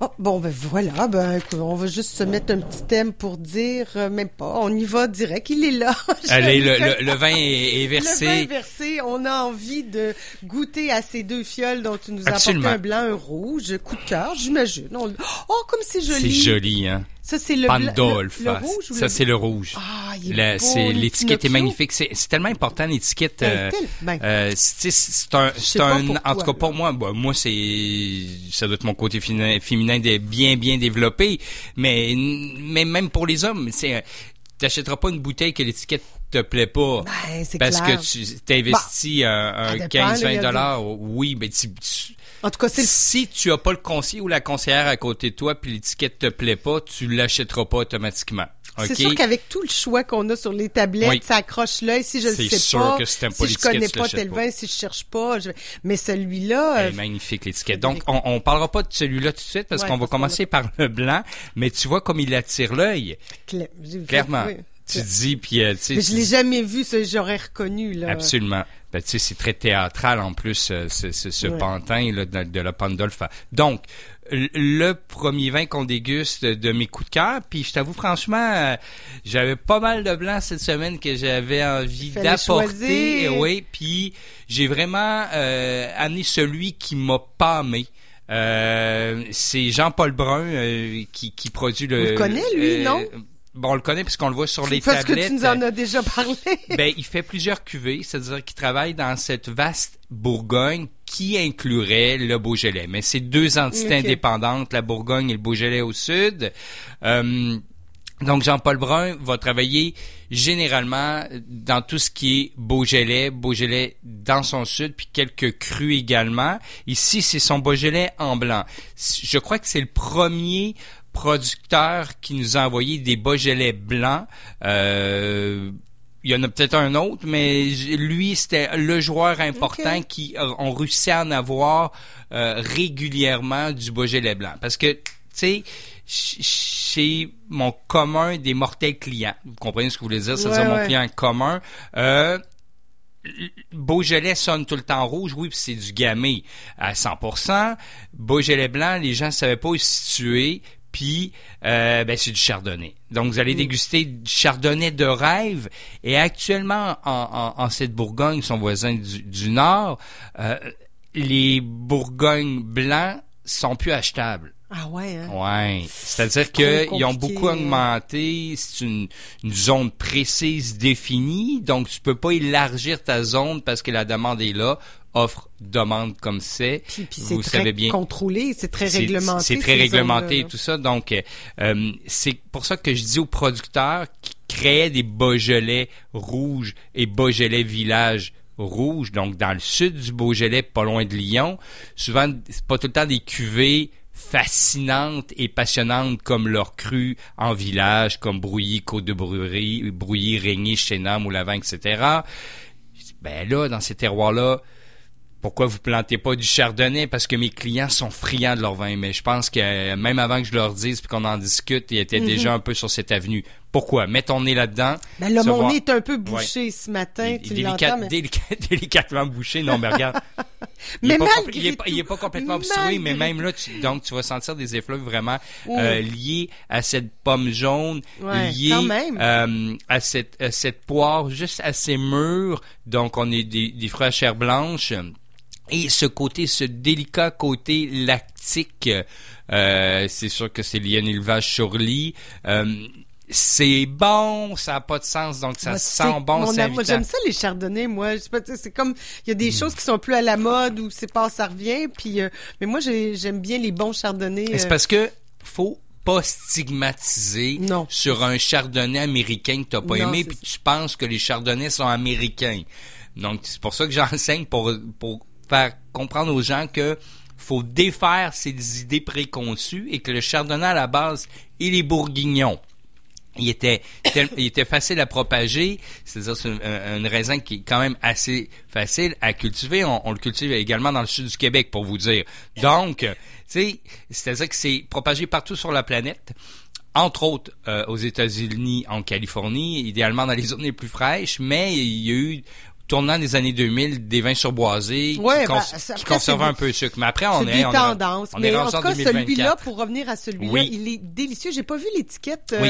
Oh, bon, ben voilà, ben écoute, on va juste se mettre un petit thème pour dire, euh, même pas, on y va direct, il est là. Allez, le, le- le vin est, est versé. Le vin est versé, on a envie de goûter à ces deux fioles dont tu nous as apporté un blanc, un rouge, coup de cœur, j'imagine. On- Oh, comme c'est joli. C'est joli, hein. Ça, c'est le Pandolf. le- le rouge ou ça, le- c'est le rouge. Ah, il est beau, L'étiquette est magnifique. C'est c'est tellement important, l'étiquette. Ben, euh, ben. euh, c'est c'est un, c'est un, en tout cas pour moi, bon, moi c'est, ça doit être mon côté féminin, féminin de- bien bien développé, mais mais même pour les hommes, c'est, t'achèteras pas une bouteille que l'étiquette te plaît pas Ben, c'est parce clair. que tu t'investis un, un ça dépend, 15 là, il y 20 a des- dollars, oui, ben tu, tu- En tout cas, c'est si tu as pas le conseiller ou la conseillère à côté de toi puis l'étiquette te plaît pas, tu l'achèteras pas automatiquement. C'est sûr qu'avec tout le choix qu'on a sur les tablettes, Oui. ça accroche l'œil. Si je ne C'est sais sûr pas, que si pas si je connais pas tel vin, si je cherche pas, je... mais celui-là, Elle euh, est magnifique l'étiquette. Donc on, on parlera pas de celui-là tout de suite parce Ouais, qu'on va commencer par le blanc, mais tu vois comme il attire l'œil. Clairement. oui. Tu dis puis euh, tu sais je l'ai jamais vu, ça, j'aurais reconnu, là. Absolument. Ben, tu sais, c'est très théâtral en plus, euh, ce, ce, ce Ouais. pantin là, de, de la Pandolf. Donc, le premier vin qu'on déguste de mes coups de cœur, puis je t'avoue franchement, euh, j'avais pas mal de blanc cette semaine que j'avais envie d'apporter. Oui, puis j'ai vraiment euh, amené celui qui m'a pâmé. Euh, c'est Jean-Paul Brun euh, qui, qui produit le. On le connaît, lui, non? Bon, on le connaît puisqu'on le voit sur les Parce tablettes. que tu nous en as déjà parlé. Ben, il fait plusieurs cuvées, c'est-à-dire qu'il travaille dans cette vaste Bourgogne qui inclurait le Beaujolais. Mais c'est deux entités indépendantes, la Bourgogne et le Beaujolais au sud. Euh, donc, Jean-Paul Brun va travailler généralement dans tout ce qui est Beaujolais, Beaujolais dans son sud, puis quelques crus également. Ici, c'est son Beaujolais en blanc. Je crois que c'est le premier producteur qui nous a envoyé des Beaujolais blancs. Euh, il y en a peut-être un autre, mais lui, c'était le joueur important qui ont réussi à en avoir euh, régulièrement du Beaujolais blanc. Parce que, tu sais, ch- chez mon commun des mortels clients, vous comprenez ce que je voulais dire, c'est-à-dire Ouais, mon client commun, euh, Beaujolais sonne tout le temps rouge, oui, puis c'est du gamay à 100%. Beaujolais blanc, les gens ne savaient pas où se situer, puis euh, ben, c'est du chardonnay. Donc, vous allez déguster du chardonnay de rêve. Et actuellement, en, en, en cette Bourgogne, son voisin du, du Nord, euh, les Bourgognes blancs sont plus achetables. Ah ouais, hein? Ouais. C'est-à-dire qu'ils ont beaucoup augmenté. C'est une, une zone précise définie. Donc, tu peux pas élargir ta zone parce que la demande est là. Offre, demande comme c'est. Puis, puis c'est Vous très savez bien. contrôlé, c'est très réglementé. C'est très réglementé et tout ça. Donc, euh, euh, c'est pour ça que je dis aux producteurs qui créaient des Beaujolais rouges et Beaujolais village rouge, donc dans le sud du Beaujolais, pas loin de Lyon. Souvent, c'est pas tout le temps des cuvées fascinantes et passionnantes comme leur cru en village, comme Brouilly, Côte de Bruerie, Brouilly, Régnier, Chénam, Moulavin, etc. Ben là, dans ces terroirs-là, pourquoi vous plantez pas du chardonnay? Parce que mes clients sont friands de leur vin mais je pense que même avant que je leur dise puis qu'on en discute ils étaient Mhm. déjà un peu sur cette avenue pourquoi? Mets ton nez là-dedans Ben là, mon nez est un peu Ouais. bouché ce matin, tu Délicat- l'entends, mais... délicat- délicatement bouché. Non mais regarde. Il Mais est pas, malgré compl- il est pas, il est pas complètement obstrué mais même là tu, donc tu vas sentir des effluves vraiment Ouais. euh, liés à cette pomme jaune Ouais, liés euh, à cette à cette poire juste assez mûre. Donc on est des, des fruits à chair blanche et ce côté, ce délicat côté lactique, euh, c'est sûr que c'est lié à un élevage sur lit. Euh, c'est bon, ça n'a pas de sens, donc ça Moi, sent c'est- bon, c'est Moi, j'aime ça, les chardonnays, moi. Je sais pas, tu sais, c'est comme, il y a des Hmm. choses qui sont plus à la mode ou c'est pas, ça revient, puis, euh, mais moi, j'ai- j'aime bien les bons chardonnays. C'est euh, parce que faut pas stigmatiser sur un chardonnay américain que t'as pas Non, aimé c'est puis tu penses que les chardonnays sont américains. Donc c'est pour ça que j'enseigne pour pour faire comprendre aux gens que faut défaire ces idées préconçues et que le chardonnay à la base, il est bourguignon. Il était, tel- il était facile à propager, c'est-à-dire c'est un, un raisin qui est quand même assez facile à cultiver. On, on le cultive également dans le sud du Québec, pour vous dire. Donc, euh, tu sais, c'est-à-dire que c'est propagé partout sur la planète entre autres euh, aux États-Unis, en Californie, idéalement dans les zones les plus fraîches, mais il y a eu tournant des années 2000 des vins surboisés Ouais, qui, cons- ben, qui conservaient un peu de sucre. Mais après, on est, des on tendances. on est mais en tout cas, 2024. celui-là, pour revenir à celui-là, Oui. il est délicieux. J'ai pas vu l'étiquette. Oui.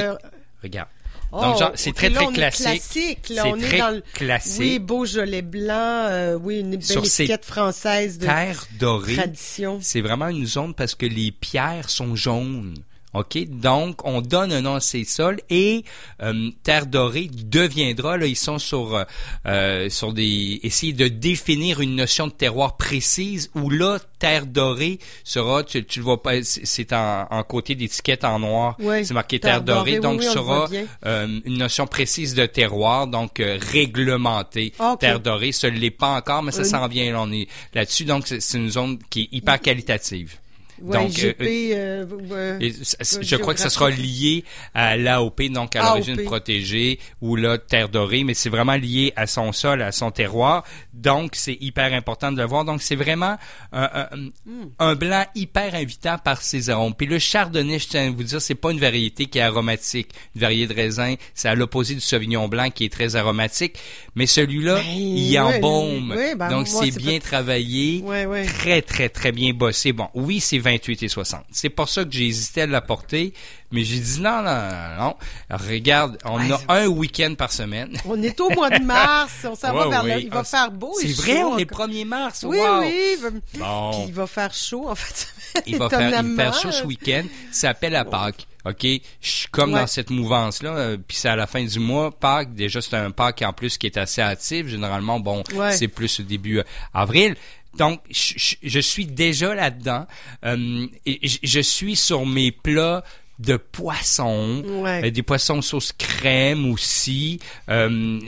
Regarde. Oh, Donc, c'est très, là, très on classique. classique, là, C'est on est très dans le- classique. Oui, Beaujolais blanc, euh, oui, une belle Sur étiquette française de Terre dorée. tradition. C'est vraiment une zone parce que les pierres sont jaunes. OK? Donc, on donne un nom à ces sols et euh, Terre Dorée deviendra, là, ils sont sur, euh, euh, sur des... essayer de définir une notion de terroir précise où là, Terre Dorée sera, tu, tu le vois pas, c'est- en, en côté d'étiquette en noir. Oui, c'est marqué Terre Terre, Dorée, Dorée, donc oui, sera euh, une notion précise de terroir, donc euh, réglementée. Ah, ok. Terre Dorée, ça ne l'est pas encore, mais ça Euh, s'en vient, là, on est là-dessus. Donc, c'est une zone qui est hyper qualitative. Ouais, donc, euh, GP, euh, euh, et euh, je crois que ça sera lié à l'AOP, donc à l'origine protégée, ou là, terre dorée, mais c'est vraiment lié à son sol, à son terroir. Donc, c'est hyper important de le voir. Donc, c'est vraiment un, un- Hmm. un blanc hyper invitant par ses arômes. Puis le chardonnay, je tiens à vous dire, c'est pas une variété qui est aromatique. Une variété de raisin, c'est à l'opposé du sauvignon blanc qui est très aromatique. Mais celui-là, il Ben, ouais, embaume. ouais, ben, donc, c'est bien pas- travaillé, ouais. très, très, très bien bossé. Bon, oui, c'est 28 et 60. C'est pour ça que j'ai hésité à l'apporter, mais j'ai dit non, non, non, non. Regarde, on Ouais, a un week-end par semaine. On est au mois de mars, on s'en va vers là. oui. Il va Ah, faire beau C'est vrai, chaud on est encore. 1er mars. Oui, wow. oui. il va- Bon. Puis il va faire chaud, en fait. Il va faire, il chaud ce week-end. Ça s'appelle à Pâques. OK? Je suis comme Ouais. dans cette mouvance-là. euh, puis c'est à la fin du mois. Pâques, déjà, c'est un Pâques en plus qui est assez actif. Généralement, bon, Ouais. c'est plus au début euh, avril. Donc, je, suis déjà là-dedans. Euh, je, je suis sur mes plats de poissons, Ouais. euh, des poissons sauce crème aussi. Euh,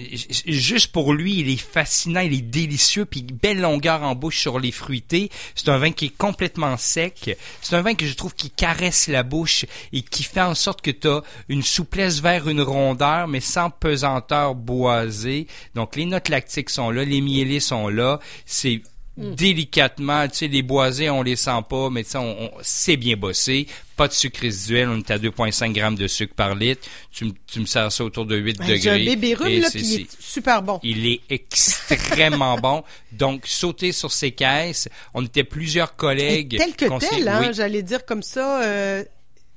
juste pour lui, il est fascinant, il est délicieux, puis belle longueur en bouche sur les fruités. C'est un vin qui est complètement sec. C'est un vin que je trouve qui caresse la bouche et qui fait en sorte que tu as une souplesse vers une rondeur, mais sans pesanteur boisée. Donc les notes lactiques sont là, les miellés sont là. C'est délicatement, tu sais, les boisés, on les sent pas, mais tu sais, on, on- c'est bien bossé. Pas de sucre résiduel, on est à 2,5 grammes de sucre par litre. Tu, me- tu me sers ça autour de 8 Ben, degrés. J'ai un bébé Et là, est super bon. il est extrêmement bon. Donc, sauter sur ces caisses. On était plusieurs collègues. Tel que tel, hein, oui. j'allais dire comme ça. euh,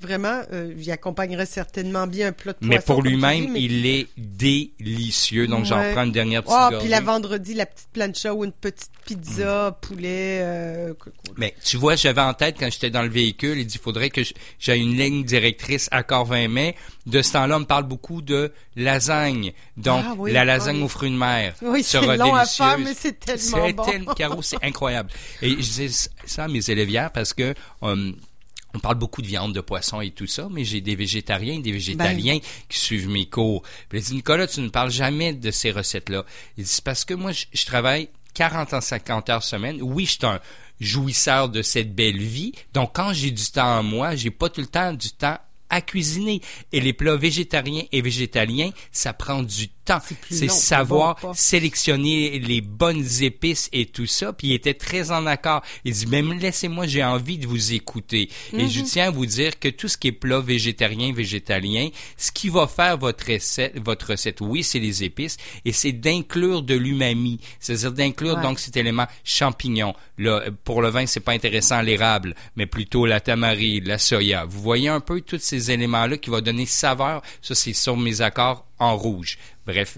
vraiment, euh, il accompagnerait certainement bien un plat de Mais poisson. pour comme tu lui-même, mais- il est délicieux. Donc, j'en prends une dernière petite Ah, gorgée. puis la vendredi, la petite plancha ou une petite pizza, Mm. poulet. euh, Mais tu vois, j'avais en tête quand j'étais dans le véhicule, il dit il faudrait que j'ai une ligne directrice à Corvin mai. De ce temps-là, on me parle beaucoup de lasagne. Donc, Ah oui, la lasagne oui. aux fruits de mer Oui, c'est long à faire, mais c'est tellement C'est bon. tel- Caro, c'est incroyable. Et je disais ça à mes élèves hier parce que euh, on parle beaucoup de viande, de poisson et tout ça, mais j'ai des végétariens, des végétaliens Ben. qui suivent mes cours. Puis il dit, Nicolas, tu ne parles jamais de ces recettes-là. Il dit, c'est parce que moi, je, je travaille 40 à 50 heures semaine. Oui, je suis un jouisseur de cette belle vie. Donc, quand j'ai du temps à moi, j'ai pas tout le temps du temps à cuisiner. Et les plats végétariens et végétaliens, ça prend du temps. C'est savoir bon, sélectionner les bonnes épices et tout ça. Puis il était très en accord. Il dit, même laissez-moi, j'ai envie de vous écouter. Et je Mhm. tiens à vous dire que tout ce qui est plat végétarien, végétalien, ce qui va faire votre recette, votre recette, oui, c'est les épices, et c'est d'inclure de l'umami. C'est-à-dire d'inclure Ouais. donc cet élément champignon. Là, pour le vin, c'est pas intéressant l'érable, mais plutôt la tamari, la soya. Vous voyez un peu tous ces éléments-là qui vont donner saveur. Ça, c'est sur mes accords en rouge. Bref,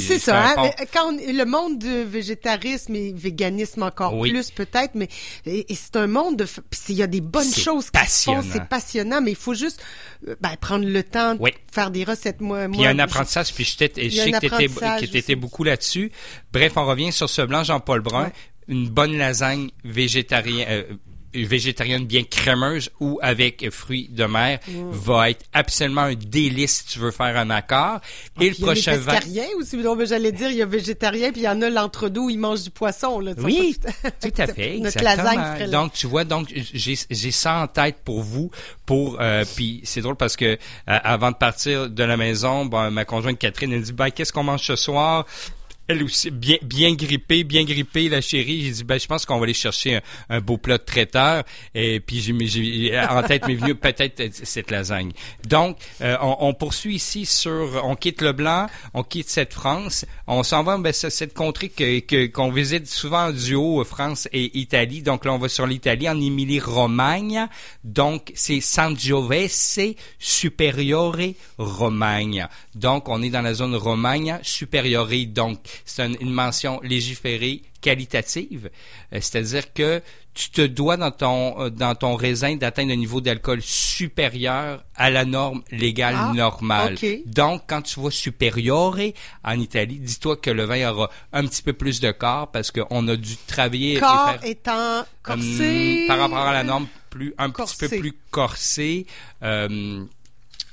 C'est ça, hein, pont. quand on- le monde du végétarisme et véganisme encore Oui. plus peut-être, mais c'est un monde de, puis il y a des bonnes choses qui se font, c'est passionnant, mais il faut juste euh, ben, prendre le temps de Oui. faire des recettes. Moi, Puis il y a un apprentissage, puis je, je sais que t'étais aussi. beaucoup là-dessus. Bref, on revient sur ce blanc Jean-Paul Brun. Ouais. Une bonne lasagne végétarienne, euh, végétarienne bien crémeuse ou avec fruits de mer va être absolument un délice si tu veux faire un accord. Et le Puis il y a prochain vin... pescariens aussi. J'allais dire, il y a végétarien, puis il y en a l'entre-deux où ils mangent du poisson. Là, Oui, Ça, tout à fait, Notre lasagne. Donc tu vois, donc j'ai j'ai ça en tête pour vous, pour euh, puis c'est drôle parce que euh, avant de partir de la maison, ben, ma conjointe Catherine elle dit ben qu'est-ce qu'on mange ce soir? Elle aussi, bien, bien grippée, bien grippée, la chérie. J'ai dit, ben, je pense qu'on va aller chercher un, beau plat de traiteur. Et puis, j'ai, en tête m'est venu peut-être cette lasagne. Donc, euh, on, on poursuit ici sur, on quitte le blanc, on quitte cette France, on s'en va, ben, cette contrée que, que- qu'on visite souvent en duo, euh, France et Italie. Donc là, on va sur l'Italie, en Émilie-Romagne. Donc, c'est Sangiovese Superiore Romagne. Donc, on est dans la zone Romagne Superiore. Donc, c'est une, une mention légiférée qualitative, Euh, c'est-à-dire que tu te dois dans ton euh, dans ton raisin d'atteindre un niveau d'alcool supérieur à la norme légale Ah, normale. ok. Donc, quand tu vois superiore en Italie, dis-toi que le vin aura un petit peu plus de corps parce qu'on a dû travailler et Corps faire étant corsé. Hum, par rapport à la norme plus un petit peu plus corsé, euh,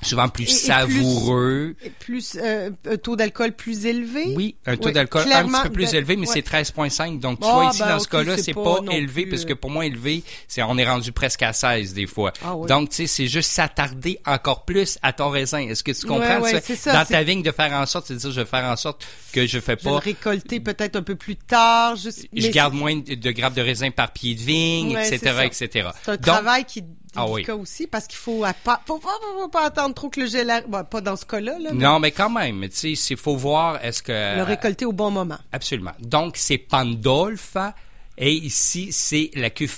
souvent plus Et- et savoureux. Plus euh, un taux d'alcool plus élevé? Oui, un taux Oui, d'alcool un petit peu plus de- élevé, mais ouais. c'est 13,5. Donc, tu Ah, vois, ici, ben, dans ce cas-là, c'est pas pas, élevé, plus, parce que euh, pour moi, élevé, c'est, on est rendu presque à 16 des fois. Ah oui. Donc, tu sais, c'est juste s'attarder encore plus à ton raisin. Est-ce que tu comprends? Ouais, ouais, ça? ça, Dans ta vigne, de faire en sorte, c'est de dire, je vais faire en sorte que je fais Je vais le pas récolter peut-être un peu plus tard. Juste, je mais garde moins de grappes de raisin par pied de vigne, etc., etc. C'est un travail qui est Ah délicat oui. aussi parce qu'il faut, pas, faut pas, faut pas attendre trop que le gel arrive. Bon, pas dans ce cas-là. Là, mais Non, mais quand même, tu sais, il faut voir est-ce que Le récolter au bon moment. Absolument. Donc c'est Pandolfa et ici c'est la cuve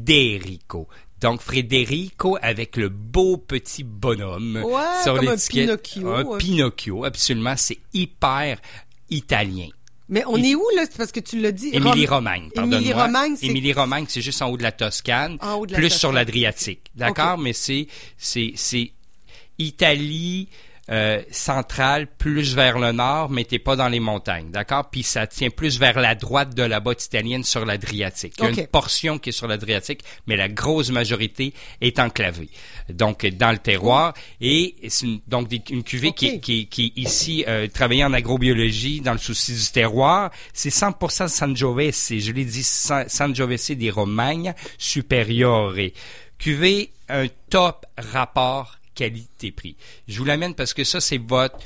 Frederico. Donc Frederico avec le beau petit bonhomme Ouais, sur comme un l'étiquette. Pinocchio, Un ouais. Pinocchio, absolument, c'est hyper italien. Mais on est où, là? C'est parce que tu l'as dit. Émilie-Romagne, pardonne-moi. Émilie-Romagne, c'est... Émilie-Romagne, c'est juste en haut de la Toscane, En haut de la plus Toscane. sur l'Adriatique. D'accord? Mais c'est, c'est, c'est Italie euh, centrale, plus vers le nord, mais t'es pas dans les montagnes. D'accord? Puis ça tient plus vers la droite de la botte italienne sur l'Adriatique. Il y a Ok. une portion qui est sur l'Adriatique, mais la grosse majorité est enclavée. Donc, dans le terroir. Et c'est une, donc des- une cuvée qui, qui, qui ici euh, travaillée en agrobiologie dans le souci du terroir. C'est 100% Sangiovese. Je l'ai dit, San- Sangiovese des Romagnes Superiore. Cuvée, un top rapport qualité-prix. Je vous l'amène parce que ça, c'est votre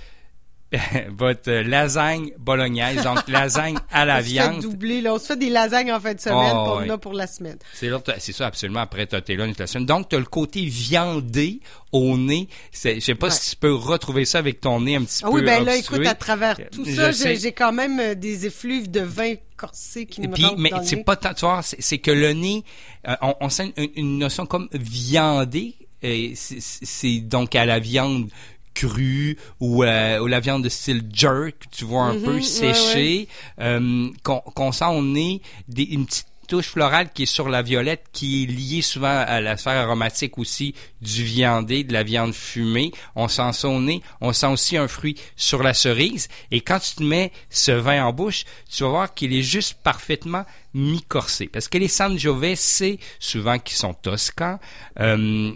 votre euh, lasagne bolognaise, donc lasagne à la on se fait viande. doubler, là. On se fait des lasagnes en fin de semaine, Oh, en oui. pour la semaine. C'est ça absolument. Après, t'es là une semaine. Donc, t'as le côté viandé au nez. Je sais pas Ouais. si tu peux retrouver ça avec ton nez un petit Ah peu oui, ben là, écoute, à travers tout Je ça, j'ai quand même euh, des effluves de vin corsé qui me puis, mais c'est pas tant, tu vois, c'est que le nez, euh, on, on sent une, une notion comme viandé. Et c'est- donc à la viande crue ou, euh, ou la viande de style jerk, tu vois, un peu ouais, séchée, euh, qu'on sent au nez des, une petite touche florale qui est sur la violette, qui est liée souvent à la sphère aromatique aussi du viandé, de la viande fumée. On sent ça au nez. On sent aussi un fruit sur la cerise. Et quand tu te mets ce vin en bouche, tu vas voir qu'il est juste parfaitement mi-corsé. Parce que les Sangiovese, souvent qui sont toscans, euh,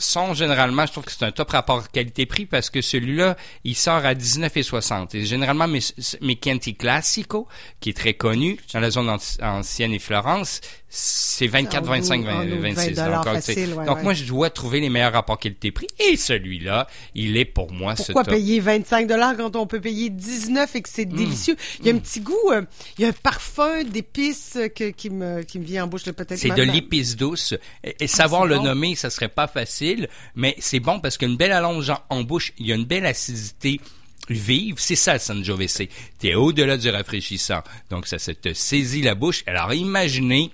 sont généralement, je trouve que c'est un top rapport qualité-prix parce que celui-là, il sort à 19,60. Et généralement, mes, mes Classico, qui est très connu dans la zone anci- ancienne et Florence, c'est 24, En 25, haut- en 20, haut de 26. 20 Donc, facile, ouais, donc ouais. moi, je dois trouver les meilleurs rapports qualité-prix. Et celui-là, il est pour moi Pourquoi ce payer 25 dollars quand on peut payer 19 et que c'est délicieux? Il y a un petit goût, euh, il y a un parfum d'épices euh, que- qui, me, qui me vient en bouche peut-être. C'est de l'épice douce. Et, et savoir le bon. nommer, ça serait pas facile, mais c'est bon parce qu'une belle allonge en- en bouche, il y a une belle acidité vive. C'est ça, le Sangiovese. T'es au-delà du rafraîchissant. Donc, ça, ça te saisit la bouche. Alors, imaginez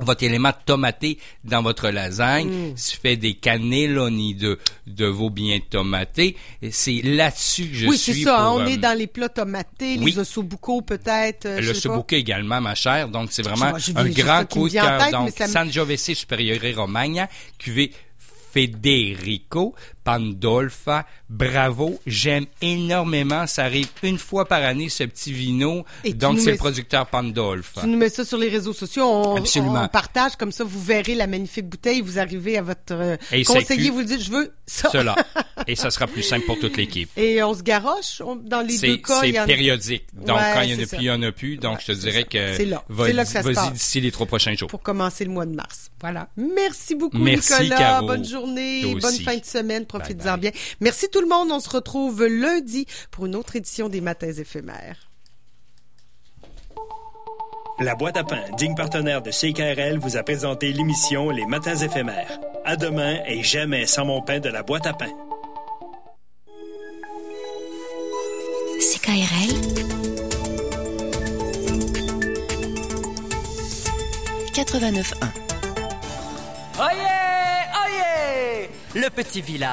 votre élément tomaté dans votre lasagne, Mm. tu fais des cannelloni de, de veau bien tomatés, c'est là-dessus que je oui, c'est suis ça. hein, pour, on euh, est dans les plats tomatés, oui. les ossobuco peut-être. euh, le sobuco également, ma chère. Donc, c'est vraiment vois, un grand ça coup de cœur. Donc, ça me- Sangiovese Superiore Romagna, cuvée Federico Pandolfa. Bravo, j'aime énormément. Ça arrive une fois par année, ce petit vino. Et Donc, c'est le producteur Pandolfa. Tu nous mets ça sur les réseaux sociaux, on, Absolument. on partage, comme ça vous verrez la magnifique bouteille, vous arrivez à votre euh, Et conseiller, vous dites, je veux ça. Cela. Et ça sera plus simple pour toute l'équipe. Et on se garoche, on- dans les deux C'est cas. c'est en périodique. Donc, Ouais, quand il y en a ça. plus, il y en a plus. Donc, je te dirais que C'est là. vas- C'est là que ça se vas-y d'ici les trois prochains jours. Pour commencer le mois de mars. Voilà. Merci beaucoup, Merci, Nicolas. Caro. Bonne journée, bonne fin de semaine, profitez-en bien. Merci tout le monde. On se retrouve lundi pour une autre édition des Matins éphémères. La boîte à pain, digne partenaire de CKRL, vous a présenté l'émission Les Matins éphémères. À demain et jamais sans mon pain de la boîte à pain. CKRL 89.1 Oyez, oyez Le petit village